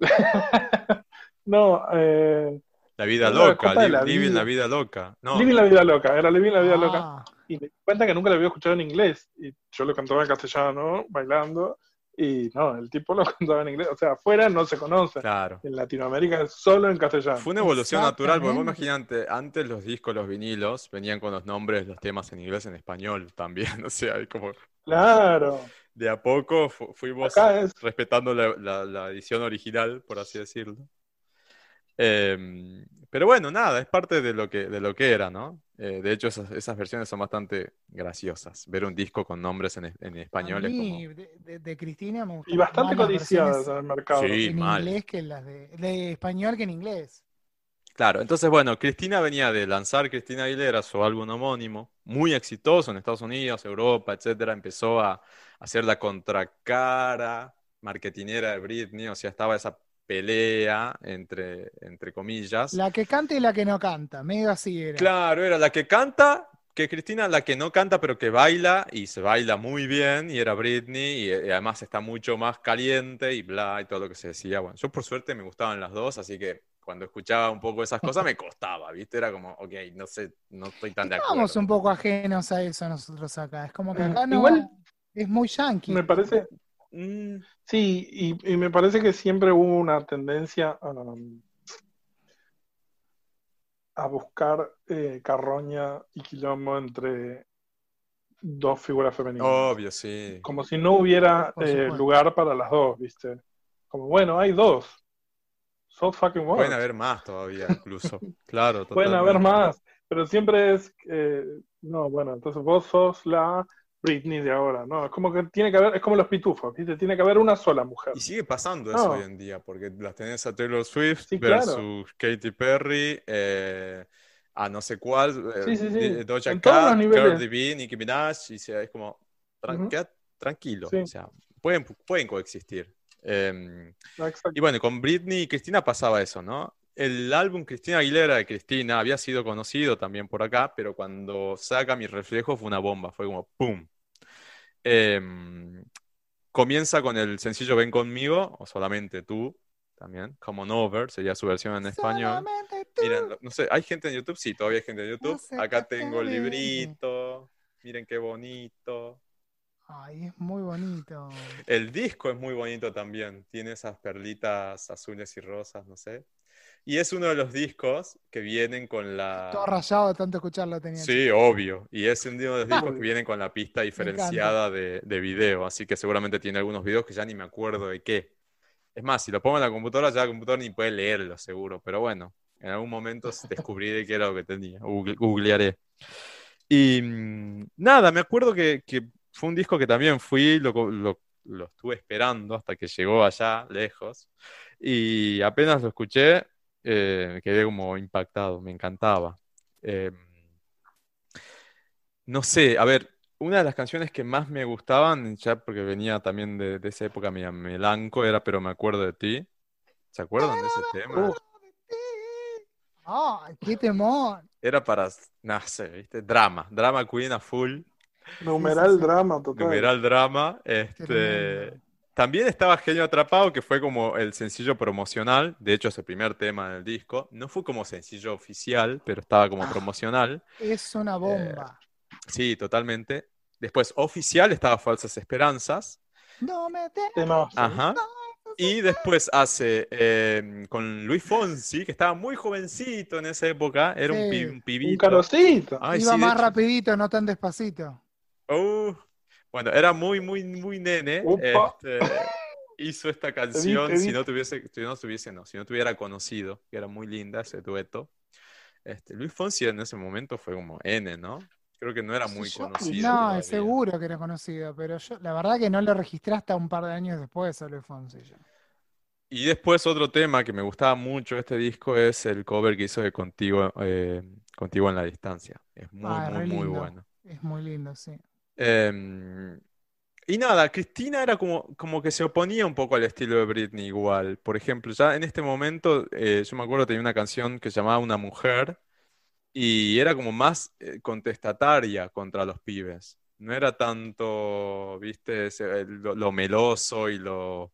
[LAUGHS] no, eh, La vida la loca, li- la living vida. la vida loca. No, Living la vida loca, era Living la vida loca. Ah, Y me di cuenta que nunca lo había escuchado en inglés. Y yo lo cantaba en castellano, bailando. Y no, el tipo lo [LAUGHS] cantaba en inglés. O sea, afuera no se conoce. claro. En Latinoamérica es solo en castellano. Fue una evolución natural, porque vos imaginate, antes los discos, los vinilos, venían con los nombres, los temas en inglés, en español también, [LAUGHS] o sea, hay como Claro. de a poco fu- fuimos es. respetando la, la- la edición original, por así decirlo. Em, pero bueno, nada, es parte de lo que, de lo que era, ¿no? Eh, de hecho, esas, esas versiones son bastante graciosas. Ver un disco con nombres en, es- en a español es mí, como... de, de- de Cristina me Y bastante codiciadas en el mercado. Sí. en mal. inglés que las de, de español que en inglés. Claro, entonces bueno, Cristina venía de lanzar Cristina Aguilera, su álbum homónimo, muy exitoso en Estados Unidos, Europa, etcétera. Empezó a hacer la contracara marketinera de Britney, o sea, estaba esa pelea entre, entre comillas. La que canta y la que no canta, medio así era. Claro, era la que canta, que Cristina la que no canta, pero que baila, y se baila muy bien, y era Britney, y, y además está mucho más caliente, y bla, y todo lo que se decía. Bueno, yo por suerte me gustaban las dos, así que cuando escuchaba un poco esas cosas me [LAUGHS] costaba, ¿viste? Era como, ok, no sé, no estoy tan de acuerdo. un poco ajenos a eso nosotros acá. Es como que Mm, acá no igual- es muy yankee. Me parece. Mm, Sí, y, y me parece que siempre hubo una tendencia a, a buscar eh, carroña y quilombo entre dos figuras femeninas. obvio, sí. Como si no hubiera eh, lugar para las dos, ¿viste? Como, bueno, hay dos. So fucking what? Pueden haber más todavía, incluso. [LAUGHS] Claro, Pueden haber totalmente. más, pero siempre es, eh, no, bueno, entonces vos sos la Britney de ahora, ¿no? Es como que tiene que haber, es como los pitufos, ¿viste? Tiene que haber una sola mujer. Y sigue pasando eso hoy en día, porque las tenés a Taylor Swift Sí, claro. versus Katy Perry, eh, a no sé cuál, eh, Sí, sí. Di- Doja Cat. Cardi B, Nicki Minaj, y sea, es como, tran- tranquilo, o sea, pueden, pueden coexistir. Eh, Exacto. y bueno, con Britney y Cristina pasaba eso, ¿no? el álbum Cristina Aguilera de Cristina había sido conocido también por acá, pero cuando saca Mi Reflejo fue una bomba, fue como ¡pum! Em, comienza con el sencillo Ven conmigo, o solamente tú, también, Come on Over, sería su versión en español. Miren, no sé, ¿hay gente en YouTube? Sí, todavía hay gente en YouTube. Acá tengo el librito, miren qué bonito. Ay, es muy bonito. El disco es muy bonito también, tiene esas perlitas azules y rosas, no sé. Y es uno de los discos que vienen con la... Todo rayado de tanto escucharlo tenía. Sí, obvio. Y es uno de los discos que vienen con la pista diferenciada de, de, video. Así que seguramente tiene algunos videos que ya ni me acuerdo de qué. Es más, si lo pongo en la computadora, ya la computadora ni puede leerlo, seguro. Pero bueno, en algún momento descubriré qué era lo que tenía. googlearé. Y mm, nada, me acuerdo que, que, fue un disco que también fui, lo, lo, lo estuve esperando hasta que llegó allá, lejos. Y apenas lo escuché, eh, me quedé como impactado, me encantaba. Eh, no sé, a ver, una de las canciones que más me gustaban, ya porque venía también de, esa época media melanco, era Pero me acuerdo de ti. ¿Se acuerdan de ese tema? ¡Ay, qué temor! Era para, no sé, ¿viste? Drama, drama queen a full. Numeral drama, total. Numeral drama. Este, también estaba Genio Atrapado, que fue como el sencillo promocional. De hecho, es el primer tema del disco. No fue como sencillo oficial, pero estaba como ah, promocional. Es una bomba. Eh, sí, totalmente. Después, oficial, estaba Falsas Esperanzas. No me Ajá. Y después hace em, con Luis Fonsi, que estaba muy jovencito en esa época, era un, pibito. Un carocito. Iba más rapidito, no tan despacito. Uh, bueno, era muy, muy, muy nene. Este, [LAUGHS] hizo esta canción si no tuviese, si no tuviese, no, si no tuviera conocido, que era muy linda ese dueto. Este, Luis Fonsi en ese momento fue como N, ¿no? Creo que no era muy conocido. No, seguro que era conocido, pero yo la verdad que no lo registré hasta un par de años después a Luis Fonsi. Y después otro tema que me gustaba mucho de este disco es el cover que hizo de Contigo, eh, Contigo en la Distancia. Es muy, muy, muy bueno. Es muy lindo, sí. Em, y nada, Cristina era como, como que se oponía un poco al estilo de Britney igual. Por ejemplo, ya en este momento, eh, yo me acuerdo tenía una canción que se llamaba Una Mujer y era como más eh, contestataria contra los pibes. No era tanto, viste, lo, meloso y lo,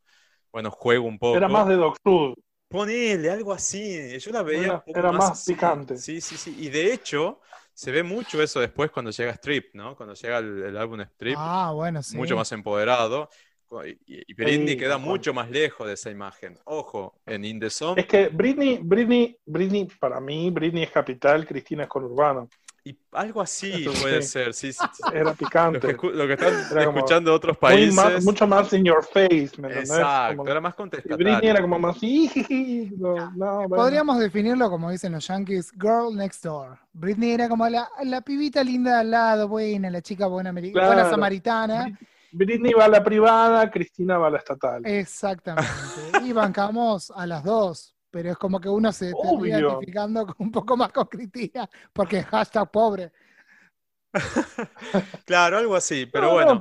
bueno, juego un poco. Era más de Doctor. Ponele, algo así. Yo la veía era, más, picante. Sí, sí, sí. Y de hecho, se ve mucho eso después cuando llega Strip, ¿no? Cuando llega el, álbum Strip. Ah, bueno, sí. Mucho más empoderado. Y, Britney queda mucho más lejos de esa imagen. Ojo, en In the Song. Es que Britney, Britney, Britney, para mí, Britney es capital, Cristina es conurbano. Y algo así puede ser, sí, sí, Era picante. Lo que, están escuchando de otros países. mucho más in your face, ¿me Exacto, era más contestatario. Britney era como más. Podríamos definirlo como dicen los yankees: Girl Next Door. Britney era como la, la pibita linda al lado, buena, la chica buena, buena samaritana. Britney va a la privada, Cristina va a la estatal. Exactamente. y bancamos a las dos pero es como que uno se está identificando un poco más con Cristina, porque es hashtag pobre. [LAUGHS] claro, algo así, pero bueno.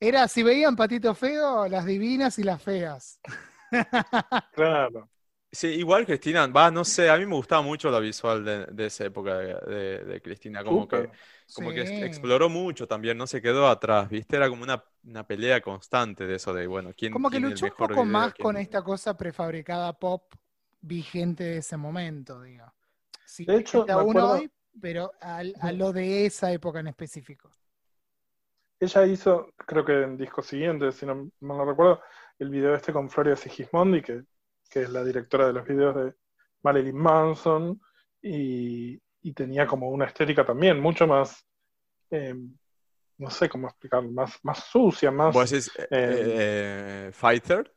Era, si veían patito feo, las divinas y las feas. [LAUGHS] claro. Sí, igual Cristina, va, no sé, a mí me gustaba mucho la visual de, esa época de, Cristina, como que como que exploró mucho también, no se quedó atrás, ¿viste? Era como una, pelea constante de eso de, bueno, quién Como que luchó un poco más con esta cosa prefabricada pop vigente de ese momento, digo. Sí, de hecho, aún hoy, pero a, lo de esa época en específico. Ella hizo, creo que en disco siguiente, si no me lo recuerdo, el video este con Floria Sigismondi, que, que es la directora de los videos de Marilyn Manson, y, tenía como una estética también mucho más, em, no sé cómo explicarlo, más, más sucia, más... ¿Vos decís, eh, eh, Fighter?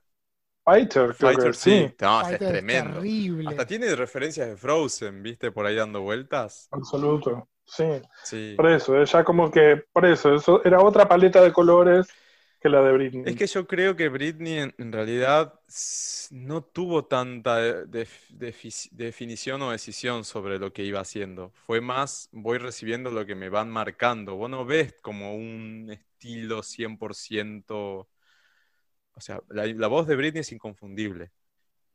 Fighter, Fighter, sí. No, es tremendo. Hasta tiene referencias de Frozen, ¿viste? Por ahí dando vueltas. Absoluto, sí. sí. Por eso, ya como que, por eso, eso era otra paleta de colores que la de Britney. Es que yo creo que Britney en, realidad no tuvo tanta definición o decisión sobre lo que iba haciendo. Fue más, voy recibiendo lo que me van marcando. Vos no ves como un estilo 100% o sea, la, voz de Britney es inconfundible,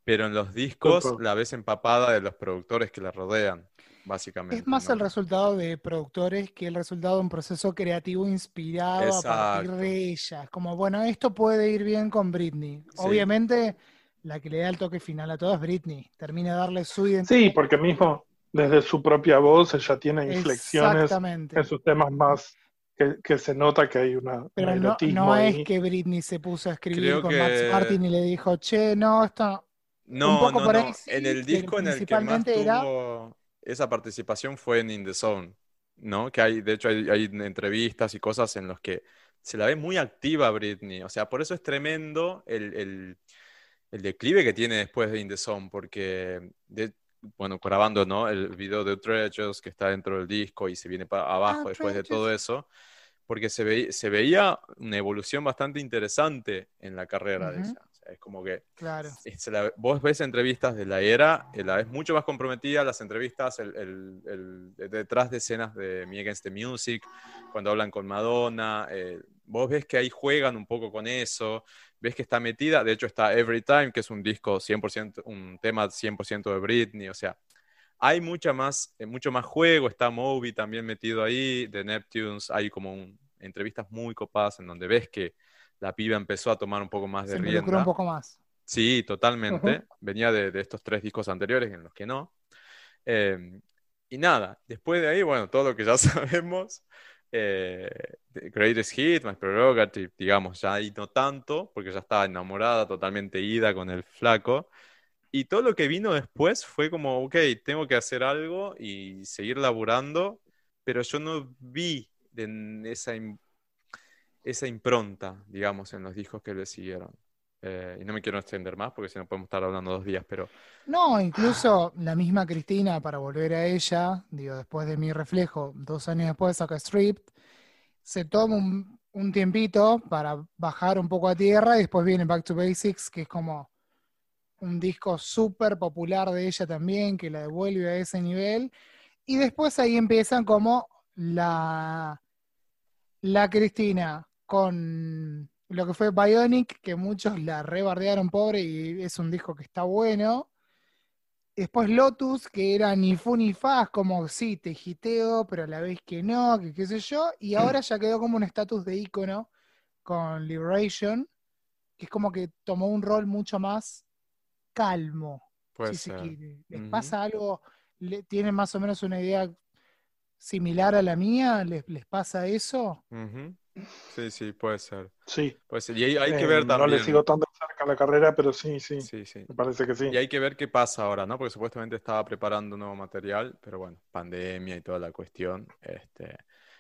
pero en los discos la ves empapada de los productores que la rodean, básicamente. Es más ¿no? el resultado de productores que el resultado de un proceso creativo inspirado a partir Exacto. de ella. Es como, bueno, esto puede ir bien con Britney. Sí. Obviamente, la que le da el toque final a todo es Britney. Termina de darle su identidad. Sí, porque mismo desde su propia voz ella tiene inflexiones Exactamente. en sus temas más que, que se nota que hay una, Pero un no, erotismo no ahí. es que Britney se puso a escribir Creo con Max Martin y le dijo, che, no, esto No, Un poco no, por no. ahí sí, en el disco en el que más era- tuvo esa participación fue en In the Zone, ¿no? Que hay, de hecho, hay, hay entrevistas y cosas en los que se la ve muy activa Britney. O sea, por eso es tremendo el, el- el declive que tiene después de In the Zone, porque, de- bueno, grabando, ¿no? El video de Treasures que está dentro del disco y se viene para abajo después de todo eso, porque se, veía se veía una evolución bastante interesante en la carrera de Ujú. ella. O sea, es como que claro. se la- vos ves entrevistas de la era, eh, la ves mucho más comprometida, las entrevistas el, el- el- de- detrás de escenas de Me Against the Music, cuando hablan con Madonna, eh, vos ves que ahí juegan un poco con eso, ves que está metida, de hecho está Every Time, que es un disco 100%, un tema 100% de Britney, o sea, hay mucha más, eh, mucho más juego, está Moby también metido ahí, de Neptunes, hay como un- entrevistas muy copadas en donde ves que la piba empezó a tomar un poco más de Se rienda. un poco más. Sí, totalmente. Ujú. Venía de, de estos tres discos anteriores en los que no. Eh, y nada, después de ahí, bueno, todo lo que ya [LAUGHS] sabemos. Eh, Greatest Hit, My Prerogative, digamos, ya ahí no tanto, porque ya estaba enamorada, totalmente ida con el flaco. Y todo lo que vino después fue como, ok, tengo que hacer algo y seguir laburando, pero yo no vi esa, esa impronta, digamos, en los discos que le siguieron. Eh, y no me quiero extender más porque si no podemos estar hablando dos días, pero No, incluso la misma Cristina, para volver a ella, digo, después de mi reflejo, dos años después saca Stripped, se toma un, un tiempito para bajar un poco a tierra y después viene Back to Basics, que es como un disco súper popular de ella también, que la devuelve a ese nivel. Y después ahí empiezan como la, la Cristina con lo que fue Bionic, que muchos la rebardearon pobre y es un disco que está bueno. Después Lotus, que era ni fu ni fa, es como sí, te giteo, pero a la vez que no, que qué sé yo. Y ahora ya quedó como un estatus de ícono con Liberation, que es como que tomó un rol mucho más calmo, puede si se ser. quiere. ¿Les pasa algo? le- ¿Tienen más o menos una idea similar a la mía? ¿Les, les pasa eso? Ujú. Sí, sí, puede ser. Sí, Puede ser. Y hay, hay que Eh, ver no también. le sigo tan de cerca la carrera, pero sí, sí, Sí, sí. me parece que sí. Y hay que ver qué pasa ahora, ¿no? Porque supuestamente estaba preparando nuevo material, pero bueno, pandemia y toda la cuestión. Este...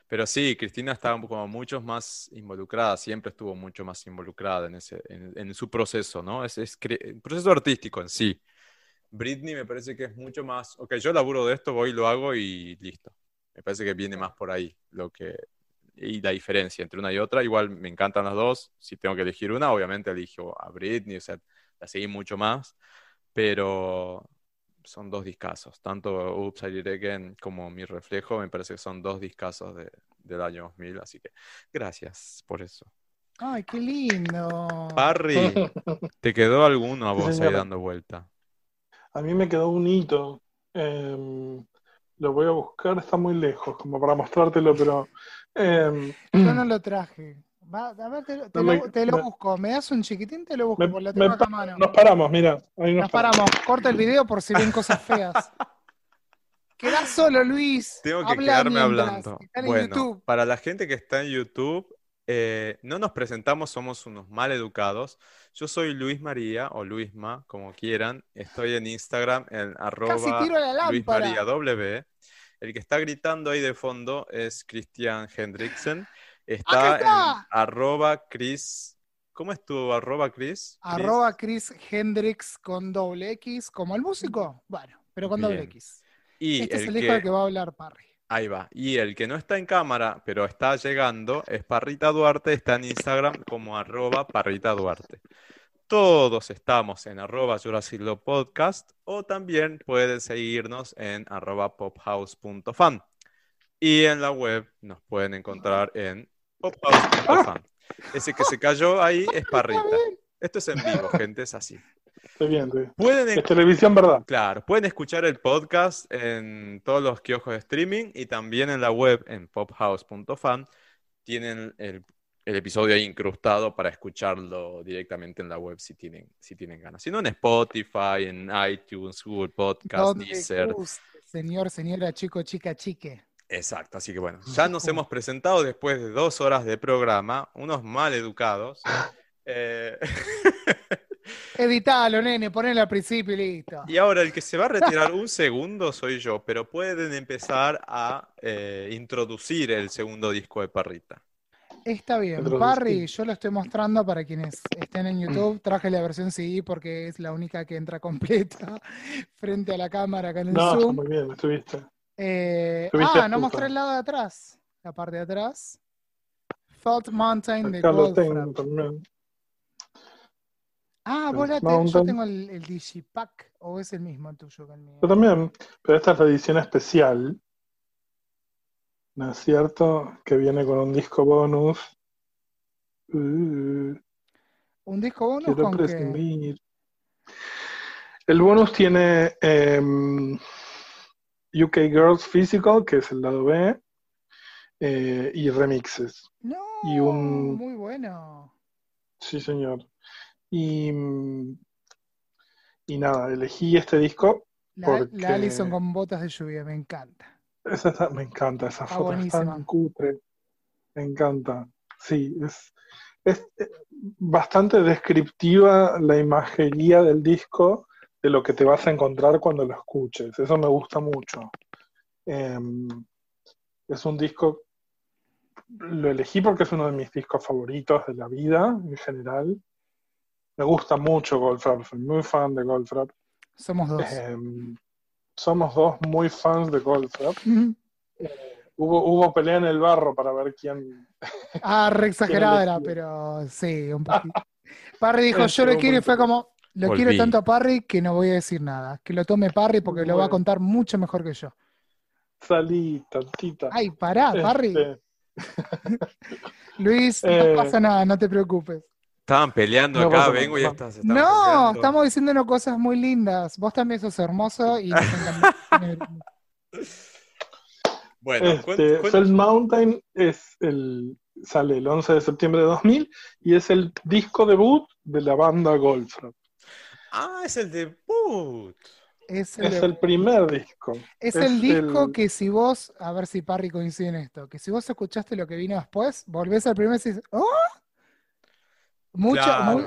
Pero sí, Cristina estaba como mucho más involucrada, siempre estuvo mucho más involucrada en ese, en, en su proceso, ¿no? Es, es cre- un proceso artístico en sí. Britney me parece que es mucho más, ok, yo laburo de esto, voy, lo hago y listo. Me parece que viene más por ahí lo que, y la diferencia entre una y otra. Igual me encantan las dos. Si tengo que elegir una, obviamente elijo a Britney, o sea, la seguí mucho más, pero son dos discazos. Tanto Oops, I Did It Again como Mi Reflejo me parece que son dos discazos de, del año 2000, así que gracias por eso. ¡Ay, qué lindo! Parry, [LAUGHS] ¿te quedó alguno a Sí, vos ahí dando vuelta? A mí me quedó un hito. em, lo voy a buscar, está muy lejos, como para mostrártelo, pero em, Yo no lo traje. Va, a ver, te, te No me- lo, te lo me- busco. ¿Me das un chiquitín? Te lo busco, me- por la pa- mano. nos paramos, mira, ahí nos, Nos paramos. Corta el video por si ven cosas feas. [LAUGHS] Quedás solo, Luis. Tengo que Habla quedarme mientras. hablando. Están en Bueno, YouTube. para la gente que está en YouTube, eh, no nos presentamos, somos unos mal educados. Yo soy Luis María o Luisma, como quieran. Estoy en Instagram en arroba Luis. María W. El que está gritando ahí de fondo es Christian Hendricksen. Está, ¡Acá está! en arroba Chris. ¿Cómo es tu arroba Chris? Arroba Chris Hendrix con doble X, como el músico. Bueno, pero con doble. X. Y Este es el hijo del que va a hablar Parry. Ahí va. Y el que no está en cámara, pero está llegando, es Parrita Duarte, está en Instagram como arroba Parrita Duarte. Todos estamos en arroba Jurassic Love Podcast o también pueden seguirnos en arroba pophouse.fan. Y en la web nos pueden encontrar en pophouse.fan. Ese que se cayó ahí es Parrita. Esto es en vivo, gente, es así. Estoy bien, estoy bien. Pueden, Es televisión, ¿verdad? claro, pueden escuchar el podcast en todos los kioscos de streaming y también en la web en pophouse.fan. Tienen el, el episodio ahí incrustado para escucharlo directamente en la web si tienen, si tienen ganas. Si no, en Spotify, en iTunes, Google Podcast, Deezer. guste, Señor, señora, chico, chica, chique. Exacto, así que bueno, ya nos hemos presentado después de dos horas de programa, unos mal educados. [GASPS] Eh, [LAUGHS] Editalo, nene, ponelo al principio y listo. y ahora el que se va a retirar un segundo soy yo, pero pueden empezar a eh, introducir el segundo disco de Parrita. Está bien, Otros Parry, yo lo estoy mostrando para quienes estén en YouTube. Traje la versión CD porque es la única que entra [LAUGHS] completa frente a la cámara acá en el No, Zoom. muy bien, estuviste. Eh, Estuviste ah, no mostré el lado de atrás, la parte de atrás. Felt Mountain de Acá tengo Goldfrapp. Ah, vos la tenés, yo tengo el, el Digipack, o es el mismo el tuyo que el mío. Yo también, pero esta es la edición especial. ¿No es cierto? Que viene con un disco bonus. Uh, Un disco bonus quiero con que. El bonus tiene em, UK Girls Physical, que es el lado B, eh, y remixes. No, y un- muy bueno. Sí, señor. Y, mm, y nada, elegí este disco. La, Porque- la Allison con botas de lluvia, me encanta. Esa está- me encanta, esa Está foto es tan cutre. Me encanta. Sí, es, es eh, bastante descriptiva la imagería del disco de lo que te vas a encontrar cuando lo escuches. Eso me gusta mucho. Em, es un disco, lo elegí porque es uno de mis discos favoritos de la vida en general. Me gusta mucho Goldfrapp, soy muy fan de Goldfrapp. Somos dos. Em, somos dos muy fans de Goldfrapp. Hubo, hubo pelea en el barro para ver quién. [LAUGHS] Ah, re exagerada era, pero sí, un poquito. Parry dijo, yo lo quiero y fue como, lo Volví. quiero tanto a Parry que no voy a decir nada. Que lo tome Parry porque lo va a contar mucho mejor que yo. Salí, tantita. Ay, pará, Parry. Este, [LAUGHS] Luis, eh, no pasa nada, no te preocupes. Estaban peleando No acá, vengo y se estaban No, peleando. estamos diciéndonos cosas muy lindas. Vos también sos hermoso y. [LAUGHS] Bueno, este, Mountain es el, sale el 11 de septiembre de 2000 y es el disco debut de la banda Goldfrapp. Ah, es el debut. Es el, Es el primer disco. es el disco el- que si vos, a ver si Parry coincide en esto, que si vos escuchaste lo que vino después, volvés al primer y decís, ¡oh! Mucho, Claro. muy-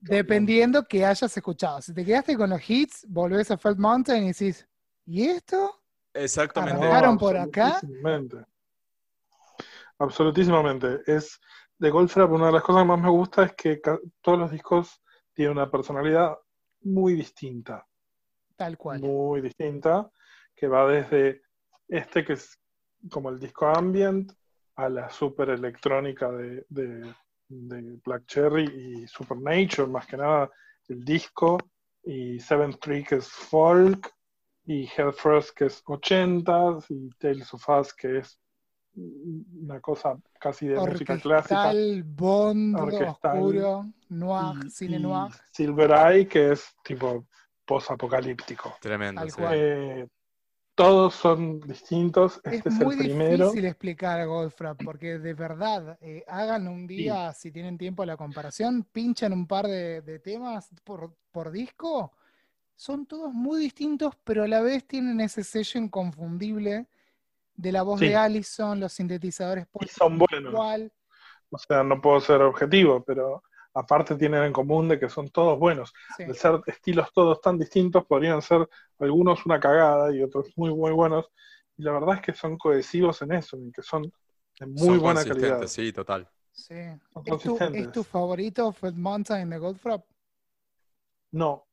dependiendo que hayas escuchado. Si te quedaste con los hits, volvés a Felt Mountain y decís, ¿y esto? Exactamente. Arrancaron por acá. Absolutísimamente. Absolutísimamente. Es de Goldfrapp, una de las cosas que más me gusta es que todos los discos tienen una personalidad muy distinta. Tal cual. muy distinta, que va desde este que es como el disco ambient a la super electrónica de, de- de Black Cherry y Supernature, más que nada el disco, y Seventh Tree que es folk, y Hellfrost que es 80s, y Tales of Us que es una cosa casi de música clásica. Orquestal, Bond, Orquestal. oscuro, noir, y- cine y noir. Silver Eye que es tipo post-apocalíptico. Tremendo. Sí. Eh, todos son distintos. Este es es, muy el primero. difícil explicar Goldfrapp, porque de verdad, eh, hagan un día, si tienen tiempo, la comparación, pinchan un par de, de temas por, por disco, son todos muy distintos, pero a la vez tienen ese sello inconfundible de la voz Sí. de Allison, los sintetizadores Y son buenos. O sea, no puedo ser objetivo, pero aparte tienen en común de que son todos buenos. Sí. Al ser estilos todos tan distintos, podrían ser algunos una cagada y otros muy, muy buenos. Y la verdad es que son cohesivos en eso, en que son de muy Son buena calidad. consistentes, Sí, total. Sí. Son ¿Es tu, consistentes. es tu favorito Fred Mountain de Goldfrapp? No,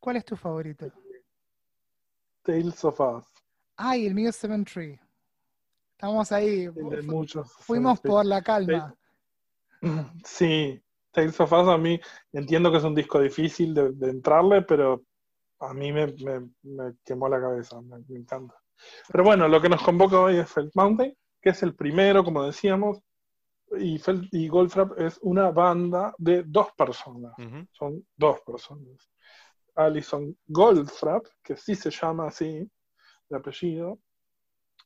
¿Cuál es tu favorito? Tales of Us. Ay, el mío es Seven Tree. Estamos ahí. de Fu- muchos. Fuimos por la calma. Sí, Tales of Us a mí entiendo que es un disco difícil de, de entrarle, pero a mí me, me- me quemó la cabeza, me, me encanta. Pero bueno, lo que nos convoca hoy es Felt Mountain, que es el primero, como decíamos, y, Fel- y Goldfrapp es una banda de dos personas. Son dos personas. Alison Goldfrapp, que sí se llama así, de apellido,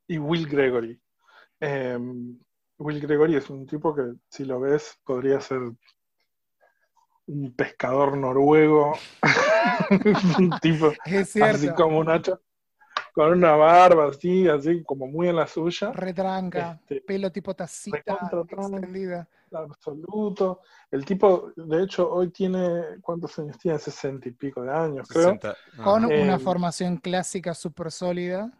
y Will Gregory. Eh, Will Gregory es un tipo que, si lo ves, podría ser un pescador noruego, [LAUGHS] un tipo Es así como un hacha, con una barba así, así como muy en la suya. Retranca, Este, pelo tipo tacita extendida. absoluto. El tipo, de hecho, hoy tiene, ¿cuántos años tiene? 60 y pico de años, creo. 60. Ah. Con una Eh, formación clásica súper sólida.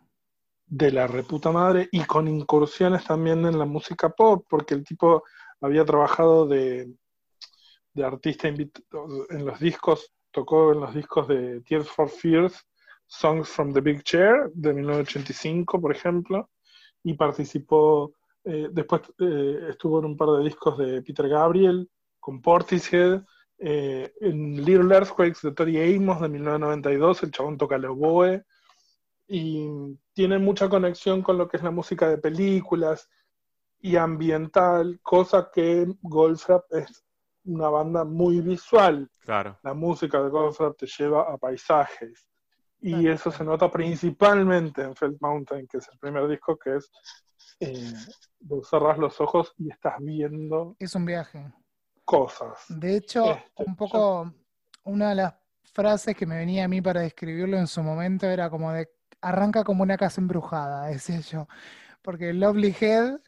De la reputa madre y con incursiones también en la música pop, porque el tipo había trabajado de, de artista en los discos, tocó en los discos de Tears for Fears, Songs from the Big Chair de 1985, por ejemplo, y participó, eh, después eh, estuvo en un par de discos de Peter Gabriel, con Portishead, eh, en Little Earthquakes de Tori Amos de 1992, el chabón toca el oboe, y tiene mucha conexión con lo que es la música de películas y ambiental, cosa que Goldfrapp es una banda muy visual. Claro. La música de Goldfrapp te lleva a paisajes. Y Claro. eso se nota principalmente en Felt Mountain, que es el primer disco que es, eh, vos cerrás los ojos y estás viendo Es un viaje. cosas. De hecho, Este, un poco, una de las frases que me venía a mí para describirlo en su momento era como de, arranca como una casa embrujada, [LAUGHS] decía yo. Porque Lovely Head,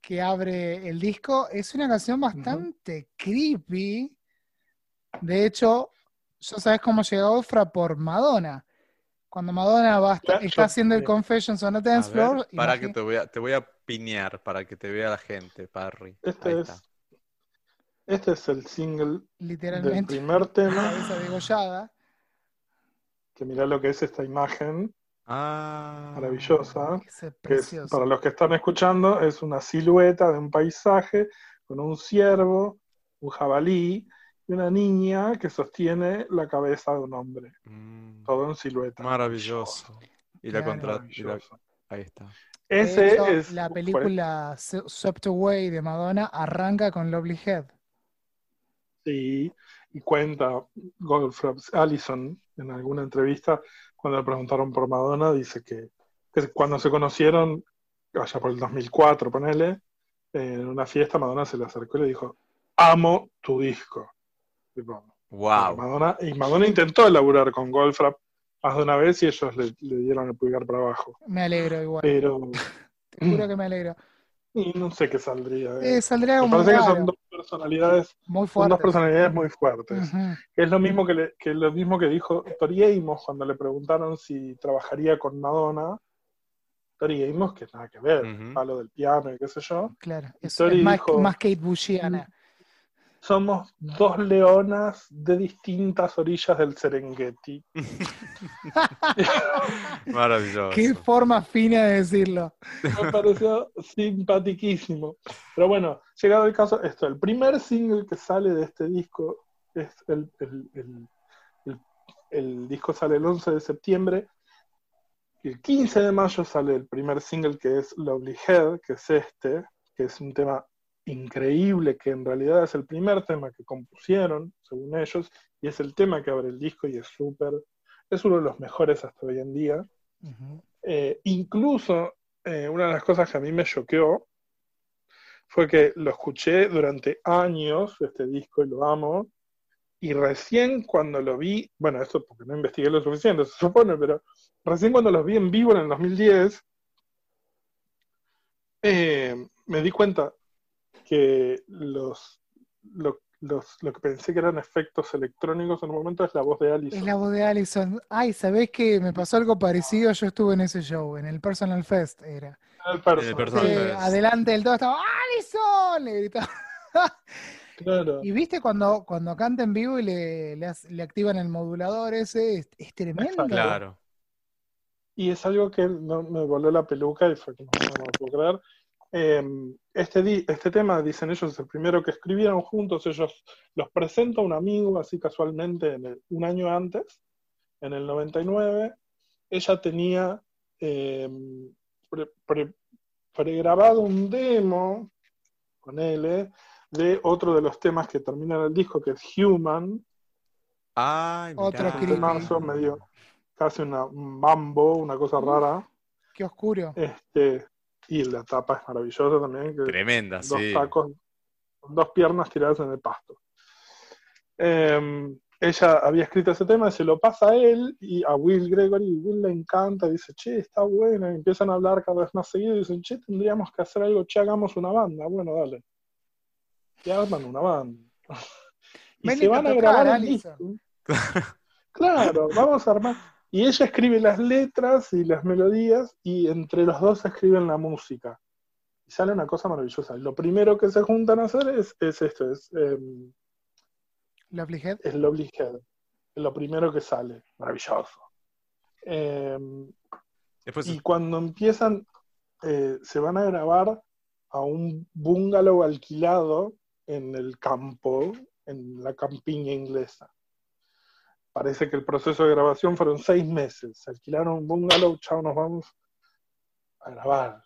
que abre el disco, es una canción bastante creepy. De hecho, yo sabes cómo llegó Ofra por Madonna. Cuando Madonna va está yo- haciendo el. Confessions on a A Dance ver, Floor, para que te voy a, te voy a piñar, para que te vea la gente, Parry. Este Ahí es está. Este es el single del literalmente primer tema, [LAUGHS] cabeza degollada. que mirá lo que es esta imagen Ah. maravillosa. Es que es, precioso. para los que están escuchando, es una silueta de un paisaje con un ciervo, un jabalí y una niña que sostiene la cabeza de un hombre, Mm, todo en silueta. maravilloso. Y la Claro. contra... y la- Maravilloso. Ahí está. De Ese hecho, es la película Swept Away de Madonna arranca con Lovely Head. sí, y cuenta Goldfrapp Allison en alguna entrevista cuando le preguntaron por Madonna, dice que, que cuando se conocieron, allá por el 2004, ponele, en una fiesta Madonna se le acercó y le dijo, amo tu disco. Tipo, Wow. Madonna, y Madonna intentó elaborar con Goldfrapp más de una vez y ellos le, le dieron el pulgar para abajo. Me alegro igual. Pero Te juro que me alegro. [CLEARS THROAT] y no sé qué saldría. Eh, saldría algo Me muy parece que raro, son dos personalidades, muy son dos fuerte. personalidades muy fuertes. Es lo mismo que, le- que lo mismo que dijo Tori Amos cuando le preguntaron si trabajaría con Madonna. Tori Amos, que nada que ver, Ujú. palo del piano y qué sé yo. Claro, es, más, dijo- más Kate Bushiana. Somos dos leonas de distintas orillas del Serengeti. [LAUGHS] Maravilloso. Qué forma fina de decirlo. Me pareció simpatiquísimo. Pero bueno, llegado el caso, esto, el primer single que sale de este disco es el, el- el- el- el disco sale el 11 de septiembre. Y el 15 de mayo sale el primer single que es Lovely Head, que es este, que es un tema increíble, que en realidad es el primer tema que compusieron, según ellos, y es el tema que abre el disco y es súper, es uno de los mejores hasta hoy en día. Eh, incluso eh, una de las cosas que a mí me choqueó fue que lo escuché durante años, este disco, y lo amo, y recién cuando lo vi, bueno, esto porque no investigué lo suficiente, se supone, pero recién cuando los vi en vivo en el 2010, eh, me di cuenta que los, lo, los- lo que pensé que eran efectos electrónicos en un momento es la voz de Alice. Es la voz de Allison. Ay, ¿sabés qué? Me pasó algo parecido. Yo estuve en ese show, en el Personal Fest era. El Personal Fest. adelante del todo estaba ¡Allison! Le gritaba. [LAUGHS] Claro. Y viste cuando, cuando canta en vivo y le, le, activan el modulador ese, es, es tremendo. Claro. Y es algo que no, me voló la peluca y fue que no, no lo puedo creer. Eh, este, di- este tema, dicen ellos, es el primero que escribieron juntos. Ellos los presenta un amigo así casualmente en el- un año antes, en el 99. Ella tenía eh, pre- pre- pregrabado un demo con L, de otro de los temas que termina el disco, que es Human, Ay, Otro un temazo medio, casi una, un mambo, una cosa rara. Qué oscuro. Este, y la tapa es maravillosa también, que Tremenda, dos sí. tacos, con dos piernas tiradas en el pasto. Eh, ella había escrito ese tema, se lo pasa a él y a Will Gregory, y Will le encanta, dice, che, está bueno, y empiezan a hablar cada vez más seguido, y dicen, che, tendríamos que hacer algo, che, hagamos una banda, bueno, dale. Y arman una banda. [LAUGHS] y se a van a grabar el Alison. disco. Claro, vamos a armar. Y ella escribe las letras y las melodías, y entre los dos escriben la música. Y sale una cosa maravillosa. Lo primero que se juntan a hacer es, es esto, es, eh, Lovely Head. es Lovely Head. Es lo primero que sale. Maravilloso. Eh, Después, y cuando empiezan, eh, se van a grabar a un bungalow alquilado en el campo, en la campiña inglesa. Parece que el proceso de grabación fueron seis meses. Se alquilaron un bungalow, chao, nos vamos a grabar.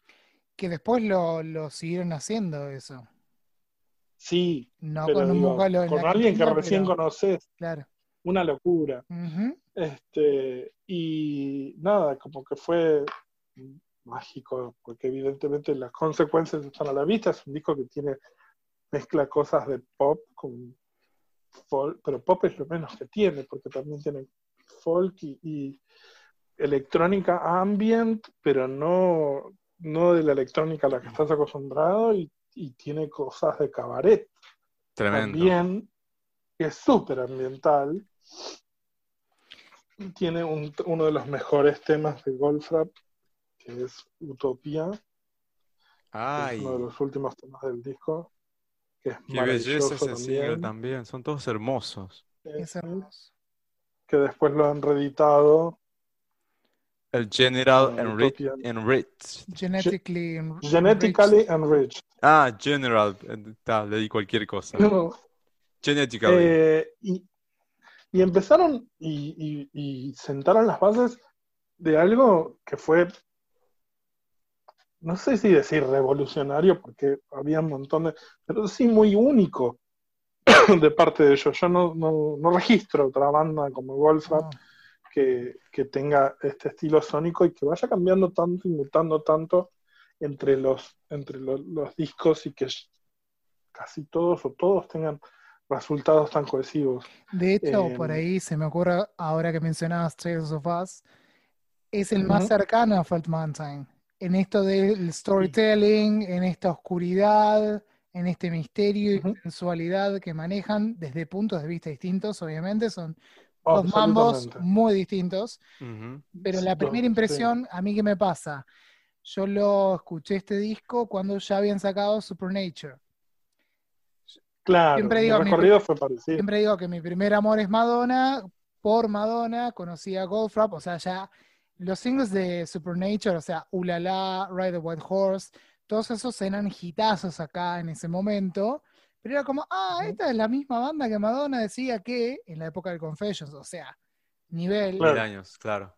Que después lo, lo siguieron haciendo eso. Sí, No con un digo, bungalow en con la alguien que recién pero- conoces, Claro. una locura. Este, y nada, como que fue mágico, porque evidentemente las consecuencias están a la vista. Es un disco que tiene, mezcla cosas de pop con folk, pero pop es lo menos que tiene, porque también tiene folk y, y electrónica ambient, pero no, no de la electrónica a la que estás acostumbrado, y, y tiene cosas de cabaret tremendo. también, que es súper ambiental. Tiene un- uno de los mejores temas de Goldfrapp, que es Utopía, Ay, es uno de los últimos temas del disco, que es qué belleza ese single también. también. Son todos hermosos. Es hermoso. que después lo han reeditado. El General Ah, Enrich. Utopia. Enriched. Genetically, en- Genetically enriched. Enriched. Ah, General. eh, ta, le di cualquier cosa. Genetically. Eh, y, y empezaron y, y- y sentaron las bases de algo que fue, no sé si decir revolucionario, porque había un montón de, pero sí muy único [COUGHS] de parte de ellos. Yo no, no, no registro otra banda como Wolfram No. que, que tenga este estilo sónico y que vaya cambiando tanto y mutando tanto entre los, entre lo- los discos y que casi todos o todos tengan resultados tan cohesivos. De hecho, Eh, por ahí se me ocurre, ahora que mencionabas Trails of Us, es el más cercano a Felt Mountain. En esto del storytelling, en esta oscuridad, en este misterio y sensualidad que manejan desde puntos de vista distintos, obviamente, son dos mambos muy distintos. Pero la primera sí. impresión, ¿a mí qué me pasa? Yo lo escuché este disco cuando ya habían sacado Supernature. Claro, Siempre digo, mi- recorrido fue parecido. Siempre digo que mi primer amor es Madonna, por Madonna conocí a Goldfrapp, o sea, ya los singles de Supernature, o sea, Ulala, Ride the White Horse, todos esos eran hitazos acá en ese momento, pero era como, ah, esta es la misma banda que Madonna decía que en la época del Confessions, o sea, nivel, Claro. Mil años, claro.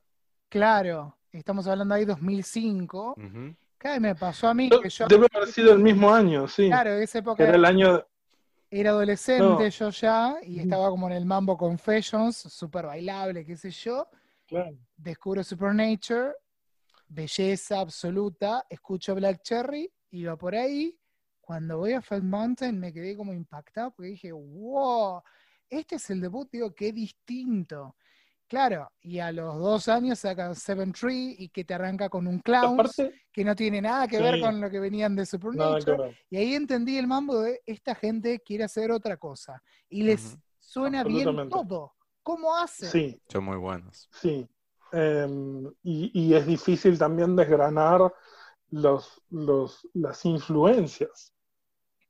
claro, estamos hablando ahí 2005, Ujú. cada me pasó a mí No, que yo, Debe haber sido el mismo año, sí. claro, en esa época era el año. Era adolescente No. yo ya y estaba como en el Mambo Confessions, súper bailable, qué sé yo. Claro. Descubro Supernature, belleza absoluta, escucho Black Cherry, iba por ahí. Cuando voy a Felt Mountain me quedé como impactado porque dije, wow, este es el debut, digo, qué distinto. Claro, y a los dos años sacan Seven Tree y que te arranca con un clown que no tiene nada que ver con lo que venían de Supernature. Y ahí entendí el mambo de esta gente quiere hacer otra cosa. Y les suena bien todo. ¿Cómo hacen? Sí, Son muy buenos. sí. Em, y, y es difícil también desgranar los, los, las influencias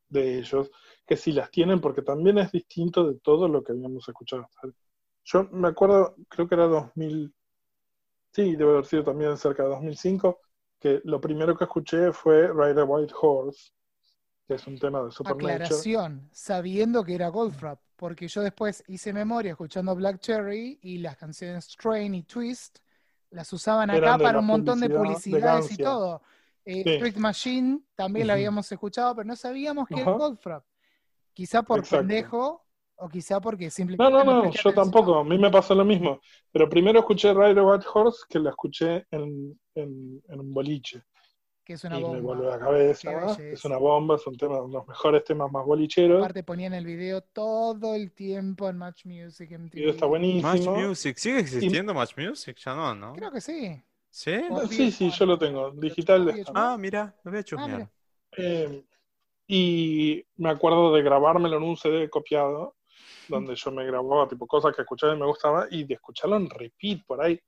de ellos, que si las tienen, porque también es distinto de todo lo que habíamos escuchado. Yo me acuerdo, creo que era 2000, sí, debe haber sido también cerca de 2005, que lo primero que escuché fue Ride a White Horse, que es un tema de Supernature. Aclaración, sabiendo que era Goldfrapp, porque yo después hice memoria escuchando Black Cherry y las canciones Train y Twist las usaban acá de para la un montón de publicidad de publicidades y Gancia. todo. Eh, Sí. Street Machine también la Ujú. habíamos escuchado, pero no sabíamos que Ajá. era Goldfrapp. Quizá por Exacto. pendejo o quizá porque No, simplemente. no, no, presté yo tampoco, a mí me pasó lo mismo. Pero primero escuché Ride a White Horse que la escuché en, en, en un boliche. Que es una y me bomba. volvió la cabeza. ¿no? Es una bomba, es un tema, uno de los mejores temas más bolicheros. Aparte ponían el video todo el tiempo en Match Music El MTV. video está Match buenísimo. Music. ¿Sigue existiendo Match Music? Ya no, ¿no? Creo que sí. ¿Sí? O Sí, sí, yo lo tengo. Digital. Ah, mira, lo voy a chusmear. mira. Eh, y me acuerdo de grabármelo en un CD copiado, donde yo me grababa tipo cosas que escuchaba y me gustaba, y de escucharlo en repeat por ahí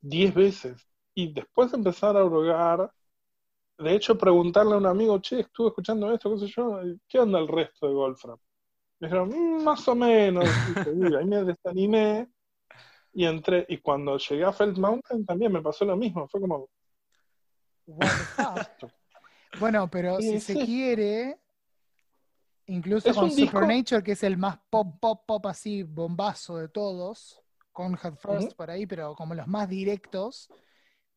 10 veces. Y después empezar a hurgar, de hecho preguntarle a un amigo, che, estuve escuchando esto, qué sé yo, ¿qué onda el resto de Goldfrapp? Me dijeron, "Mm, más o menos. Y ahí me desanimé y entré. Y cuando llegué a Felt Mountain también me pasó lo mismo. Fue como. Bueno, [LAUGHS] pero Sí, si se quiere, incluso Es con Supernature, que es el más pop, pop, pop así, bombazo de todos, con Head First por ahí, pero como los más directos,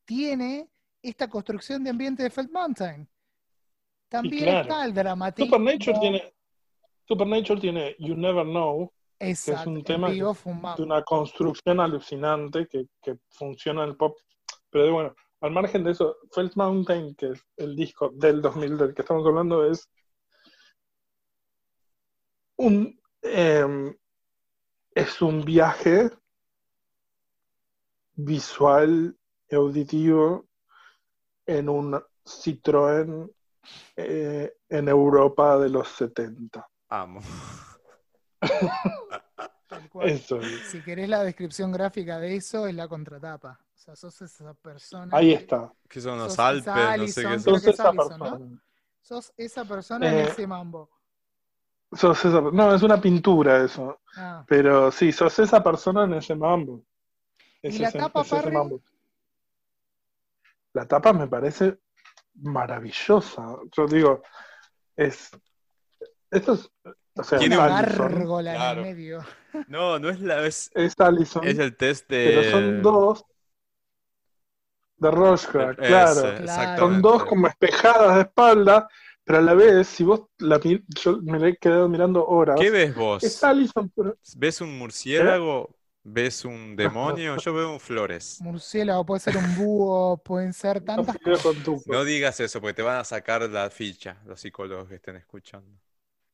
tiene esta construcción de ambiente de Felt Mountain. También claro. está el dramatismo. Supernature tiene, Supernature tiene You Never Know, Exacto, un en tema que- de una construcción alucinante que, que funciona en el pop. Pero bueno, al margen de eso, Felt Mountain, que es el disco del 2000 del que estamos hablando, es un, eh, es un viaje visual y auditivo en un Citroën eh, en Europa de los 70. Amo. Eso es. Si querés la descripción gráfica de eso, es la contratapa. O sea, sos esa persona. Ahí está. Que son los Alpes, no sé qué son. Sos esa Allison, ¿no? persona. Sos esa persona en Eh, ese mambo. Sos esa- no, es una pintura eso. Ah, Pero sí, sos esa persona en ese mambo. ¿Y Es la ese- tapa, es ese mambo. La tapa me parece maravillosa. Yo digo, es. Esto es. O sea, Tiene una gárgola Claro. en el medio. [LAUGHS] No, no es la. Es, es Allison, es el test de. pero son dos de Rorschach, Ese, claro. Claro. Son dos como espejadas de espalda, pero a la vez, si vos la yo me la he quedado mirando horas, ¿Qué ves vos? es Allison, pero ¿Ves un murciélago? ¿Ves un demonio? Yo veo un flores. [LAUGHS] Murciélago, puede ser un búho, pueden ser tantas tuco. No digas eso porque te van a sacar la ficha los psicólogos que estén escuchando.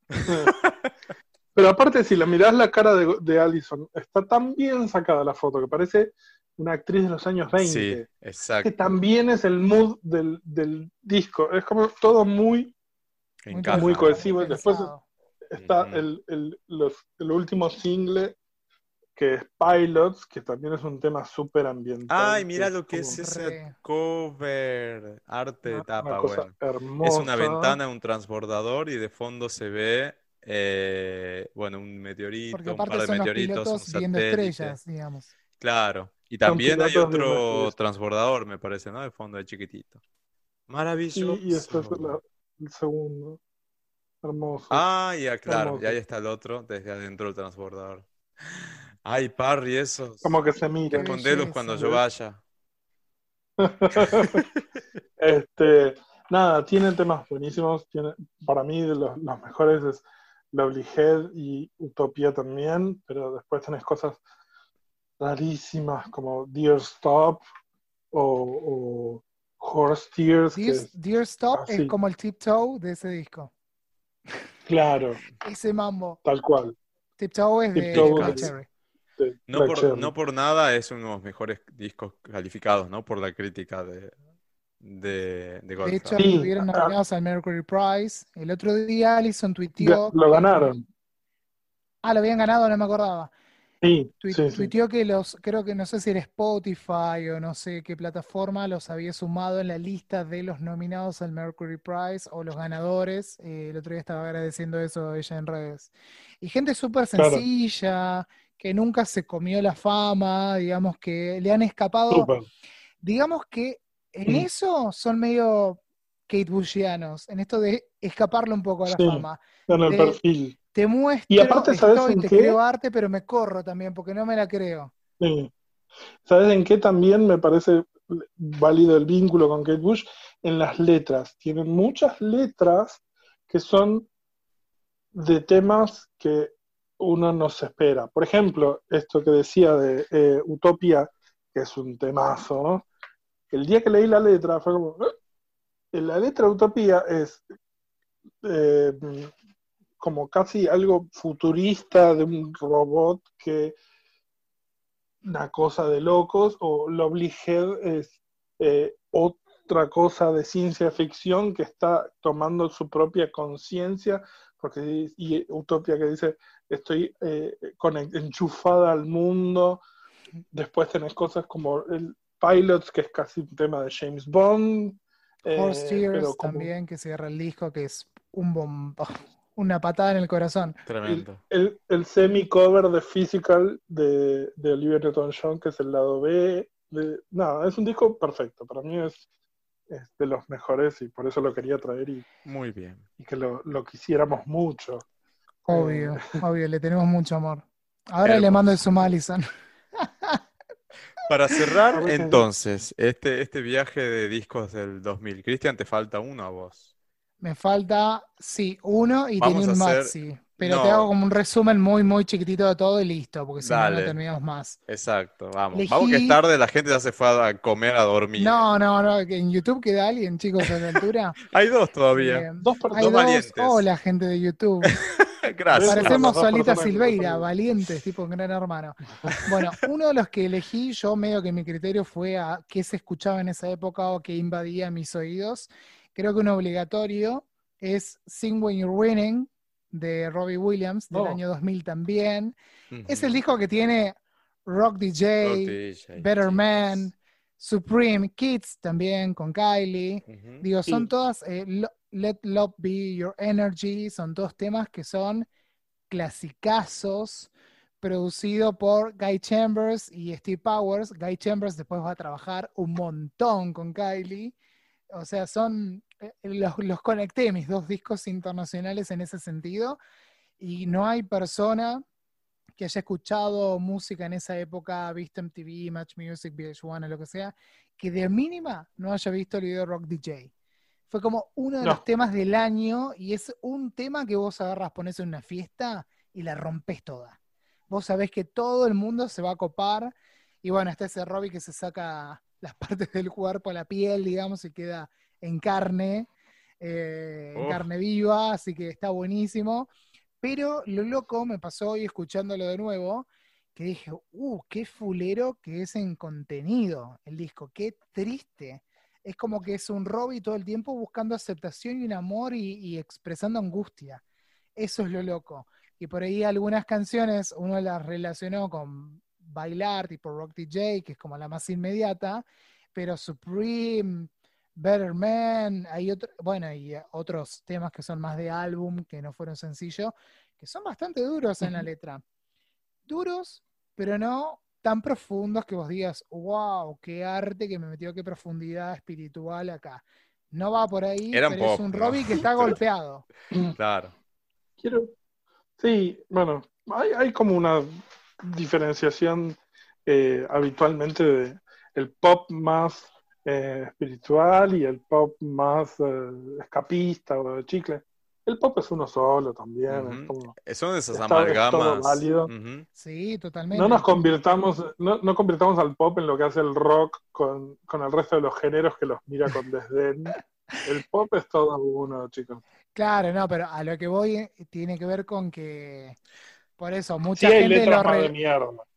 [LAUGHS] Pero aparte, si la mirás la cara de, de Allison, está tan bien sacada la foto que parece una actriz de los años 20. Sí, Que exacto. también es el mood del, del disco. Es como todo muy. Encaja. muy cohesivo, después-. Está el, el, los- el último single que es Pilots, que también es un tema súper ambiental. Ay, mira que lo que es ese cover, arte de una tapa, bueno. hermosa. Es una ventana, un transbordador y de fondo se ve, eh, bueno, un meteorito, un par de son los meteoritos, un viendo satélite. estrellas, digamos. Claro. Y también hay otro transbordador, me parece, ¿no? De fondo de chiquitito. Maravilloso. y este es la- el segundo. Hermoso. Ah, ya, claro, Hermoso. y ahí está el otro desde adentro del transbordador. Ay, Parry, esos. como que se mira. Respondelos belleza. cuando yo vaya. [LAUGHS] Este, nada, tiene temas buenísimos. Tiene, para mí, de los, los mejores es Lovely Head y Utopía también, pero después tenés cosas rarísimas como Dear Stop o, o Horse Tears, Dear, Stop es sí. como el tiptoe de ese disco. claro, Ese mambo. tal cual. Tiptoe es de Cherry. De No por, no por nada es uno de los mejores discos calificados, ¿no? Por la crítica de, de, de De hecho, Sí, estuvieron ah. nominados al Mercury Prize. El otro día Allison tuiteó. Lo ganaron. Ah, lo habían ganado, no me acordaba. Sí, Tui- sí, sí. Tuiteó que los, creo que no sé si era Spotify o no sé qué plataforma, los había sumado en la lista de los nominados al Mercury Prize o los ganadores. Eh, el otro día estaba agradeciendo eso ella en redes. Y gente súper Claro. Que nunca se comió la fama, digamos que le han escapado. Digamos que en Mm. eso son medio Kate Bushianos, en esto de escaparle un poco a la Sí. fama. En el De- perfil. Te muestro, Y aparte, ¿sabes estoy, en te qué? creo arte, pero me corro también porque no me la creo. Sí. ¿Sabes en qué también me parece válido el vínculo con Kate Bush en las letras. Tienen muchas letras que son de temas que uno no se espera. Por ejemplo, esto que decía de eh, Utopia, que es un temazo, ¿no? El día que leí la letra fue como... Eh, la letra de Utopía es eh, como casi algo futurista de un robot que una cosa de locos, o Lovely Head es eh, otra cosa de ciencia ficción que está tomando su propia conciencia, porque y Utopia que dice estoy eh, enchufada al mundo, después tenés cosas como el Pilots, que es casi un tema de James Bond. Horse eh, Tears también, que cierra el disco, que es un bomba [LAUGHS] una patada en el corazón. Tremendo. El, el, semi-cover de Physical de, de Olivia Newton-John, que es el lado B. De, no, es un disco perfecto. Para mí es, de los mejores y por eso lo quería traer y, Muy bien. y que lo, quisiéramos mucho. Obvio, eh, [LAUGHS] obvio, le tenemos mucho amor. Ahora le mando el zoom a [LAUGHS] Para cerrar, entonces, este, este viaje de discos del 2000, Cristian, te falta uno a vos. Me falta, sí, uno y tiene un maxi. Pero te hago como un resumen muy, muy chiquitito de todo y listo, porque si no, no terminamos más. Exacto, vamos. Vamos que es tarde, la gente ya se fue a comer, a dormir. No, no, no, en YouTube queda alguien, chicos, a la altura. [LAUGHS] hay dos todavía. Eh, dos, dos, valientes. Hola, gente de YouTube. [LAUGHS] Gracias. Parecemos Solita Silveira, valientes, tipo un gran hermano. Bueno, uno de los que elegí, yo medio que mi criterio fue a qué se escuchaba en esa época o qué invadía mis oídos. Creo que un obligatorio es Sing When You're Winning de Robbie Williams del oh. año 2000 también. Es el disco que tiene Rock DJ, Better Man, Supreme, Kids también con Kylie. Digo, son todas, eh, Let Love Be Your Energy, son todos temas que son clasicazos, producido por Guy Chambers y Steve Powers. Guy Chambers después va a trabajar un montón con Kylie. O sea, son, eh, los, los conecté, mis dos discos internacionales en ese sentido, y no hay persona que haya escuchado música en esa época, visto MTV, Match Music, VH1 o lo que sea, que de mínima no haya visto el video Rock DJ. Fue como uno de los temas del año y es un tema que vos agarras, pones en una fiesta y la rompes toda. Vos sabés que todo el mundo se va a copar y bueno, está ese Robbie que se saca las [LAUGHS] partes del cuerpo, la piel, digamos, y queda en carne, eh, en carne viva, así que está buenísimo. Pero lo loco me pasó hoy escuchándolo de nuevo, que dije, uh, qué fulero que es en contenido el disco, qué triste. Es como que es un Robbie todo el tiempo buscando aceptación y un amor y, y expresando angustia. Eso es lo loco. Y por ahí algunas canciones uno las relacionó con bailar, tipo Rock DJ, que es como la más inmediata, pero Supreme, Better Man, hay otro, bueno, y otros temas que son más de álbum, que no fueron sencillos, que son bastante duros en la letra. Duros, pero no tan profundos que vos digas, wow, qué arte que me metió, qué profundidad espiritual acá. No va por ahí, pero es un Robbie que está [LAUGHS] golpeado. Claro. Quiero. Sí, bueno, hay, hay como una diferenciación eh, habitualmente de el pop más eh, espiritual y el pop más eh, escapista o de chicle. El pop es uno solo también. Son esas amalgamas. Sí, totalmente. No nos convirtamos, no, no, convirtamos al pop en lo que hace el rock con, con el resto de los géneros que los mira con desdén. [LAUGHS] el pop es todo uno, chicos. Claro, no, pero a lo que voy tiene que ver con que por eso, mucha gente, lo,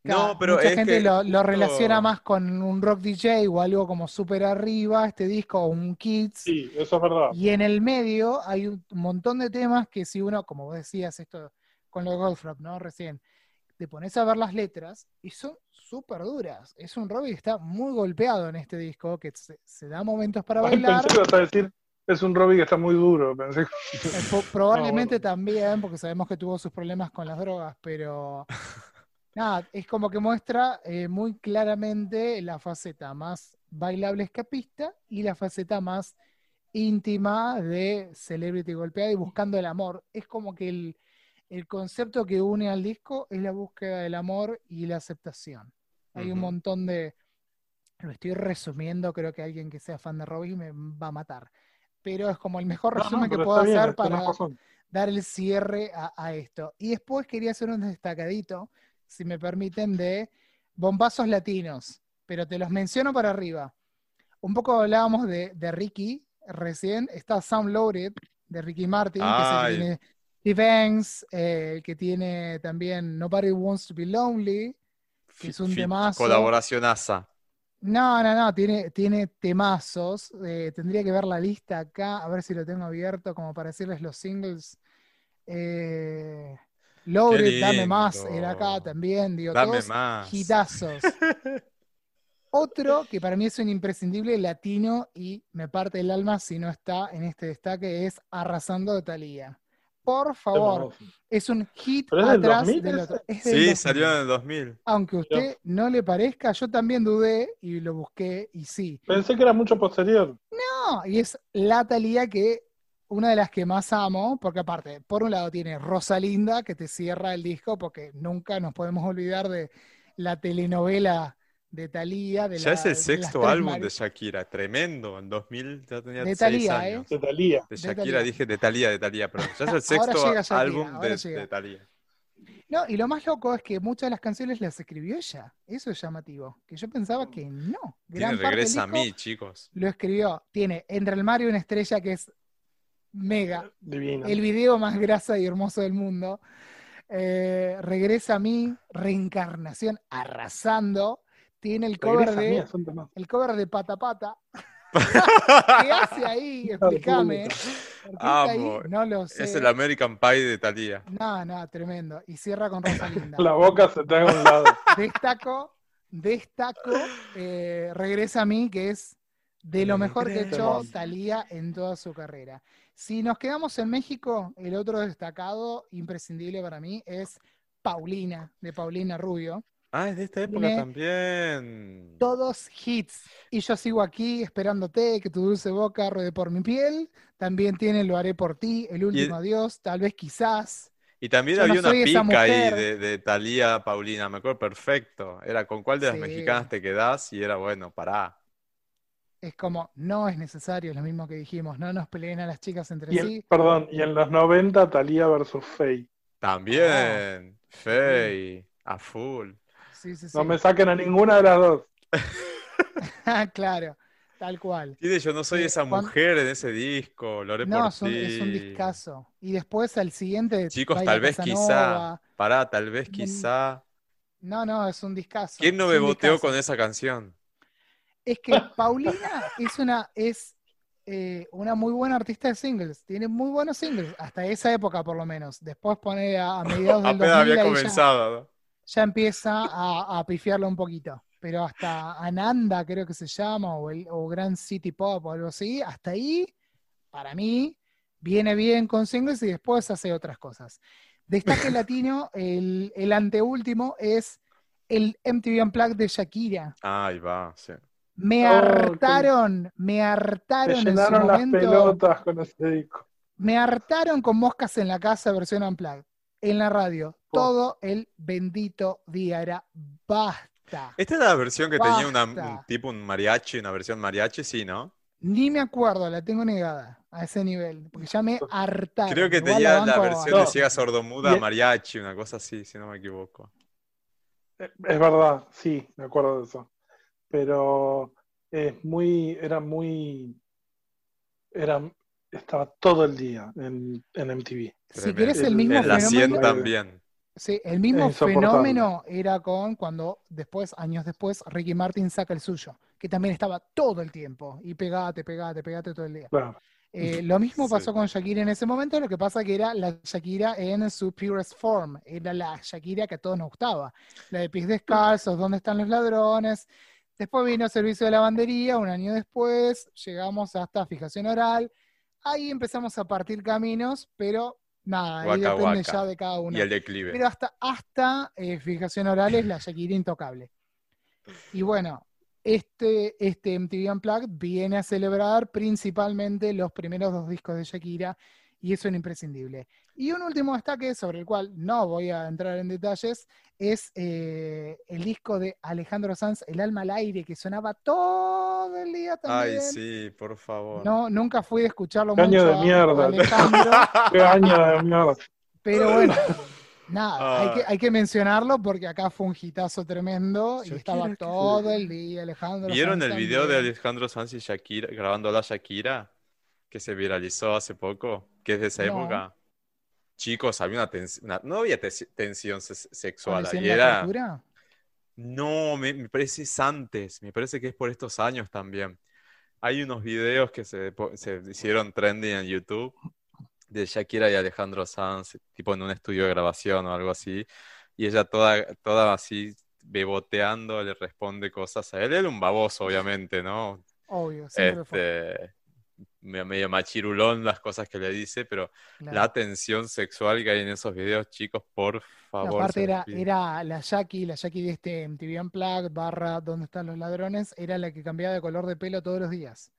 no, pero mucha gente lo, relaciona más con un rock DJ o algo como súper arriba, este disco, o un Kids. Sí, eso es verdad. Y en el medio hay un montón de temas que si uno, como vos decías, esto con los Goldfrapp, ¿no? Recién, te pones a ver las letras y son súper duras. Es un rock que está muy golpeado en este disco, que se, da momentos para bailar. decir es un Robbie que está muy duro, pensé. Eh, probablemente [LAUGHS] también, porque sabemos que tuvo sus problemas con las drogas, pero [LAUGHS] nada, es como que muestra eh, muy claramente la faceta más bailable escapista y la faceta más íntima de celebrity golpeada y buscando el amor. Es como que el, el concepto que une al disco es la búsqueda del amor y la aceptación. Hay un montón de, Lo estoy resumiendo, creo que alguien que sea fan de Robbie me va a matar. Pero es como el mejor No, no, resumen que puedo bien, hacer para dar el cierre a, a esto. Y después quería hacer un destacadito, si me permiten, de bombazos latinos, pero te los menciono para arriba. Un poco hablábamos de, de Ricky recién, está Sound Loaded de Ricky Martin, que Ay. que tiene Defense, eh, el que tiene también Nobody Wants to Be Lonely. que es un Fit- temazo. Colaboración ASA. No, no, no, tiene, tiene temazos. eh, tendría que ver la lista acá, a ver si lo tengo abierto como para decirles los singles. Eh, Loaded, Dame Más, era acá también, digo, Dame todos más. hitazos. [LAUGHS] Otro que para mí es un imprescindible latino y me parte el alma si no está en este destaque es Arrasando de Thalía. Por favor, es un hit ¿Pero es del atrás 2000 del ese? otro. Es del Sí, 2000. salió en el 2000. Aunque a usted no le parezca, yo también dudé y lo busqué y sí. Pensé que era mucho posterior. No, y es la Thalía que una de las que más amo, porque aparte, por un lado tiene Rosalinda, que te cierra el disco, porque nunca nos podemos olvidar de la telenovela de Thalía. De Ya la- es el sexto álbum de Shakira. Tremendo. En 2000 ya tenía De 6 Thalía, ¿eh? años. De Talía. De De Shakira, Thalía. dije de Thalía, de Thalía, perdón. Ya es el [LAUGHS] sexto Shakira, álbum de, de Thalía. No, y lo más loco es que muchas de las canciones las escribió ella. Eso es llamativo. Que yo pensaba que no. Tiene Gran parte del regresa a mí, chicos. Lo escribió. Tiene Entre el mar y una estrella que es mega. Divina. el video más grasa y hermoso del mundo. Eh, regresa a mí, reencarnación, arrasando. Tiene el cover Regresa de el cover de Pata Pata. [LAUGHS] ¿Qué hace ahí? Explícame. ¿Por qué está ahí? Amo. No lo sé. Es el American Pie de Thalía. No, no, tremendo. Y cierra con Rosalinda. [LAUGHS] La boca se te haga a un lado. Destaco, destaco, eh, regresa a mí, que es de lo mejor que ha hecho. Talía en toda su carrera. Si nos quedamos en México, el otro destacado, imprescindible para mí, es Paulina, de Paulina Rubio. Ah, es de esta época Tiene también. Todos hits. Y yo sigo aquí esperándote, que tu dulce boca ruede por mi piel. También tiene Lo haré por ti, El último adiós, tal vez quizás. Y también Yo no había una pica ahí de, de Thalía Paulina, me acuerdo perfecto. Era con cuál de las Sí. mexicanas te quedás y era bueno, pará. Es como, no es necesario, es lo mismo que dijimos, no nos peleen a las chicas entre Y sí. perdón, y en los 90 Talía versus Faye. También, Fey, a full. Sí, sí, sí. No me saquen a ninguna de las dos. [LAUGHS] claro, tal cual. Tiene Yo no soy Sí, esa mujer en ese disco, lo haré No, por es un, es un ti. discazo. Y después al siguiente. Chicos, tal vez Casanova. quizá, pará, tal vez quizá. No, no, es un discazo. ¿Quién no me boteó con esa canción? Es que Paulina es una, es eh, una muy buena artista de singles. Tiene muy buenos singles, hasta esa época por lo menos. Después pone a, a mediados [LAUGHS] del 2000 Apenas había comenzado, ¿no? Ya empieza a, a pifiarlo un poquito. Pero hasta Ananda, creo que se llama, o, el, o Grand City Pop o algo así, hasta ahí, para mí, viene bien con singles y después hace otras cosas. Destaque [LAUGHS] latino, el, el anteúltimo es el MTV Unplugged de Shakira. Ahí va, sí. Me Oh, hartaron, me Me hartaron en su las momento. pelotas con ese disco. Me hartaron con moscas en la casa versión Unplugged. En la radio. Oh. Todo el bendito día era basta. Esta era la versión que tenía una- un tipo, un mariachi, una versión mariachi, sí, ¿no? Ni me acuerdo, la tengo negada a ese nivel. Porque ya me hartaron. Creo que Igual tenía la banco a- versión de ciega sordomuda mariachi, una cosa así, si no me equivoco. Eh, Es verdad, sí, me acuerdo de eso. Pero es muy, era muy, era, estaba todo el día en, en MTV. Si querés el mismo En la 100 fenómeno. también. Sí, el mismo fenómeno era con cuando después, años después, Ricky Martin saca el suyo, que también estaba todo el tiempo. Y pegate, pegate, pegate todo el día. Eh, lo mismo Sí. pasó con Shakira en ese momento, lo que pasa que era la Shakira en su purest form, era la Shakira que a todos nos gustaba, la de pies descalzos, ¿dónde están los ladrones? Después vino Servicio de Lavandería, un año después, llegamos hasta Fijación Oral, ahí empezamos a partir caminos, pero nada, ahí Waka depende waka. ya de cada uno. Y el declive. Pero hasta, hasta eh, Fijación Oral es la Shakira intocable. Y bueno, este, este MTV Unplugged viene a celebrar principalmente los primeros dos discos de Shakira y eso es imprescindible. Y un último destaque sobre el cual no voy a entrar en detalles es eh, el disco de Alejandro Sanz, El alma al aire, que sonaba todo el día también. Ay, sí, por favor. No, nunca fui a escucharlo Qué año mucho de mierda. Alejandro, [LAUGHS] Qué año de mierda. pero bueno, nada, hay, Ah. que, hay que mencionarlo porque acá fue un hitazo tremendo y estaba que- todo el día Alejandro ¿Vieron Sanz el video de. Alejandro Sanz y Shakira grabando a la Shakira? Que se viralizó hace poco, que es de esa No. época. Chicos, había una, tens- una- no había tensión se- sexual ¿Parecía ahí, en la era... cultura? No, me, me parece es antes, me parece que es por estos años también. Hay unos videos que se, se hicieron trending en YouTube de Shakira y Alejandro Sanz, tipo en un estudio de grabación o algo así, y ella toda, toda así beboteando le responde cosas a él. Él un baboso, obviamente, ¿no? Obvio. Este, medio machirulón las cosas que le dice, pero claro. la tensión sexual que hay en esos videos, chicos, por No, favor. aparte era, la Jackie, la Jackie de este MTV Unplugged, barra ¿Dónde están los ladrones? Era la que cambiaba de color de pelo todos los días.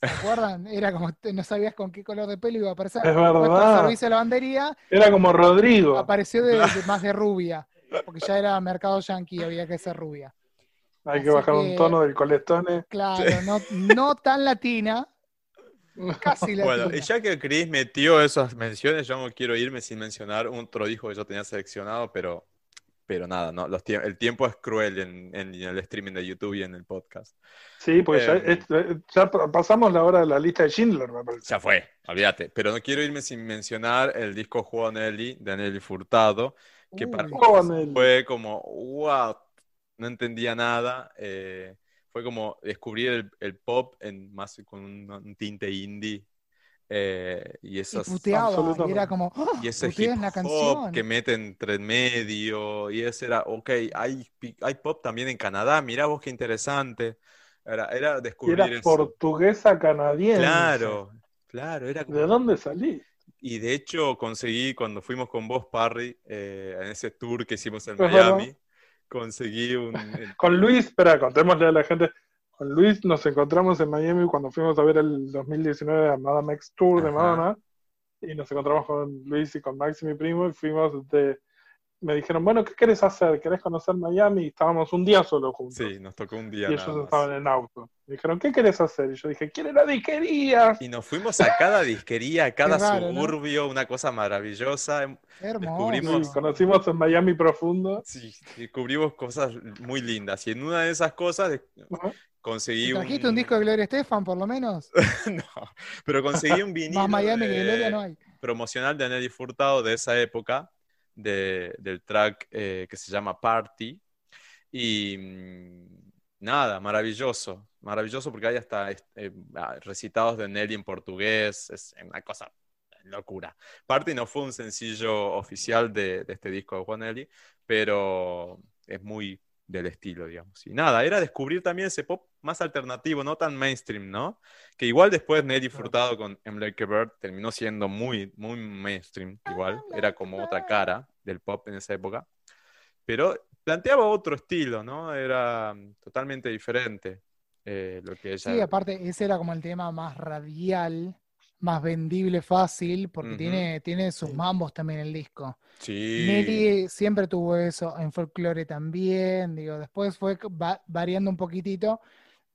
¿Se acuerdan? [LAUGHS] Era como no sabías con qué color de pelo iba a aparecer. Es verdad. servicio de lavandería, Era como Rodrigo. apareció de, de- [LAUGHS] más de rubia, porque ya era mercado yankee, había que ser rubia. Hay que así bajar que- un tono del coletone. Claro, no, no tan latina, [LAUGHS] casi latina. Bueno, y ya que Chris metió esas menciones, yo no quiero irme sin mencionar un otro disco que yo tenía seleccionado, pero, pero nada, no, los tie- el tiempo es cruel en, en el streaming de YouTube y en el podcast. Sí, porque ya, Eh, es- ya pasamos la hora de la lista de Schindler, me parece. Ya fue, olvídate. Pero no quiero irme sin mencionar el disco Juego Nelly de Nelly Furtado, que para Uy. mí fue como, wow, no entendía nada. eh, fue como descubrir el, el pop en más con un, un tinte indie. eh, y y esas, puteaba, y absolutamente. era como, ¡ah! y ese hip la canción. que mete entre medio, y ese era, ok, hay, hay pop también en Canadá, mirá vos qué interesante. Era, era Y descubrir era eso. portuguesa canadiense. Claro, claro, era como... ¿De dónde salí? Y de hecho conseguí, cuando fuimos con vos, Parry, eh, en ese tour que hicimos en. Miami, conseguí un... [LAUGHS] Con Luis, espera, contémosle a la gente. Con Luis nos encontramos en Miami cuando fuimos a ver el 2019 a Madame X Tour de Ajá. Madonna. Y nos encontramos con Luis y con Max y mi primo. Y fuimos de. Me dijeron, bueno, ¿qué querés hacer? ¿Querés conocer Miami? Y estábamos un día solo juntos. Sí, nos tocó un día y nada ellos más. estaban en auto. Me dijeron, ¿qué querés hacer? Y yo dije, quiero ir a disquerías. Y nos fuimos a cada disquería, a cada [LAUGHS] raro, ¿no? suburbio, una cosa maravillosa. Hermoso. descubrimos- Sí, conocimos en Miami profundo. Sí, descubrimos cosas muy lindas. Y en una de esas cosas Ajá. conseguí ¿Te un... trajiste un disco de Gloria Estefan, por lo menos? [LAUGHS] No, pero conseguí un [LAUGHS] vinilo Más Miami que de- Gloria no hay. promocional de Nelly Furtado de esa época, de- del track eh, que se llama Party. Y mm, nada, maravilloso, maravilloso porque hay hasta eh, ah, recitados de Nelly en portugués, es una cosa locura. Party no fue un sencillo oficial de, de este disco de Juan Nelly, pero es muy del estilo, digamos. Y nada, era descubrir también ese pop más alternativo, no tan mainstream, ¿no? Que igual después Nelly Claro. Furtado con a Bird terminó siendo muy, muy mainstream, igual. Era como otra cara del pop en esa época. Pero planteaba otro estilo, ¿no? Era mm, totalmente diferente eh, lo que ella... Sí, aparte, ese era como el tema más radial, más vendible, fácil, porque Ujú. tiene, tiene sus mambos también el disco. Sí. Nelly siempre tuvo eso, en folclore también, digo, después fue va- variando un poquitito,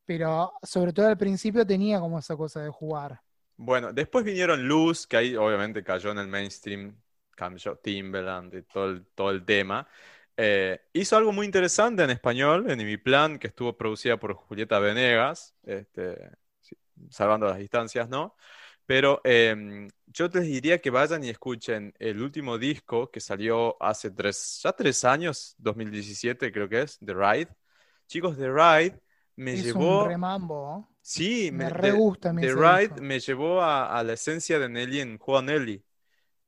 pero sobre todo al principio tenía como esa cosa de jugar. Bueno, después vinieron Luz, que ahí obviamente cayó en el mainstream, cambió Timberland y todo el, todo el tema. Eh, hizo algo muy interesante en español, en Mi Plan, que estuvo producida por Julieta Venegas, este, salvando las distancias, ¿no? Pero eh, yo les diría que vayan y escuchen el último disco que salió hace tres, ya tres años, 2017 creo que es, The Ride. Chicos, The Ride me es llevó... un remambo. ¿eh? Sí, Me me, re The- gusta The ese Ride me llevó a, a la esencia de Nelly en Juego Nelly.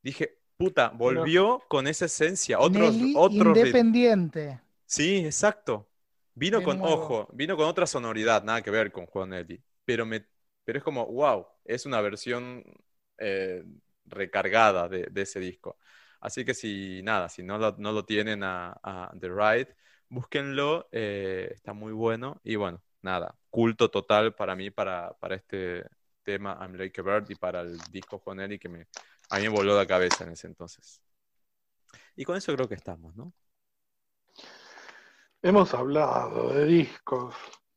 Dije, puta, volvió con esa esencia. Otros, Nelly otros independiente. Sí, exacto. Vino De con, nuevo. ojo, vino con otra sonoridad, nada que ver con Juego Nelly. Pero, me, pero es como, wow, es una versión eh, recargada de, de ese disco. Así que si, nada, si no lo, no lo tienen a, a The Ride, búsquenlo, eh, está muy bueno. Y bueno, nada, culto total para mí, para, para este tema I'm Like a Bird y para el disco con Nelly que me, A mí me voló la cabeza en ese entonces. Y con eso creo que estamos, ¿no? Hemos hablado de discos.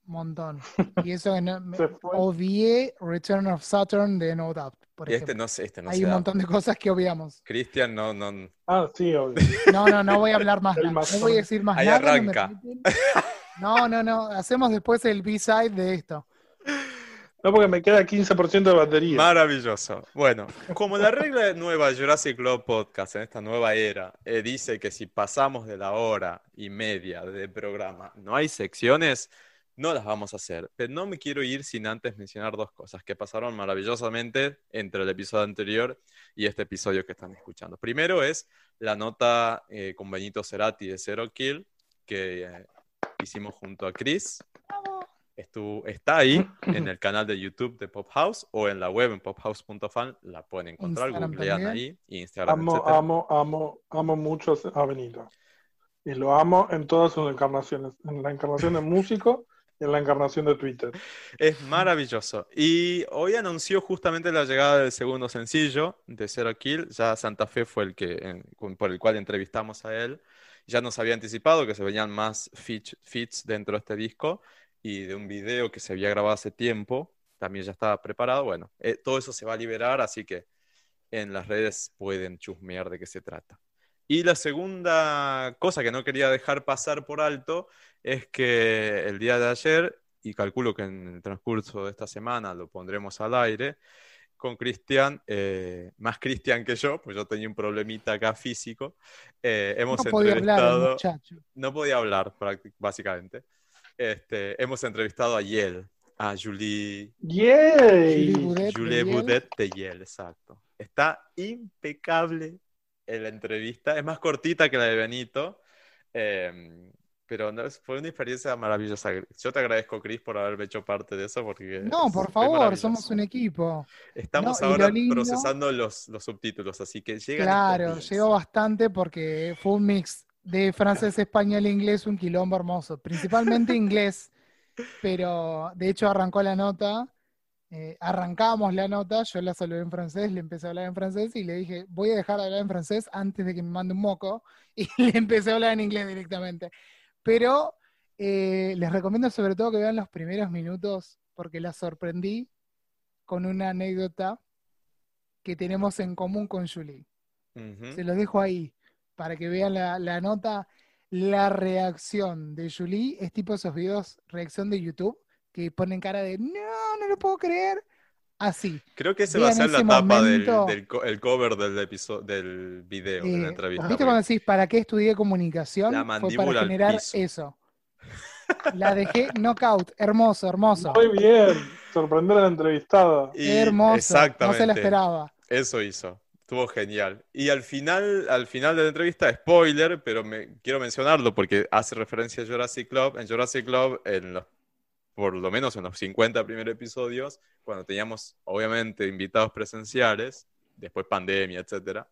Montón. [LAUGHS] Y eso fue. obvié Return of Saturn de No Doubt, por Y este ejemplo. no sé, este no Hay se un da. montón de cosas que obviamos. Cristian no, no. Ah, sí, obvio. No, no, no voy a hablar más [LAUGHS] nada. No voy a decir más Ahí nada. arranca. No, no, no. Hacemos después el B-side de esto. No, porque me queda 15% de batería. Maravilloso. Bueno, como la regla de nueva Jurassic Club Podcast en esta nueva era eh, dice que si pasamos de la hora y media de programa no hay secciones, no las vamos a hacer. Pero no me quiero ir sin antes mencionar dos cosas que pasaron maravillosamente entre el episodio anterior y este episodio que están escuchando. Primero es la nota eh, con Benito Cerati de Zero Kill que eh, hicimos junto a Chris. Estuvo, está ahí [CLEARS THROAT] en el canal de YouTube de Pop House o en la web en pophouse.fan. La pueden encontrar, Instagram googlean también. ahí, Instagram, Amo, etcétera. amo, amo, amo mucho a Benito. Y lo amo en todas sus encarnaciones. En la encarnación de músico en la encarnación de Twitter. Es maravilloso. Y hoy anunció justamente la llegada del segundo sencillo de Zero Kill. Ya Santa Fe fue el que, por el cual entrevistamos a él. Ya nos había anticipado que se venían más feats dentro de este disco y de un video que se había grabado hace tiempo. También ya estaba preparado. Bueno, eh, todo eso se va a liberar, así que en las redes pueden chusmear de qué se trata. Y la segunda cosa que no quería dejar pasar por alto es que el día de ayer, y calculo que en el transcurso de esta semana lo pondremos al aire, con Cristian, eh, más Cristian que yo, pues yo tenía un problemita acá físico, eh, hemos No podía hablar entrevistado, muchacho. no podía hablar básicamente, este, hemos entrevistado a Yel, a Julie. Julie Boudet, de Yale, exacto. Está impecable la entrevista, es más cortita que la de Benito, eh, pero no, fue una experiencia maravillosa. Yo te agradezco, Chris, por haberme hecho parte de eso, porque No, por favor, somos un equipo. Estamos No, y lo ahora lindo- procesando los, los subtítulos, así que llegan Claro, llegó bastante porque fue un mix de francés, español e inglés, un quilombo hermoso. Principalmente inglés, pero de hecho arrancó la nota, eh, arrancamos la nota, yo la saludé en francés, le empecé a hablar en francés y le dije, voy a dejar de hablar en francés antes de que me mande un moco, [LAUGHS] y le empecé a hablar en inglés directamente. Pero eh, les recomiendo sobre todo que vean los primeros minutos porque la sorprendí con una anécdota que tenemos en común con Julie. Se los dejo ahí para que vean la, la nota. La reacción de Julie es tipo esos videos, reacción de YouTube, que ponen cara de no, no lo puedo creer. Así. Creo que ese va a ser la tapa del, momento. del co- el cover del episodio del video, de la Eh, entrevista. ¿Viste cuando decís para qué estudié comunicación? La Fue para mandíbula al generar piso. eso. La dejé knockout, hermoso, hermoso. Muy bien. Sorprender a la entrevistada. Y- hermoso. No Exactamente. se la esperaba. Eso hizo. Estuvo genial. Y al final, al final de la entrevista, spoiler, pero me, quiero mencionarlo porque hace referencia a Jurassic Club. En Jurassic Club, en los, por lo menos en los 50 primeros episodios, cuando teníamos, obviamente, invitados presenciales, después pandemia, etcétera,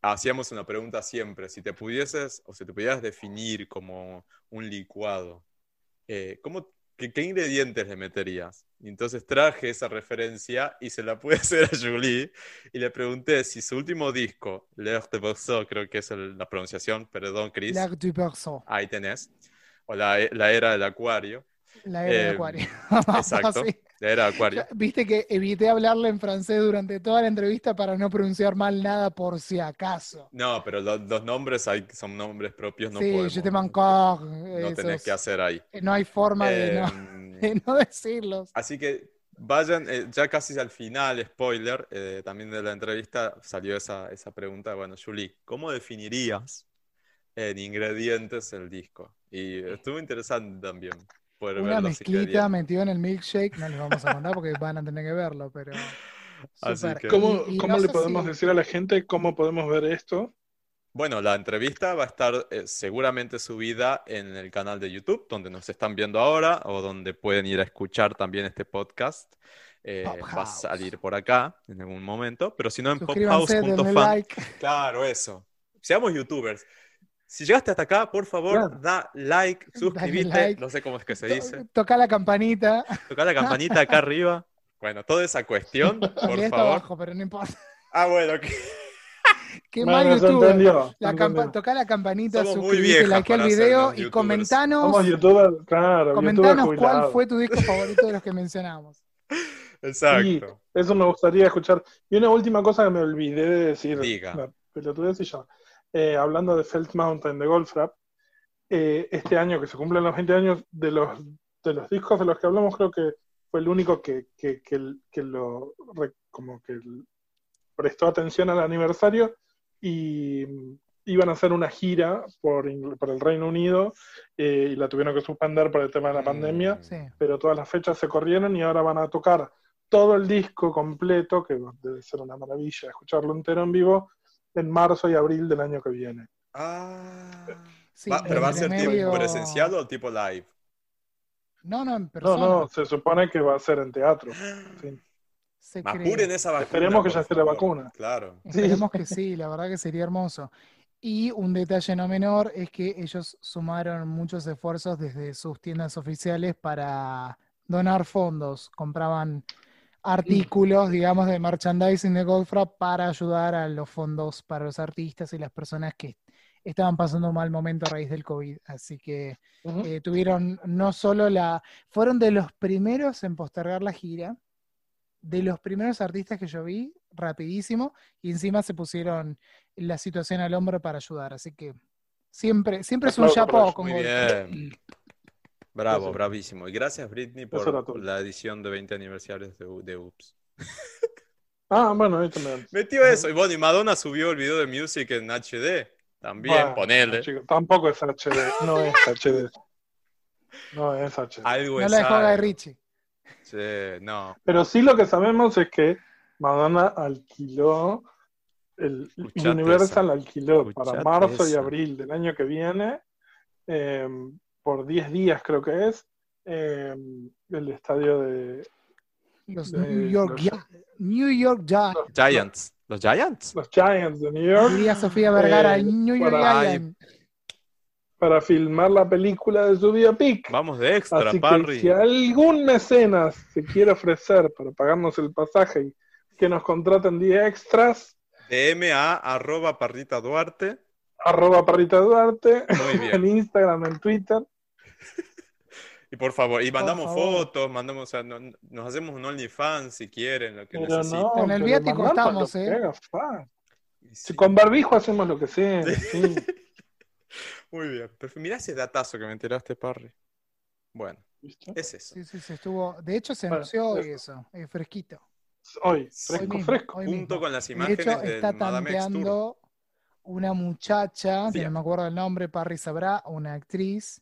hacíamos una pregunta siempre. Si te pudieses, o si te pudieras definir como un licuado, eh, ¿cómo, qué, qué ingredientes le meterías? Y entonces traje esa referencia y se la pude [LAUGHS] hacer a Julie y le pregunté si su último disco, L'Heure de Verso, creo que es el- la pronunciación, perdón, Chris, La du Berceau, ahí tenés, o la, la era del acuario, la era de Eh, acuario. [LAUGHS] exacto, Sí. la era del acuario. Viste que evité hablarle en francés durante toda la entrevista para no pronunciar mal nada por si acaso. No, pero lo- los nombres hay, son nombres propios, no sí, podemos, je te encore, no tenés que hacer ahí. No hay forma de, no, Em, [LAUGHS] de no decirlos. Así que vayan, eh, ya casi al final, spoiler, eh, también de la entrevista salió esa, esa pregunta. Bueno, Julie, ¿cómo definirías en ingredientes el disco? Y estuvo interesante también poder Una los mezclita ingredientes. metido en el milkshake, no les vamos a mandar porque van a tener que verlo, pero [LAUGHS] que- ¿Cómo, Y- y cómo no le podemos si- decir a la gente cómo podemos ver esto? Bueno, la entrevista va a estar eh, seguramente subida en el canal de YouTube, donde nos están viendo ahora, o donde pueden ir a escuchar también este podcast. Eh, va a salir por acá en algún momento, pero si no en pophouse.fan. like. Claro, eso. Seamos youtubers. Si llegaste hasta acá, por favor, Claro. da like, [LAUGHS] suscríbete, like. no sé cómo es que se dice, To- Toca la campanita. toca la campanita acá arriba. Bueno, toda esa cuestión, [LAUGHS] por favor. abajo, pero no importa. Ah, bueno, que [LAUGHS] Qué Bueno, mal youtuber. entendió, La campa- tocá la campanita, Somos suscribite, like al video y comentanos, Somos youtubers, claro, comentanos cuál fue tu disco favorito de los que mencionamos. Exacto. Sí, eso me gustaría escuchar. Y una última cosa que me olvidé de decir, Diga. la pelotudez y ya. Eh, hablando de Felt Mountain de Goldfrapp, eh, este año que se cumplen los 20 años de los, de los discos de los que hablamos, creo que fue el único que, que, que, que lo como que prestó atención al aniversario y iban a hacer una gira por, por el Reino Unido eh, y la tuvieron que suspender por el tema de la Mm. pandemia Sí. pero todas las fechas se corrieron y ahora van a tocar todo el disco completo, que debe ser una maravilla escucharlo entero en vivo, en marzo y abril del año que viene. Ah. Sí, Va- ¿Pero va a ser medio- tipo presencial o tipo live? No, no, en No, persona. no, se supone que va a ser en teatro. [GASPS] sí. se Más cree. puren esa vacuna. Esperemos que ya esté la vacuna. Claro. Esperemos que sí, la verdad que sería hermoso. Y un detalle no menor es que ellos sumaron muchos esfuerzos desde sus tiendas oficiales para donar fondos. Compraban artículos, digamos, de merchandising de Goldfrapp para ayudar a los fondos para los artistas y las personas que estaban pasando un mal momento a raíz del COVID. Así que eh, tuvieron no solo la... Fueron de los primeros en postergar la gira, de los primeros artistas que yo vi, rapidísimo, y encima se pusieron la situación al hombro para ayudar. Así que siempre, siempre es un ellos. con Muy Goldfrapp. Bravo, Eso. bravísimo. Y gracias, Britney, por la edición de 20 aniversarios de, de Oops. Ah, bueno, ahí también. [LAUGHS] Metió eso. Y bueno, y Madonna subió el video de Music en HD. También, Bueno, ponele. chicos, tampoco es HD, no es HD. No es HD. Algo No es la dejó Guy algo. Ritchie. Sí, no. Pero sí lo que sabemos es que Madonna alquiló, el Escuchate Universal eso. alquiló para marzo y eso. abril del año que viene, eh, por 10 días creo que es, eh, el estadio de Los De- New York, los- Gi- New York Giants. Giants. ¿Los Giants? los Giants de New York Diría Sofía Vergara, Eh, New York para- Giants. para filmar la película de su biopic. Vamos de extra, Así que Parry. si algún mecenas se quiere ofrecer para pagarnos el pasaje y que nos contraten 10 extras, DM a arroba parrita Duarte. arroba Parrita Duarte, Muy [LAUGHS] en bien. Instagram, en Twitter. [LAUGHS] Y por favor, y mandamos favor. fotos, mandamos, o sea, no- nos hacemos un OnlyFans si quieren, lo que Pero necesiten. no, Con el viático estamos, ¿eh? haga Si con barbijo hacemos lo que sea. sí. [LAUGHS] Muy bien. Pero mirá ese datazo que me enteraste, Parry. Bueno, ¿Viste? es eso. Sí, sí, sí, estuvo. De hecho, se Bueno, anunció hoy eso. eso, es fresquito. Hoy, fresco, mismo, fresco. hoy Junto con las De imágenes hecho, del está Madame tanteando una muchacha, Sí. que no me acuerdo el nombre, Parry sabrá, una actriz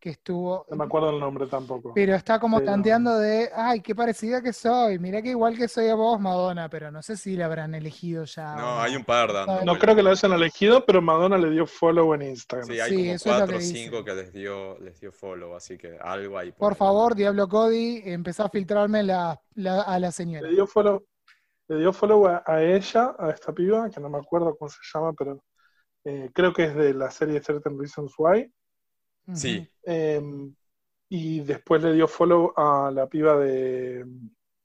que estuvo. No me acuerdo el nombre tampoco. Pero está como Pero- tanteando de, ay, qué parecida que soy, mirá que igual que soy a vos, Madonna, pero no sé si la habrán elegido ya. o No, hay un par dando. No creo que la hayan elegido, pero Madonna le dio follow en Instagram. Sí, hay Sí, como eso cuatro o cinco que les dio, les dio follow, así que algo ahí. Por ahí. favor, Diablo Cody, empezá a filtrarme la, la- a la señora. Le dio follow, le dio follow a, a ella, a esta piba, que no me acuerdo cómo se llama, pero eh, creo que es de la serie Certain Reasons Why. Sí, Eh, y después le dio follow a la piba de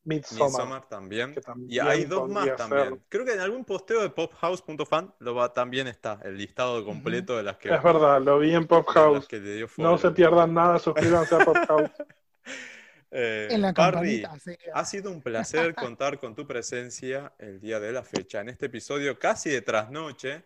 Midsommar. Midsommar también. también Y hay dos más también. Creo que en algún posteo de pophouse.fan lo va, también está el listado completo de las que, Es verdad, lo vi en Pop de House. las que le dio No se pierdan nada, suscríbanse a Pop House. Eh, [LAUGHS] [LAUGHS] En la campanita. sí. ha sido un placer contar con tu presencia el día de la fecha, en este episodio casi de trasnoche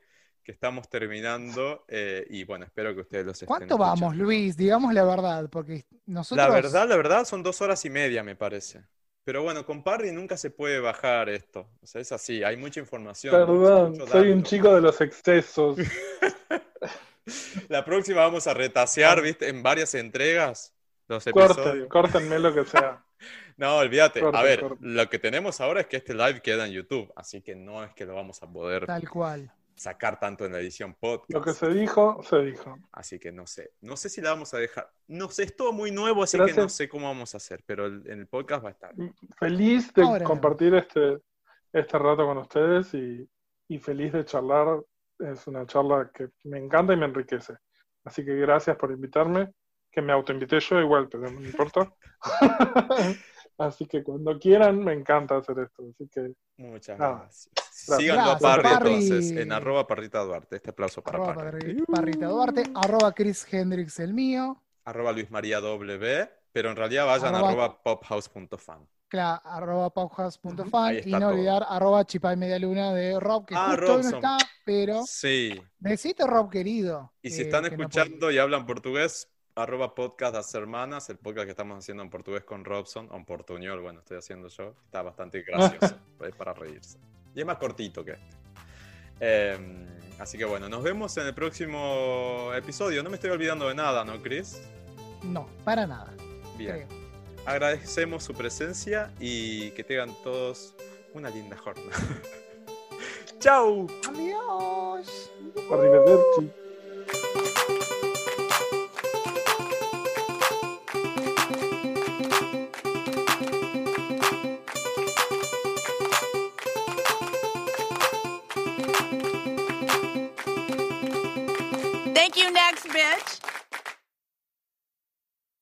que estamos terminando eh, y bueno, espero que ustedes los estén ¿Cuánto vamos. Luis? Digamos la verdad, porque nosotros... La verdad, la verdad son dos horas y media, me parece. Pero bueno, con Parry nunca se puede bajar esto. O sea, es así, hay mucha información. Perdón, mucho soy un chico de los excesos. [LAUGHS] La próxima vamos a retasear, ¿viste? En varias entregas los Corten, episodios. córtenme lo que sea. [LAUGHS] No, olvídate. A ver, corten. lo que tenemos ahora es que este live queda en YouTube, así que no es que lo vamos a poder Tal cual. Sacar tanto en la edición podcast. Lo que se dijo, se dijo. Así que no sé. No sé si la vamos a dejar. No sé, es todo muy nuevo, así que no sé cómo vamos a hacer, pero el- en el podcast va a estar. Feliz de Ahora. compartir este, este rato con ustedes y, y feliz de charlar. Es una charla que me encanta y me enriquece. Así que gracias por invitarme, que me autoinvité yo igual, pero no me importa. [LAUGHS] [LAUGHS] Así que cuando quieran, me encanta hacer esto. Así que Muchas Nada. gracias. Síganlo a Parry, Parry. entonces, en arroba Parrita Duarte. Este aplauso para Arroba Parry. Parri- Parrita Duarte, arroba Chris Hendrix el mío, Arroba Luis María W, pero en realidad vayan a Arroba- arroba pophouse.fan. claro, arroba pophouse.fan y no todo. olvidar arroba chipay media luna de Rob, que Ah, justo hoy no Robson. está, pero Sí, besito Rob querido. y si que- están no escuchando y hablan portugués, arroba podcast las hermanas, el podcast que estamos haciendo en portugués con Robson, o en portuñol, bueno, estoy haciendo yo, está bastante gracioso, [LAUGHS] para reírse. Y es más cortito que este. Eh, así que bueno, nos vemos en el próximo episodio. No me estoy olvidando de nada, ¿no, Chris? No, para nada. Bien. creo. Agradecemos su presencia y que tengan todos una linda jornada. [LAUGHS] ¡Chao! Adiós. Arrivederci. Bitch.